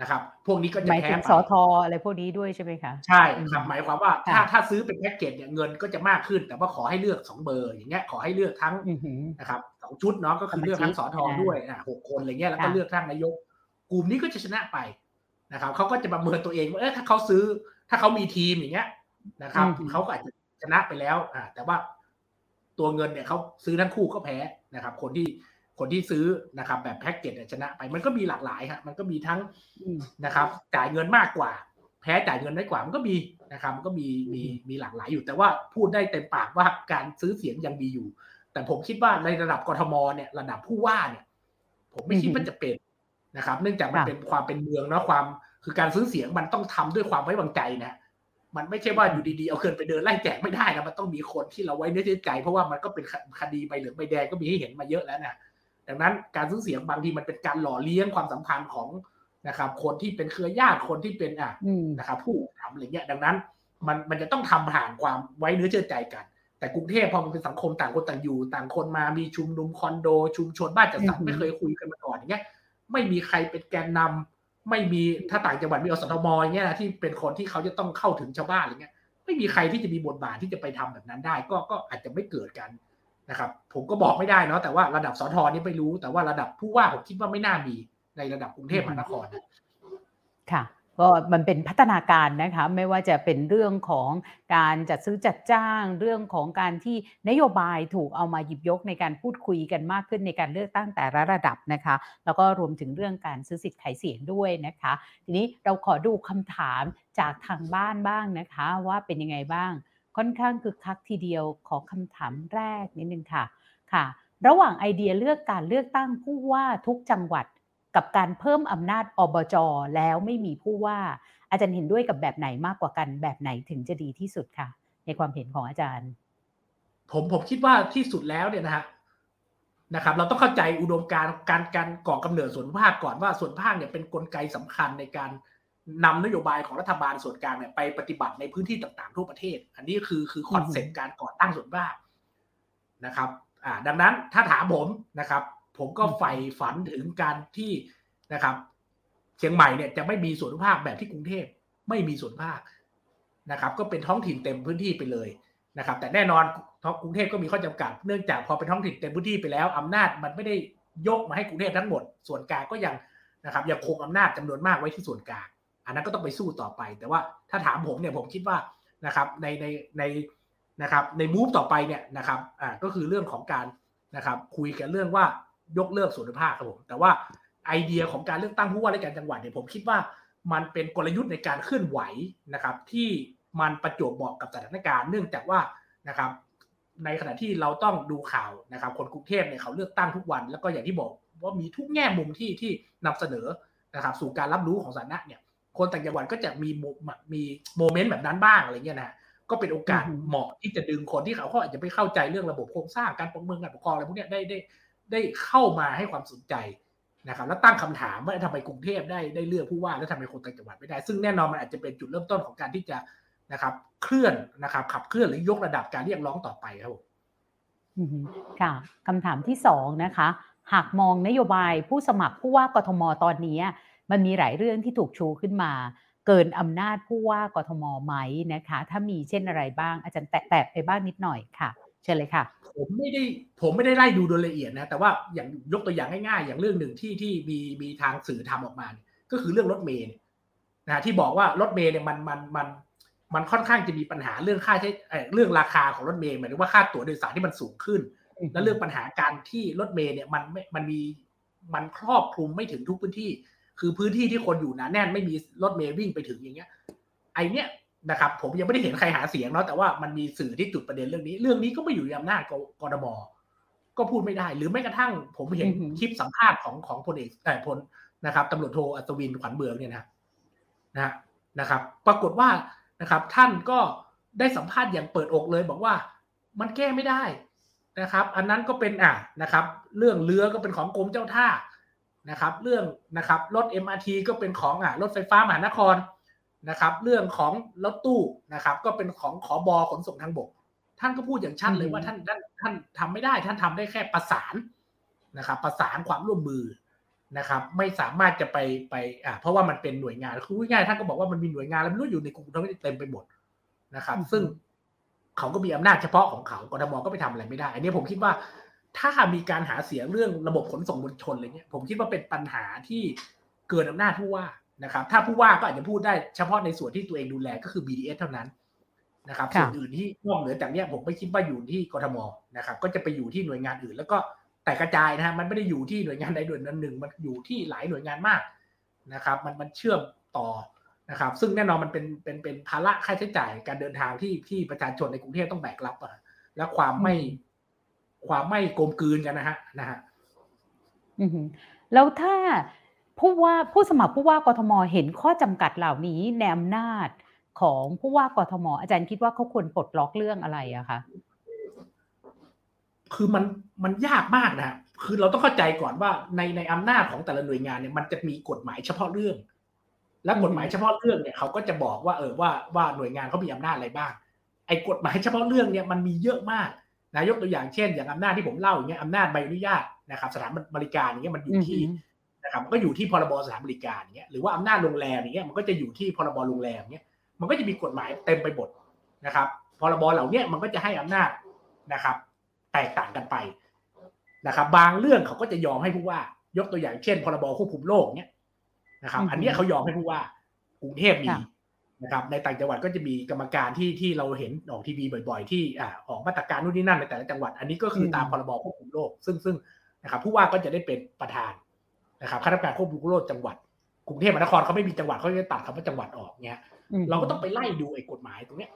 นะครับ พวกนี้ก็จะแพ้ไปสอทออะไรพวกนี้ด้วยใช่ไหมคะ ใช่ครับหมายความว่าถ้าถ้าซื้อเป็นแพ็กเกจเนี่ยเงินก็จะมากขึ้น แต่ว่าขอให้เลือกสองเบอร์อย่างเงี้ยขอให้เลือกทั้งนะครับสองชุดเนาะก็คือเลือกทั้งสอทอด้วยอะหกคนอะไรเงี้ยแล้วก็เลือกทั้งนายก กลุ่มนี้ก็จะชนะไปนะครับเขาก็จะประเมินตัวเองว่าเออถ้าเขาซื้อ ถ้าเขามีทีมอย่างเงี้ยนะครับเขาก็อาจจะชนะไปแล้วอ่าแต่ว่าตัวเงินเนี่ยเขาซื้อทั้งคู่ก็แพ้นะครับ คนที่ คนที่ซื้อนะครับแบบแพ็กเกจชนะไปมันก็มีหลากหลายครับมันก็มีทั้งนะครับจ่ายเงินมากกว่า แพ้จ่ายเงินน้อยกว่ามันก็มีนะครับมันก็มีมีมีหลากหลายอยู่ แต่ว่าพูดได้เต็มปากว่าการซื้อเสียงยังมีอยู่ แต่ผมคิดว่าในระดับกทมเนี่ยระดับผู้ว่าเนี่ย ผมไม่คิดว่าจะเป็นนะครับ เนื่องจากมันเป็นความเป็นเมืองเนาะความคือการซื้อเสียงมันต้องทำด้วยความไว้วางใจนะมันไม่ใช่ว่าอยู่ดีๆ เอาเกินไปเดินไล่แจกไม่ได้นะมันต้องมีคนที่เราไว้เนื้อใจ เพราะว่ามันก็เป็นคดีใบเหลืองใบแดงก็มีให้เห็นมาเยอะแล้วนะ ดังนั้นการซื้อเสียงบางทีมันเป็นการหล่อเลี้ยงความสัมพันธ์ของนะครับ คนที่เป็นเครือญาติคนที่เป็นอะนะครับ ผู้ทำอะไรเงี้ย ดังนั้น มันมันจะต้องทำผ่านความไว้เนื้อเชื่อใจกัน แต่กรุงเทพพอมันเป็นสังคมต่างคนต่างอยู่ ต่างคนมามีชุมนุมคอนโด ชุมชนบ้านจัดสรรไม่เคยคุยกันมาก่อนอย่างเงี้ย ไม่มีใครเป็นแกนนำไม่มีถ้าต่างจังหวัดมีอสทมอย่างเงี้ยที่เป็นคนที่เขาจะต้องเข้าถึงชาวบ้านอะไรเงี้ย ไม่มีใครที่จะมีบทบาทที่จะไปทำแบบนั้นได้ ก็ก็อาจจะไม่เกิดกัน นะครับผมก็บอกไม่ได้เนาะแต่ว่าระดับสทนี่ไม่รู้แต่ว่าระดับผู้ว่าผมคิดว่าไม่น่ามีในระดับกรุงเทพมหานครค่ะก็มันเป็นพัฒนาการนะคะไม่ว่าจะเป็นเรื่องของการจัดซื้อจัดจ้าง เรื่องของการที่นโยบายถูกเอามาหยิบยกในการพูดคุยกันมากขึ้นในการเลือกตั้งแต่ละระดับนะคะ แล้วก็รวมถึงเรื่องการซื้อสิทธิ์ขายเสียงด้วยนะคะ ทีนี้เราขอดูคำถามจากทางบ้านบ้างนะคะ ว่าเป็นยังไงบ้าง ค่อนข้างคึกคักทีเดียวขอคำถามแรกนิดนึงค่ะค่ะ ระหว่างไอเดียเลือกการเลือกตั้งผู้ว่าทุกจังหวัดกับการเพิ่มอำนาจอบจแล้วไม่มีผู้ว่า อาจารย์เห็นด้วยกับแบบไหนมากกว่ากันแบบไหนถึงจะดีที่สุดค่ะ ในความเห็นของอาจารย์ ผมผมคิดว่าที่สุดแล้วเนี่ยนะฮะนะครับ เราต้องเข้าใจอุดมการการการก่อกำเนิดส่วนภาคก่อนว่าส่วนภาคเนี่ยเป็นนกลไกสำคัญในการ นำนโยบายของรัฐบาลส่วนกลางเนี่ยไปปฏิบัติในพื้นที่ต่างๆทั่วประเทศ อันนี้คือคือ concept การก่อตั้งส่วนภูมิภาคนะครับ อ่า ดังนั้นถ้าถามผมนะครับ ผมก็ใฝ่ฝันถึงการที่นะครับ เชียงใหม่เนี่ยจะไม่มีส่วนภูมิภาคแบบที่กรุงเทพไม่มีส่วนภูมิภาคนะครับ ก็เป็นท้องถิ่นเต็มพื้นที่ไปเลยนะครับ แต่แน่นอนกรุงเทพก็มีข้อจำกัดเนื่องจากพอเป็นท้องถิ่นเต็มพื้นที่ไปแล้วอำนาจมันไม่ได้ยกมาให้กรุงเทพทั้งหมด ส่วนกลางก็ยังนะครับยังคงอำนาจจำนวนมากไว้ที่ส่วนกลาง อันนั้นก็ต้องไปสู้ต่อไป แต่ว่าถ้าถามผมเนี่ยผมคิดว่านะครับในในในนะครับในมูฟต่อไปเนี่ยนะครับอ่าก็คือเรื่องของการนะครับคุยกันเรื่องว่ายกเลิกส่วนภาคครับผมแต่ว่าไอเดียของการเลือกตั้งผู้ว่าราชการจังหวัดเนี่ยผมคิดว่ามันเป็นกลยุทธ์ในการเคลื่อนไหวนะครับ ที่มันประจวบเหมาะกับสถานการณ์เนื่องจากว่านะครับในขณะที่เราต้องดูข่าวนะครับคนกรุงเทพเนี่ยเขาเลือกตั้งทุกวัน แล้วก็อย่างที่บอกว่ามีทุกแง่มุมที่ที่นำเสนอนะครับสู่การรับรู้ของสาธารณะเนี่ย คนต่างจังหวัดก็จะมีมีโมเมนต์แบบนั้นบ้างอะไรเงี้ยนะก็เป็นโอกาสเหมาะที่จะดึงคนที่เขาอาจจะไม่เข้าใจเรื่องระบบโครงสร้างการปกครองการปกครองอะไรพวกนี้ได้ได้ได้เข้ามาให้ความสนใจนะครับแล้วตั้งคำถามว่าทำไมกรุงเทพได้ได้เลือกผู้ว่าแล้วทำไมคนต่างจังหวัดไม่ได้ ซึ่งแน่นอนมันอาจจะเป็นจุดเริ่มต้นของการที่จะนะครับ เคลื่อนนะครับ ขับเคลื่อนหรือยกระดับการเรียกร้องต่อไปครับผมค่ะคำถามที่สองนะคะ หากมองนโยบายผู้สมัครผู้ว่ากทมตอนนี้ มันมีหลายเรื่องที่ถูกชูขึ้นมา เกินอำนาจผู้ว่ากทมไหมนะคะ ถ้ามีเช่นอะไรบ้างอาจารย์แตะไปบ้างนิดหน่อยค่ะ เชิญเลยค่ะ ผมไม่ได้ผมไม่ได้ไล่ดูโดยละเอียดนะแต่ว่าอย่างยกตัวอย่างง่ายๆ อย่างเรื่องหนึ่งที่ที่มีมีทางสื่อทำออกมา ก็คือเรื่องรถเมล์นะที่บอกว่ารถเมล์เนี่ยมันมันมันมันค่อนข้างจะมีปัญหาเรื่องค่าใช้เรื่องราคาของรถเมล์หมายถึงว่าค่าตั๋วโดยสารที่มันสูงขึ้น และเรื่องปัญหาการที่รถเมล์เนี่ยมันไม่มันมีมันครอบคลุมไม่ถึงทุกพื้นที่ คือพื้นที่ที่คนอยู่หนาแน่นไม่มีรถเมล์วิ่งไปถึงอย่างเงี้ย ไอเนี้ยนะครับผมยังไม่ได้เห็นใครหาเสียงเนาะแต่ว่ามันมีสื่อที่จุดประเด็นเรื่องนี้ เรื่องนี้ก็ไม่อยู่ในอำนาจกรมก็พูดไม่ได้ หรือแม้กระทั่งผมเห็นคลิปสัมภาษณ์ของของพลเอกแต่พลนะครับตำรวจโทอัศวินขวัญเบืองเนี่ยนะนะนะครับ ปรากฏว่านะครับ ท่านก็ได้สัมภาษณ์อย่างเปิดอกเลย บอกว่ามันแก้ไม่ได้นะครับ อันนั้นก็เป็นอะนะครับ เรื่องเรือก็เป็นของกรมเจ้าท่า นะครับเรื่องนะครับรถ MRT ก็เป็นของอะรถไฟฟ้ามหานครนะครับเรื่องของรถตู้นะครับก็เป็นของขอบอขนส่งทางบก ท่านก็พูดอย่างชัดเลยว่าท่านท่านท่านทำไม่ได้ท่านทำได้แค่ประสานนะครับประสานความร่วมมือนะครับไม่สามารถจะไปไปอ่าเพราะว่ามันเป็นหน่วยงานคือง่ายท่านก็บอกว่ามันมีหน่วยงานแล้วไม่รู้อยู่ในกรุงเทพเต็มไปหมดนะครับ ซึ่งเขาก็มีอำนาจเฉพาะของเขากรทมก็ไปทำอะไรไม่ได้ อันนี้ผมคิดว่า ถ้ามีการหาเสียงเรื่องระบบขนส่งมวลชนอะไรเงี้ยผมคิดว่าเป็นปัญหาที่เกินอำนาจผู้ว่านะครับ ถ้าผู้ว่าก็อาจจะพูดได้เฉพาะในส่วนที่ตัวเองดูแลก็คือ BDS เท่านั้นนะครับส่วนอื่นที่นอกเหนือจากนี้ผมไม่คิดว่าอยู่ที่กทมนะครับ ก็จะไปอยู่ที่หน่วยงานอื่น แล้วก็แต่กระจายนะฮะมันไม่ได้อยู่ที่หน่วยงานใดหน่วยงานหนึ่งมันอยู่ที่หลายหน่วยงานมากนะครับ มันมันเชื่อมต่อนะครับ ซึ่งแน่นอนมันเป็นเป็นเป็นภาระค่าใช้จ่ายการเดินทางที่ที่ประชาชนในกรุงเทพต้องแบกรับอะและความไม่ ความไม่กลมกลืนกันนะฮะนะฮะแล้วถ้าผู้ว่าผู้สมัครผู้ว่ากทมเห็นข้อจำกัดเหล่านี้ในอำนาจของผู้ว่ากทมอาจารย์คิดว่าเขาควรปลดล็อกเรื่องอะไรอะคะคือมันมันยากมากนะคือเราต้องเข้าใจก่อนว่าในในอำนาจของแต่ละหน่วยงานเนี่ยมันจะมีกฎหมายเฉพาะเรื่อง และกฎหมายเฉพาะเรื่องเนี่ยเขาก็จะบอกว่าเออว่าว่าหน่วยงานเขามีอำนาจอะไรบ้าง ไอ้กฎหมายเฉพาะเรื่องเนี่ยมันมีเยอะมาก นะยกตัวอย่างเช่น อย่างอำนาจที่ผมเล่าอย่างเงี้ยอำนาจใบอนุญาตนะครับสถานบริการอย่างเงี้ยมันอยู่ที่นนะครับก็อยู่ที่พรบสถานบริการเงี้ยหรือว่าอำนาจโรงแรมอย่างเงี้ยมันก็จะอยู่ที่พรบโรงแรมเงี้ยมันก็จะมีกฎหมายเต็มไปหมดนะครับพรบเหล่านี้มันก็จะให้อำนาจนะครับ แตกต่างกันไปนะครับ บางเรื่องเขาก็จะยอมให้ผู้ว่ายกตัวอย่างเช่น พรบควบคุมโรคเนี้ยนะครับ อันนี้เขายอมให้ผู้ว่ากรุงเทพมี นะครับในต่างจังหวัดก็จะมีกรรมการที่ที่เราเห็นออกทีวีบ่อยๆ ที่อ่าออกมาตรการนู่นนี่นั่นในแต่ละจังหวัด อันนี้ก็คือตามพรบควบคุมโรคซึ่งซึ่งนะครับผู้ว่าก็จะได้เป็นประธานนะครับข้าราชการควบคุมโรคจังหวัดกรุงเทพมหานครเขาไม่มีจังหวัดเขาจะตัดคำว่าจังหวัดออกเนี้ยเราก็ต้องไปไล่ดูไอ้กฎหมายตรงเนี้ย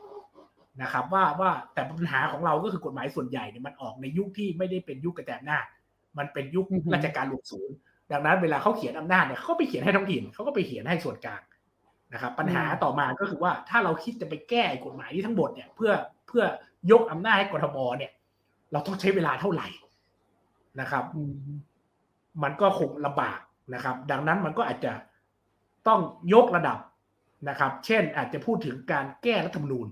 นะครับว่าว่าแต่ปัญหาของเราก็คือกฎหมายส่วนใหญ่เนี่ยมันออกในยุคที่ไม่ได้เป็นยุคกระแตอำนาจมันเป็นยุคราชการหลวงศูนย์ดังนั้นเวลาเขาเขียนอำนาจเนี่ยเขาไปเขียนให้ท้องถิ่นเขาก็ไปเขียนให้ส่วนกลาง นะครับปัญหาต่อมาก็คือว่าถ้าเราคิดจะไปแก้กฎหมายที่ทั้งหมดเนี่ยเพื่อเพื่อยกอำนาจให้กรทมเนี่ย เราต้องใช้เวลาเท่าไหร่นะครับมันก็คงลำบากนะครับ ดังนั้นมันก็อาจจะต้องยกระดับนะครับ เช่นอาจจะพูดถึงการแก้รัฐธรรมนูญ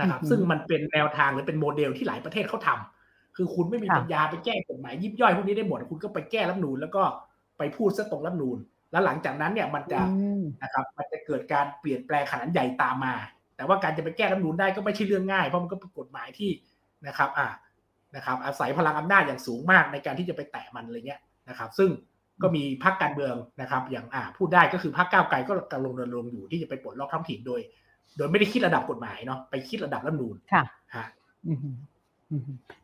นะครับ ซึ่งมันเป็นแนวทางหรือเป็นโมเดลที่หลายประเทศเขาทำคือคุณไม่มีปัญญาไปแก้กฎหมายยิบย่อยพวกนี้ได้หมดคุณก็ไปแก้รัฐธรรมนูญแล้วก็ไปพูดซะตรงรัฐธรรมนูญ แล้วหลังจากนั้นเนี่ยมันจะนะครับมันจะเกิดการเปลี่ยนแปลงขนาดใหญ่ตามมา แต่ว่าการจะไปแก้รัฐธรรมนูญได้ก็ไม่ใช่เรื่องง่ายเพราะมันก็เป็นกฎหมายที่นะครับอ่านะครับอาศัยพลังอำนาจอย่างสูงมากในการที่จะไปแตะมันอะไรเงี้ยนะครับ ซึ่งก็มีพรรคการเมืองนะครับ อย่างอ่าพูดได้ก็คือพรรคก้าวไกลก็กำลังเดินลงอยู่ที่จะไปปลดล็อกท้องถิ่นโดย โดยไม่ได้คิดระดับกฎหมายเนาะไปคิดระดับรัฐนูนค่ะฮะ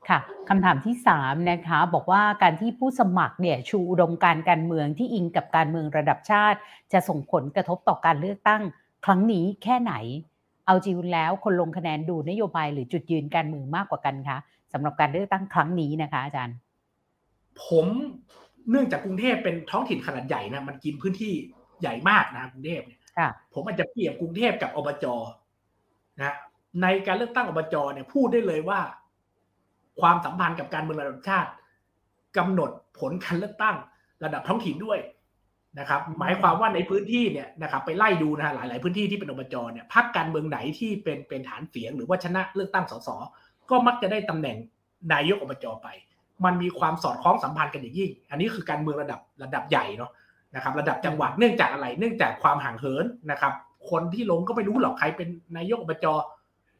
ค่ะคำถามที่สามนะคะบอกว่าการที่ผู้สมัครเนี่ยชูอุดมการการเมืองที่อิงกับการเมืองระดับชาติ จะส่งผลกระทบต่อการเลือกตั้ง ครั้งนี้แค่ไหน เอาจริงแล้วคนลงคะแนนดูนโยบายหรือจุดยืนการเมืองมากกว่ากันคะสำหรับการเลือกตั้งครั้งนี้นะคะ อาจารย์ ผมเนื่องจากกรุงเทพเป็นท้องถิ่นขนาดใหญ่นะมันกินพื้นที่ใหญ่มากนะกรุงเทพเนี่ยผมอาจจะเปรียบกรุงเทพกับอบจนะในการเลือกตั้งอบจเนี่ยพูดได้เลยว่า ความสัมพันธ์กับการเมืองระดับชาติกำหนดผลการเลือกตั้งระดับท้องถิ่นด้วยนะครับ หมายความว่าในพื้นที่เนี่ยนะครับไปไล่ดูนะหลาย ๆ พื้นที่ที่เป็นอบจเนี่ยพรรคการเมืองไหนที่เป็นเป็นฐานเสียง หรือว่าชนะเลือกตั้งสสก็มักจะได้ตำแหน่งนายกอบจไป มันมีความสอดคล้องสัมพันธ์กันอย่างยิ่ง อันนี้คือการเมืองระดับระดับใหญ่เนาะนะครับ ระดับจังหวัดเนื่องจากอะไร เนื่องจากความห่างเหินนะครับ คนที่ลงก็ไม่รู้หรอกใครเป็นนายกอบจ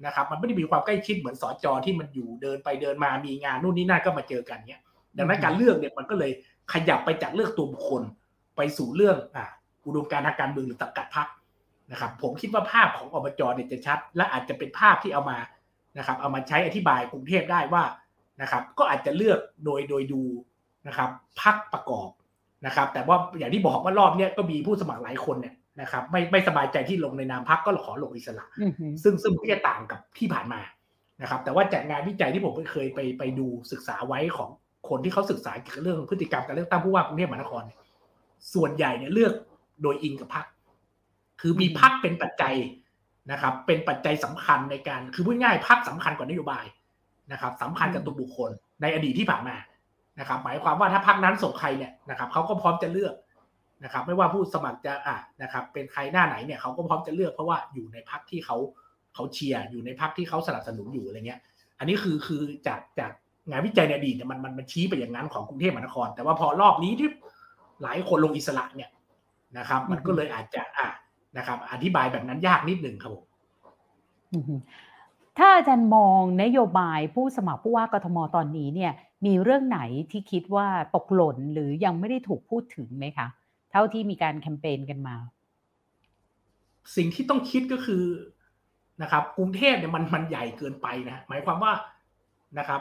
นะครับมันไม่ได้มีความใกล้ชิดเหมือนสอจอที่มันอยู่เดินไปเดินมามีงานนู่นนี่นั่นก็มาเจอกันเนี้ยดังนั้นการเลือกเนี่ยมันก็เลยขยับไปจากเลือกตัวบุคคล ไปสู่เรื่องอ่าอุดมการทางการเมืองหรือตักกัดพรรคนะครับ ผมคิดว่าภาพของอบจเนี่ยจะชัด และอาจจะเป็นภาพที่เอามานะครับ เอามาใช้อธิบายกรุงเทพได้ว่านะครับ ก็อาจจะเลือกโดยโดยดูนะครับพักประกอบนะครับ แต่ว่าอย่างที่บอกว่ารอบนี้ก็มีผู้สมัครหลายคนเนี่ย นะครับไม่ไม่สบายใจที่ลงในนามพักก็ขอลงอิสระ ซึ่งซึ่งก็จะต่างกับที่ผ่านมานะครับ แต่ว่าจากงานวิจัยที่ผมเคยไปไปดูศึกษาไว้ของคนที่เขาศึกษาเกี่ยวกับเรื่องพฤติกรรมการเลือกตั้งผู้ว่ากรุงเทพมหานคร ส่วนใหญ่เนี่ยเลือกโดยอิงกับพักคือมีพักเป็นปัจจัยนะครับ เป็นปัจจัยสำคัญในการคือพูดง่ายพักสำคัญกว่านโยบายนะครับสำคัญกับตัวบุคคลในอดีตที่ผ่านมานะครับ หมายความว่าถ้าพักนั้นส่งใครเนี่ยนะครับเขาก็พร้อมจะเลือก นะครับไม่ว่าผู้สมัครจะอะนะครับเป็นใครหน้าไหนเนี่ยเขาก็พร้อมจะเลือกเพราะว่าอยู่ในพักที่เขาเขาเชียร์อยู่ในพักที่เขาสนับสนุนอยู่อะไรเงี้ย อันนี้คือคือจากจากงานวิจัยในอดีตเนี่ยมันมันมันชี้ไปอย่างนั้นของกรุงเทพมหานคร แต่ว่าพอรอบนี้ที่หลายคนลงอิสระเนี่ยนะครับ มันก็เลยอาจจะอะนะครับ อธิบายแบบนั้นยากนิดหนึ่งครับผมถ้าอาจารย์มองนโยบายผู้สมัครผู้ว่ากทมตอนนี้เนี่ย มีเรื่องไหนที่คิดว่าตกหล่นหรือยังไม่ได้ถูกพูดถึงไหมคะ เท่าที่มีการแคมเปญกันมา สิ่งที่ต้องคิดก็คือนะครับ กรุงเทพเนี่ยมันมันใหญ่เกินไปนะหมายความว่านะครับ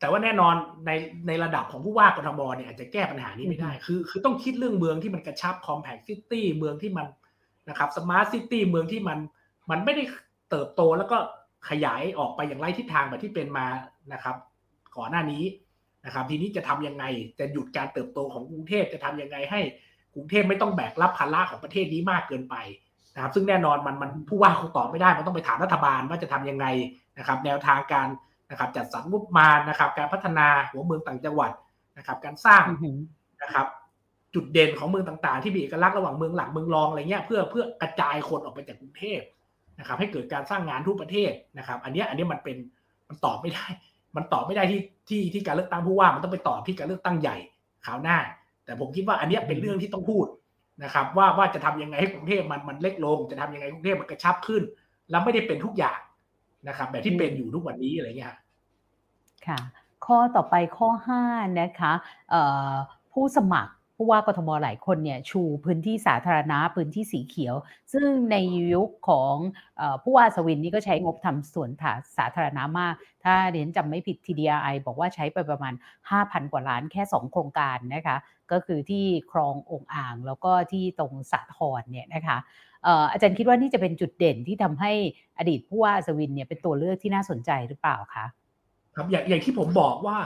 แต่ว่าแน่นอนในในระดับของผู้ว่ากทมเนี่ยอาจจะแก้ปัญหานี้ไม่ได้ คือคือต้องคิดเรื่องเมืองที่มันกระชับ compact city เมืองที่มันนะครับ smart city เมืองที่มันมันไม่ได้เติบโตแล้วก็ขยายออกไปอย่างไร้ทิศทางแบบที่เป็นมานะครับ ก่อนหน้านี้นะครับ ทีนี้จะทำยังไงจะหยุดการเติบโตของกรุงเทพจะทำยังไงให้ กรุงเทพไม่ต้องแบกรับภาระของประเทศนี้มากเกินไปนะครับ ซึ่งแน่นอนมันมันผู้ว่าคงตอบไม่ได้ มันต้องไปถามรัฐบาลว่าจะทำยังไงนะครับ แนวทางการนะครับ จัดสรรงบมานะครับ การพัฒนาหัวเมืองต่างจังหวัดนะครับ การสร้างนะครับจุดเด่นของเมืองต่างๆ ที่มีเอกลักษณ์ระหว่างเมืองหลักเมืองรองอะไรเงี้ยเพื่อเพื่อกระจายคนออกไปจากกรุงเทพนะครับ ให้เกิดการสร้างงานทั่วประเทศนะครับ อันนี้อันนี้มันเป็นมันตอบไม่ได้ มันตอบไม่ได้ที่ที่ที่การเลือกตั้งผู้ว่ามันต้องไปตอบที่การเลือกตั้งใหญ่คราวหน้า แต่ผมคิดว่าอันนี้เป็นเรื่องที่ต้องพูดนะครับ ว่าว่าจะทำยังไงให้กรุงเทพมันมันเล็กลง จะทำยังไงกรุงเทพมันกระชับขึ้น แล้วไม่ได้เป็นทุกอย่างนะครับ แบบที่เป็นอยู่ทุกวันนี้อะไรเงี้ยค่ะ ข้อต่อไปข้อห้านะคะผู้สมัครผู้ว่ากทมหลายคนเนี่ยชูพื้นที่สาธารณะพื้นที่สีเขียว ซึ่งในยุคของผู้ว่าสวินนี่ก็ใช้งบทำสวนสาธารณะมาก ถ้าเรียนจำไม่ผิด TDI บอกว่าใช้ไปประมาณ 5,000 กว่าล้านแค่ 2 โครงการนะคะ ก็คือที่คลององอ่าง แล้วก็ที่ตรงสะทรเนี่ยนะคะอาจารย์คิดว่านี่จะเป็นจุดเด่นที่ทำให้อดีตผู้ว่าสวินเนี่ยเป็นตัวเลือกที่น่าสนใจหรือเปล่าคะครับอย่างอย่างที่ผมบอกว่า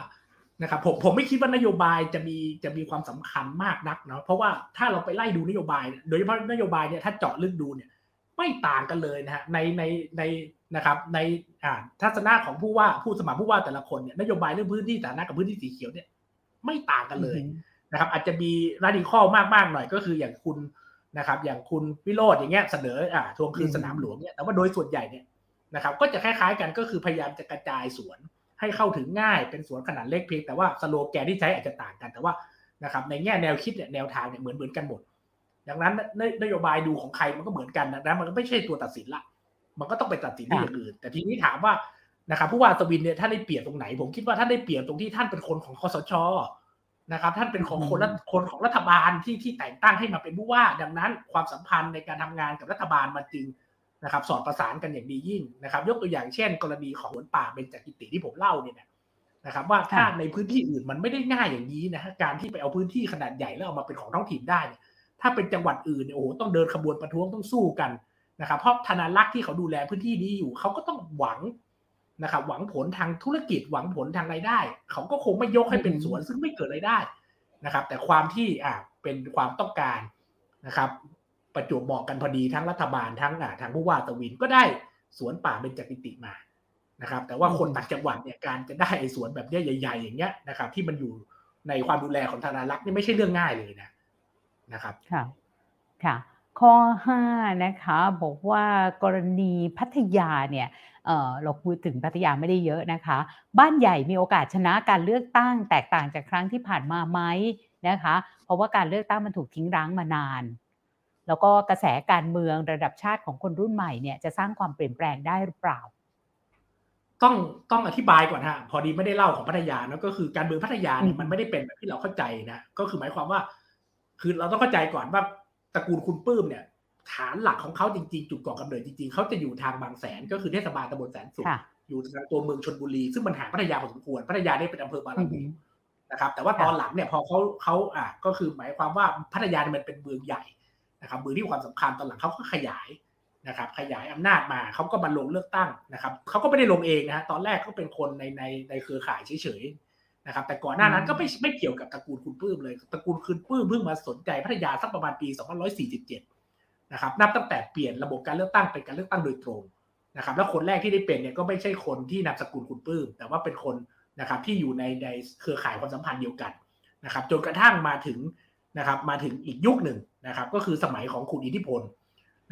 นะครับผมผมไม่คิดว่านโยบายจะมีจะมีความสำคัญมากนักเนาะเพราะว่าถ้าเราไปไล่ดูนโยบาย โดยเฉพาะนโยบายเนี่ยถ้าเจาะลึกดูเนี่ยไม่ต่างกันเลยนะฮะในในในนะครับในอ่าทัศนะของผู้ว่าผู้สมัครผู้ว่าแต่ละคนเนี่ยนโยบายเรื่องพื้นที่สาธารณะกับพื้นที่สีเขียวเนี่ยไม่ต่างกันเลย นะครับอาจจะมีราดิคอลมากมากหน่อยก็คืออย่างคุณนะครับ อย่างคุณวิโรธอย่างเงี้ยเสนออ่าทวงคืนสนามหลวงเนี่ยแต่ว่าโดยส่วนใหญ่เนี่ยนะครับ ก็จะคล้ายๆกันก็คือพยายามจะกระจายสวนให้เข้าถึงง่ายเป็นสวนขนาดเล็กเพียงแต่ว่าสโลแกนที่ใช้อาจจะต่างกันแต่ว่านะครับ ในแง่แนวคิดเนี่ยแนวทางเนี่ยเหมือนเหมือนกันหมด ดังนั้นนโยบายดูของใครมันก็เหมือนกันนะมันก็ไม่ใช่ตัวตัดสินละ มันก็ต้องไปตัดสินที่อย่างอื่น แต่ทีนี้ถามว่านะครับผู้ว่าตวินเนี่ยท่านได้เปรียบตรงไหน ผมคิดว่าท่านได้เปรียบตรงที่ท่านเป็นคนของคอสช นะครับท่านเป็นของคนคนของรัฐบาลที่ที่แต่งตั้งให้มาเป็นผู้ว่า ดังนั้นความสัมพันธ์ในการทำงานกับรัฐบาลมันจึงนะครับสอดประสานกันอย่างดียิ่งนะครับ ยกตัวอย่างเช่น กรณีของสวนป่าเป็นจากกิติที่ผมเล่าเนี่ยนะครับ ว่าถ้าในพื้นที่อื่นมันไม่ได้ง่ายอย่างนี้นะฮะการที่ไปเอาพื้นที่ขนาดใหญ่แล้วเอามาเป็นของท้องถิ่นได้เนี่ยถ้าเป็นจังหวัดอื่นเนี่ยโอ้โหต้องเดินขบวนประท้วงต้องสู้กันนะครับเพราะธนารักษ์ที่เขาดูแลพื้นที่นี้อยู่เขาก็ต้องหวัง นะครับหวังผลทางธุรกิจหวังผลทางรายได้ เขาก็คงไม่ยกให้เป็นสวนซึ่งไม่เกิดรายได้นะครับ แต่ความที่อ่าเป็นความต้องการนะครับ ประจวบเหมาะกันพอดีทั้งรัฐบาลทั้งอ่าทางผู้ว่าตวินก็ได้สวนป่าเป็นจักิติมานะครับ แต่ว่าคนต่างจังหวัดเนี่ยการจะได้สวนแบบนี้ใหญ่ ๆ อย่างเงี้ยนะครับ ที่มันอยู่ในความดูแลของธนารักษ์นี่ไม่ใช่เรื่องง่ายเลยนะนะครับค่ะค่ะ ข้อ5นะคะบอกว่ากรณีพัทยาเนี่ยเเราพูดถึงพัทยาไม่ได้เยอะนะคะ บ้านใหญ่มีโอกาสชนะการเลือกตั้งแตกต่างจากครั้งที่ผ่านมาไหมนะคะ เพราะว่าการเลือกตั้งมันถูกทิ้งร้างมานาน แล้วก็กระแสการเมืองระดับชาติของคนรุ่นใหม่เนี่ยจะสร้างความเปลี่ยนแปลงได้หรือเปล่า ต้องต้องอธิบายก่อนฮะพอดีไม่ได้เล่าของพัทยานะก็คือการเมืองพัทยาเนี่ยมันไม่ได้เป็นแบบที่เราเข้าใจนะก็คือหมายความว่า คือเราต้องเข้าใจก่อนว่า ตระกูลคุณปื้มเนี่ย ฐานหลักของเขาจริงๆ จุดก่อกำเนิดจริงๆ เขาจะอยู่ทางบางแสนก็คือเทศบาลตำบลแสนสุขอยู่ทางตัวเมืองชนบุรี ซึ่งมันห่างพัทยาพอสมควรพัทยาได้เป็นอำเภอบางละมุงนะครับแต่ว่าตอนหลังเนี่ยพอเขาเขาอะก็คือหมายความว่าพัทยาเนี่ยมันเป็นเมืองใหญ่นะครับเมืองที่ความสำคัญตอนหลังเขาก็ขยายนะครับขยายอำนาจมาเขาก็มาลงเลือกตั้งนะครับเขาก็ไม่ได้ลงเองนะฮะตอนแรกก็เป็นคนในในในเครือข่ายเฉยๆ นะครับแต่ก่อนหน้านั้นก็ไม่ไม่เกี่ยวกับตระกูลคุณปื้มเลยตระกูลคุณปื้มเพิ่งมาสนใจพัทยาสักประมาณปี2547 นะครับนับตั้งแต่เปลี่ยนระบบการเลือกตั้งเป็นการเลือกตั้งโดยตรงนะครับแล้วคนแรกที่ได้เป็นเนี่ยก็ไม่ใช่คนที่นามสกุลคุณปื้ม แต่ว่าเป็นคนนะครับที่อยู่ในในเครือข่ายความสัมพันธ์เดียวกันนะครับจนกระทั่งมาถึงนะครับมาถึงอีกยุคหนึ่งนะครับก็คือสมัยของคุณอิทธิพล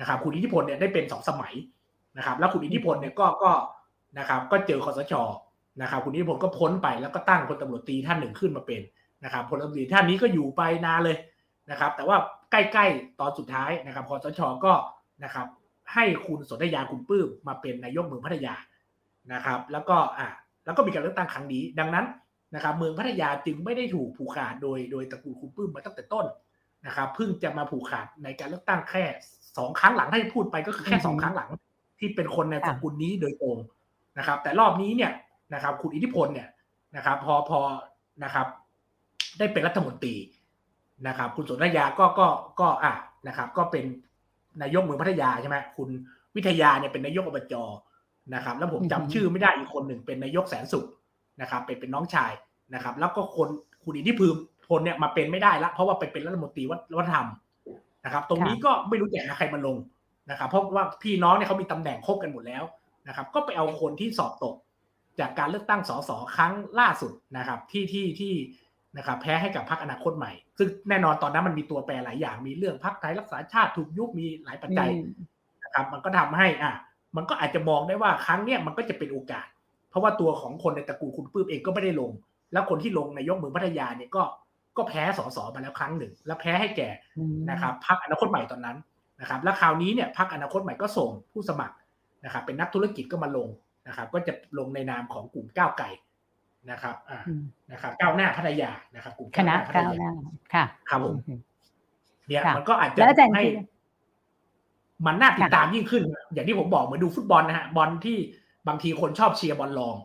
นะครับคุณอิทธิพลเนี่ยได้เป็นสองสมัยนะครับแล้วคุณอิทธิพลเนี่ยก็ก็นะครับก็เจอคอสช นะครับคุณอิทธิพลก็พ้นไปแล้วก็ตั้งพลตำรวจตีท่านหนึ่งขึ้นมาเป็นนะครับพลตำรวจตีท่านนี้ก็อยู่ไปนานเลยนะครับ แต่ว่าใกล้ๆตอนสุดท้ายนะครับคอสชก็นะครับให้คุณสนธยาคุณปื้มมาเป็นนายกเมืองพัทยานะครับ แล้วก็อ่าแล้วก็มีการเลือกตั้งครั้งนี้ ดังนั้นนะครับ เมืองพัทยาจึงไม่ได้ถูกผูกขาดโดยโดยตระกูลคุณปื้มมาตั้งแต่ต้นนะครับเพิ่งจะมาผูกขาดในการเลือกตั้งแค่สองครั้งหลังที่พูดไปก็คือแค่สองครั้งหลัง ที่เป็นคนในตระกูลนี้โดยตรงนะครับ แต่รอบนี้เนี่ย นะครับ คุณอิทธิพลเนี่ยนะครับ พอพอนะครับ ได้เป็นรัฐมนตรีนะครับ คุณสนธยาก็ก็ก็อะนะครับ ก็เป็นนายกเมืองพัทยาใช่ไหมคุณวิทยาเนี่ยเป็นนายกอบจนะครับ แล้วผมจำชื่อไม่ได้อีกคนหนึ่งเป็นนายกแสนสุขนะครับ เป็นเป็นน้องชายนะครับ แล้วก็คนคุณอิทธิพลเนี่ยมาเป็นไม่ได้ละเพราะว่าไปเป็นรัฐมนตรีวัฒนธรรมนะครับ ตรงนี้ก็ไม่รู้แจกนะใครมาลงนะครับ เพราะว่าพี่น้องเนี่ยเขามีตำแหน่งครบกันหมดแล้วนะครับ ก็ไปเอาคนที่สอบตก จากการเลือกตั้งสสครั้งล่าสุดนะครับที่ที่ที่นะครับแพ้ให้กับพรรคอนาคตใหม่ ซึ่งแน่นอนตอนนั้นมันมีตัวแปรหลายอย่าง มีเรื่องพรรคไทยรักษาชาติถูกยุบมีหลายปัจจัยนะครับ มันก็ทำให้อะมันก็อาจจะมองได้ว่าครั้งเนี้ยมันก็จะเป็นโอกาส เพราะว่าตัวของคนในตระกูลคุณปื้มเองก็ไม่ได้ลง แล้วคนที่ลงในยกมือพัทยาเนี่ยก็ก็แพ้สสมาแล้วครั้งหนึ่ง แล้วแพ้ให้แก่อืมนะครับพรรคอนาคตใหม่ตอนนั้นนะครับ แล้วคราวนี้เนี่ยพรรคอนาคตใหม่ก็ส่งผู้สมัครนะครับเป็นนักธุรกิจก็มาลง นะครับ ก็จะลงในนามของกลุ่มก้าวไก่นะครับอ่าอืมนะครับ ก้าวหน้าพัทยานะครับ กลุ่มคณะพัทก้าวยาหน้าค่ะครับผมอืมเนี่ยค่ะมันก็อาจจะแล้วอาจารย์ให้คิดมันน่าติดตามยิ่งขึ้น อย่างที่ผมบอกเหมือนดูฟุตบอลนะฮะบอลที่บางทีคนชอบเชียร์บอลลอง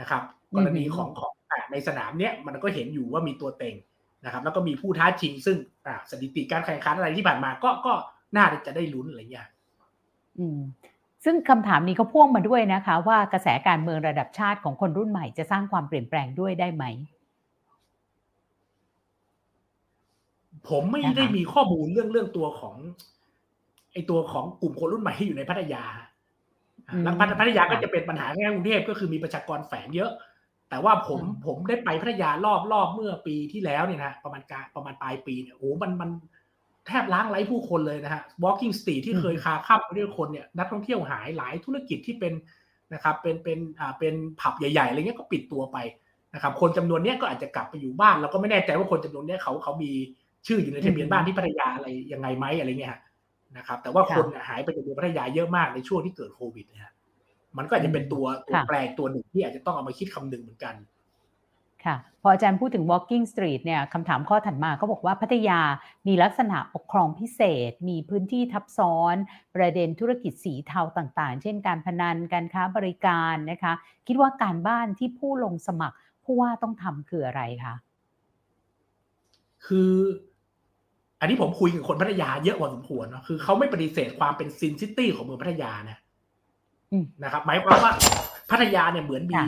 นะครับอืกมรณีของของอะในสนามเนี้ยมันก็เห็นอยู่ว่ามีตัวเต็งนะครับ แล้วก็มีผู้ท้าชิง ซึ่งอะสถิติการแข่งขันอะไรที่ผ่านมา ก็ก็น่าจะได้ลุ้นอะไรอย่างเงี้ยอืม ซึ่งคำถามนี้ก็พ่วงมาด้วยนะคะ ว่ากระแสการเมืองระดับชาติของคนรุ่นใหม่จะสร้างความเปลี่ยนแปลงด้วยได้ไหม ผมไม่นะคะได้มีข้อมูลเรื่องเรื่องตัวของ ไอตัวของกลุ่มคนรุ่นใหม่ที่อยู่ในพัทยาฮะอะแล้วพัทพัทยาก็จะเป็นปัญหาแค่กรุงเทพก็คือมีประชากรแฝงเยอะ แต่ว่าผมผมได้ไปพัทยารอบรอบเมื่อปีที่แล้วเนี่ยนะประมาณกลางประมาณปลายปีเนี่ยโอ้โหมันมัน แทบล้างไร้ผู้คนเลยนะฮะ walking street ที่เคยคาข้ามไปด้วยคนเนี่ยนักท่องเที่ยวหายหลายธุรกิจที่เป็นนะครับเป็นเป็นอ่าเป็นผับใหญ่ๆอะไรเงี้ยก็ปิดตัวไปนะครับคนจำนวนเนี้ยก็อาจจะกลับไปอยู่บ้านเราก็ไม่แน่ใจว่าคนจำนวนเนี้ยเขาเขามีชื่ออยู่ในทะเบียนบ้านที่พัทยาอะไรยังไงไหมอะไรเงี้ยฮะนะครับแต่ว่าคนน่ะหายไปจากเมืองพัทยาเยอะมากในช่วงที่เกิดโควิดนะฮะมันก็อาจจะเป็นตัวตัวค่ะแปรตัวหนึ่งที่อาจจะต้องเอามาคิดคำนึงเหมือนกัน ค่ะพออาจารย์พูดถึง walking street เนี่ยคำถามข้อถัดมาก็บอกว่าพัทยามีลักษณะปกครองพิเศษ มีพื้นที่ทับซ้อน ประเด็นธุรกิจสีเทาต่างๆ เช่นการพนันการค้าบริการนะคะ คิดว่าการบ้านที่ผู้ลงสมัครผู้ว่าต้องทำคืออะไรคะคือ อันนี้ผมคุยกับคนพัทยาเยอะพอสมควรเนาะคือเขาไม่ปฏิเสธความเป็นซินซิตี้ของเมืองพัทยานะอืมนะครับ หมายความว่าพัทยาเนี่ยเหมือนมีค่ะ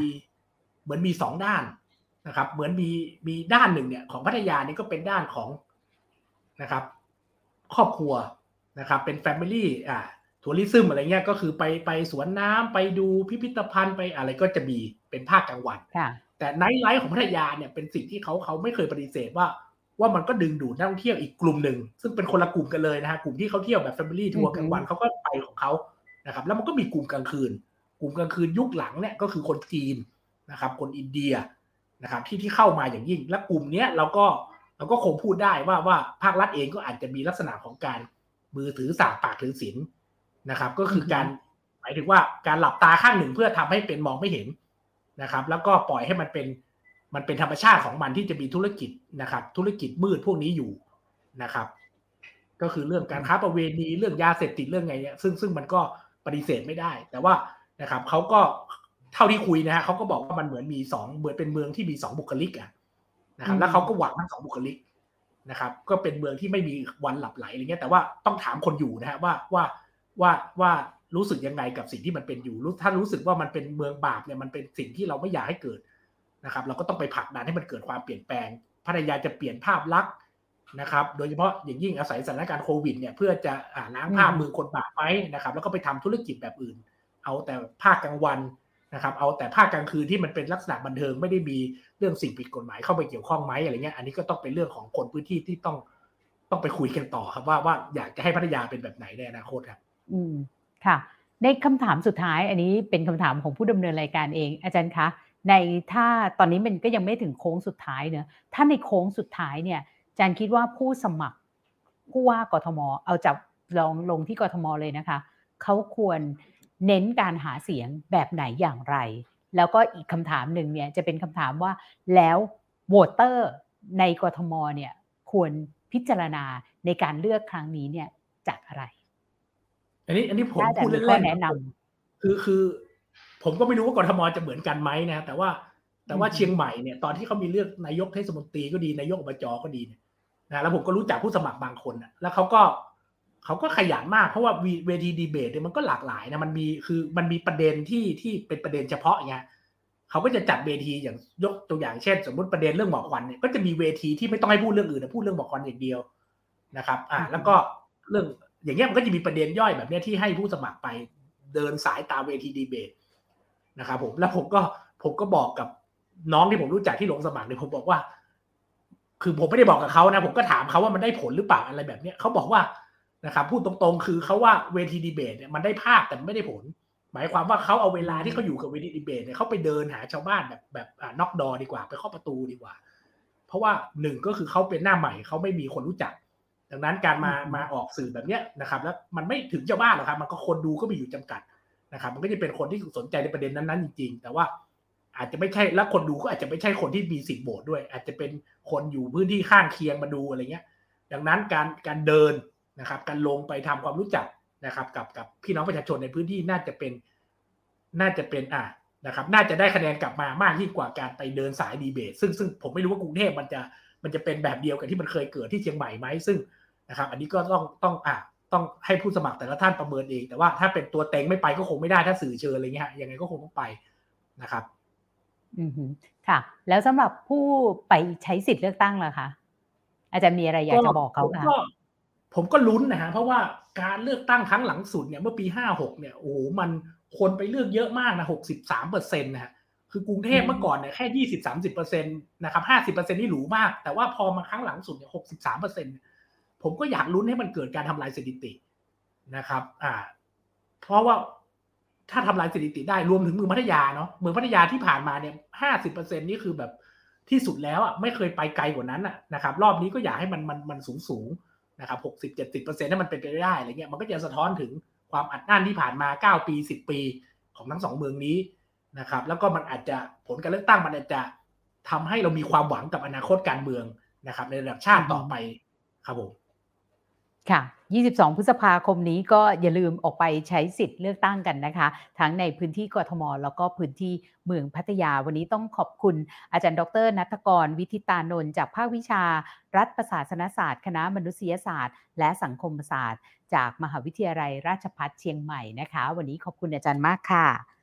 เหมือนมีสองด้าน นะครับ เหมือนมีมีด้านหนึ่งเนี่ยของพัทยานี่ก็เป็นด้านของนะครับ ครอบครัวนะครับ เป็น family อ่า tourism อะไรเงี้ยก็คือไปไปสวนน้ำไปดูพิพิธภัณฑ์ไปอะไรก็จะมีเป็นภาคกลางวันค่ะแต่ nightlife ของพัทยาเนี่ยเป็นสิ่งที่เขาเขาไม่เคยปฏิเสธว่าว่ามันก็ดึงดูดนักท่องเที่ยวอีกกลุ่มหนึ่งซึ่งเป็นคนละกลุ่มกันเลยนะฮะกลุ่มที่เขาเที่ยวแบบแฟมิลี่ทัวอืร์อฮึกลางวันเขาก็ไปของเขานะครับ แล้วมันก็มีกลุ่มกลางคืน กลุ่มกลางคืนยุคหลังเนี่ยก็คือคนจีนนะครับ คนอินเดีย นะครับที่ที่เข้ามาอย่างยิ่ง และกลุ่มเนี้ยเราก็เราก็คงพูดได้ว่าว่าภาครัฐเองก็อาจจะมีลักษณะของการมือถือสากปากถือศีลนะครับ ก็คือการหมายถึงว่าการหลับตาข้างหนึ่งเพื่อทำให้เป็นมองไม่เห็นนะครับ แล้วก็ปล่อยให้มันเป็นมันเป็นธรรมชาติของมันที่จะมีธุรกิจนะครับ ธุรกิจมืดพวกนี้อยู่นะครับ ก็คือเรื่องการค้าประเวณีเรื่องยาเสพติดเรื่องไงเนี่ยซึ่งซึ่งมันก็ปฏิเสธไม่ได้ แต่ว่านะครับเขาก็ เท่าที่คุยนะฮะเขาก็บอกว่ามันเหมือนมีสองเหมือนเป็นเมืองที่มีสองบุคลิกอะนะครับ แล้วเขาก็หวังทั้งสองบุคลิกนะครับ ก็เป็นเมืองที่ไม่มีวันหลับไหลอะไรเงี้ยแต่ว่าต้องถามคนอยู่นะฮะว่าว่าว่าว่ารู้สึกยังไงกับสิ่งที่มันเป็นอยู่รู้ถ้ารู้สึกว่ามันเป็นเมืองบาปเนี่ยมันเป็นสิ่งที่เราไม่อยากให้เกิดนะครับ เราก็ต้องไปผลักดันให้มันเกิดความเปลี่ยนแปลงพัทยาจะเปลี่ยนภาพลักษณ์นะครับ โดยเฉพาะอย่างยิ่งอาศัยสถานการณ์โควิดเนี่ยเพื่อจะอ่าล้างภาพอืมมือคนบาปไหมนะครับ แล้วก็ไปทำธุรกิจแบบอื่น เอาแต่ภาคกลางวัน นะครับเอาแต่ภาคกลางคืนที่มันเป็นลักษณะบันเทิงไม่ได้มีเรื่องสิ่งผิดกฎหมายเข้าไปเกี่ยวข้องไหมอะไรเงี้ยอันนี้ก็ต้องเป็นเรื่องของคนพื้นที่ที่ต้องต้องไปคุยกันต่อครับว่าว่าอยากจะให้พัทยาเป็นแบบไหนในอนาคตครับ อืมค่ะ ในคำถามสุดท้าย อันนี้เป็นคำถามของผู้ดำเนินรายการเอง อาจารย์คะ ในถ้าตอนนี้มันก็ยังไม่ถึงโค้งสุดท้ายเนอะถ้าในโค้งสุดท้ายเนี่ยอาจารย์คิดว่าผู้สมัครผู้ว่ากทม เอาจับลองลงที่กทมเลยนะคะเขาควร เน้นการหาเสียงแบบไหนอย่างไร แล้วก็อีกคำถามหนึ่งเนี่ยจะเป็นคำถามว่าแล้วโหวตเตอร์ในกทมเนี่ยควรพิจารณาในการเลือกครั้งนี้เนี่ยจากอะไร อันนี้อันนี้ผมถ้าอาจารพูดย์มีข้เล่อนๆแนะนคือคือ ผมก็ไม่รู้ว่ากรทมจะเหมือนกันไหมนะแต่ว่าแต่ว่าอืมเชียงใหม่เนี่ยตอนที่เขามีเลือกนายกเทศมนตรีก็ดีนายกอบจก็ดีเนี่ยนะแล้วผมก็รู้จักผู้สมัครบางคนนะแล้วเขาก็ เขาก็ขยันมากเพราะว่าวีเวทีดีเบตเนี่ยมันก็หลากหลายนะมันมีคือมันมีประเด็นที่ที่เป็นประเด็นเฉพาะอย่างเงี้ยเขาก็จะจัดเวทีอย่างยกตัวอย่างเช่น สมมติประเด็นเรื่องหมอกควันเนี่ยก็จะมีเวทีที่ไม่ต้องให้พูดเรื่องอื่นนะพูดเรื่องหมอกควันอย่างเดียวนะครับ อ่าแล้วก็เรื่องอย่างเงี้ยมันก็จะมีประเด็นย่อยแบบเนี้ยที่ให้ผู้สมัครไปเดินสายตามเวทีดีเบตนะครับผมแล้วผมก็ผมก็บอกกับน้องที่ผมรู้จักที่ลงสมัครเนี่ยผมบอกว่า คือผมไม่ได้บอกกับเขานะ ผมก็ถามเขาว่ามันได้ผลหรือเปล่าอะไรแบบเนี้ยเขาบอกว่า นะครับพูดตรงๆ คือเขาว่าเวทีดีเบตเนี่ยมันได้ภาพแต่ไม่ได้ผล หมายความว่าเขาเอาเวลาที่เขาอยู่กับเวทีดีเบตเนี่ยเขาไปเดินหาชาวบ้านแบบแบบอ่านอกดอดีกว่า ไปเคาประตูดีกว่า เพราะว่าหนึ่งก็คือเขาเป็นหน้าใหม่เขาไม่มีคนรู้จัก ดังนั้นการมามาออกสื่อแบบเนี้ยนะครับ แล้วมันไม่ถึงเจ้าบ้านหรอกครับ มันก็คนดูก็มีอยู่จำกัดนะครับ มันก็จะเป็นคนที่สนใจในประเด็นนั้นๆจริงๆ แต่ว่าอาจจะไม่ใช่แล้วคนดูก็อาจจะไม่ใช่คนที่มีสิทธิ์โหวตด้วย อาจจะเป็นคนอยู่พื้นที่ข้างเคียงมาดูอะไรเงี้ย ดังนั้นการการเดิน นะครับการลงไปทำความรู้จักนะครับ กับกับพี่น้องประชาชนในพื้นที่น่าจะเป็นน่าจะเป็นอ่านะครับ น่าจะได้คะแนนกลับมามากยิ่งกว่าการไปเดินสายดีเบต ซึ่งซึ่งผมไม่รู้ว่ากรุงเทพมันจะมันจะเป็นแบบเดียวกับที่มันเคยเกิดที่เชียงใหม่ไหมซึ่งนะครับ อันนี้ก็ต้องต้องอ่าต้องให้ผู้สมัครแต่ละท่านประเมินเอง แต่ว่าถ้าเป็นตัวเต็งไม่ไปก็คงไม่ได้ถ้าสื่อเชิญอะไรเงี้ยยังไงก็คงต้องไปนะครับ อืมค่ะ แล้วสำหรับผู้ไปใช้สิทธิ์เลือกตั้งล่ะคะอาจารย์มีอะไรอยากจะบอกเขาคะ ผมก็ลุ้นนะฮะเพราะว่าการเลือกตั้งครั้งหลังสุดเนี่ยเมื่อปีห้าหกเนี่ยโอ้โหมันคนไปเลือกเยอะมากนะหกสิบสามเปอร์เซ็นต์นะฮะคือกรุงเทพเมื่อก่อนเนี่ยแค่ยี่สิบสามสิบเปอร์เซ็นต์นะครับห้าสิบเปอร์เซ็นต์นี่หรูมาก แต่ว่าพอมาครั้งหลังสุดเนี่ยหกสิบสามเปอร์เซ็นต์ผมก็อยากลุ้นให้มันเกิดการทำลายสถิตินะครับ อ่า เพราะว่าถ้าทำลายสถิติได้รวมถึงเมืองพัทยาเนาะเมืองพัทยาที่ผ่านมาเนี่ยห้าสิบเปอร์เซ็นนี่คือแบบที่สุดแล้วอะไม่เคยไปไกลกว่านั้นอะนะครับ รอบนี้ก็อยากให้มันมันมันสูงสูง นะครับหกสิบเจ็ดสิบเปอร์เซ็นต์นั้นมันเป็นไปได้อะไรเงี้ยมันก็จะสะท้อนถึงความอัดอั้นที่ผ่านมาเก้าปีสิบปีของทั้งสองเมืองนี้นะครับแล้วก็มันอาจจะผลการเลือกตั้งมันอาจจะทำให้เรามีความหวังกับอนาคตการเมืองนะครับ ในระดับชาติต่อไปครับผมค่ะ 22 พฤษภาคมนี้ก็อย่าลืมออกไปใช้สิทธิ์เลือกตั้งกันนะคะ ทั้งในพื้นที่กทม แล้วก็พื้นที่เมืองพัทยา วันนี้ต้องขอบคุณอาจารย์ ดรนัทกร วิทิตานนท์จากภาควิชา รัฐประศาสนศาสตร์ คณะมนุษยศาสตร์ และสังคมศาสตร์ จากมหาวิทยาลัยราชภัฏเชียงใหม่นะคะ วันนี้ขอบคุณอาจารย์มากค่ะ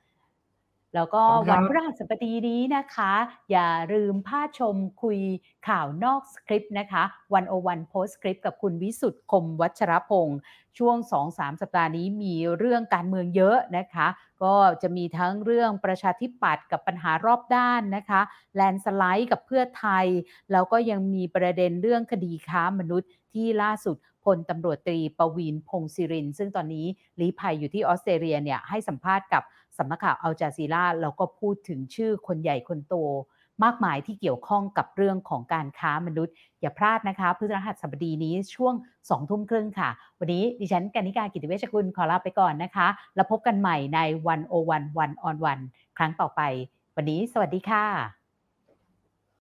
แล้วก็วันพฤหัสบดีนี้นะคะ อย่าลืมพาชมคุยข่าวนอกสคริปต์นะคะวันโอวันโพสคริปต์กับคุณวิสุทธ์คมวัชรพงศ์ช่วง 2-3 สัปดาห์นี้มีเรื่องการเมืองเยอะนะคะ ก็จะมีทั้งเรื่องประชาธิปัตย์กับปัญหารอบด้านนะคะแลนสไลด์กับเพื่อไทย แล้วก็ยังมีประเด็นเรื่องคดีค้ามนุษย์ที่ล่าสุดพลตำรวจตรีประวีนพงศิริน ซึ่งตอนนี้ลี้ภัยอยู่ที่ออสเตรเลียเนี่ยให้สัมภาษณ์กับ สำนักข่าวอัลจาซีราแล้วก็พูดถึงชื่อคนใหญ่คนโตมากมายที่เกี่ยวข้องกับเรื่องของการค้ามนุษย์ อย่าพลาดนะคะพฤหัสบดีนี้ช่วงสองทุ่มครึ่งค่ะ วันนี้ดิฉันกนิการกิติเวชกุลขอลาไปก่อนนะคะ แล้วพบกันใหม่ในวันโอวันวันออนวันครั้งต่อไป วันนี้สวัสดีค่ะ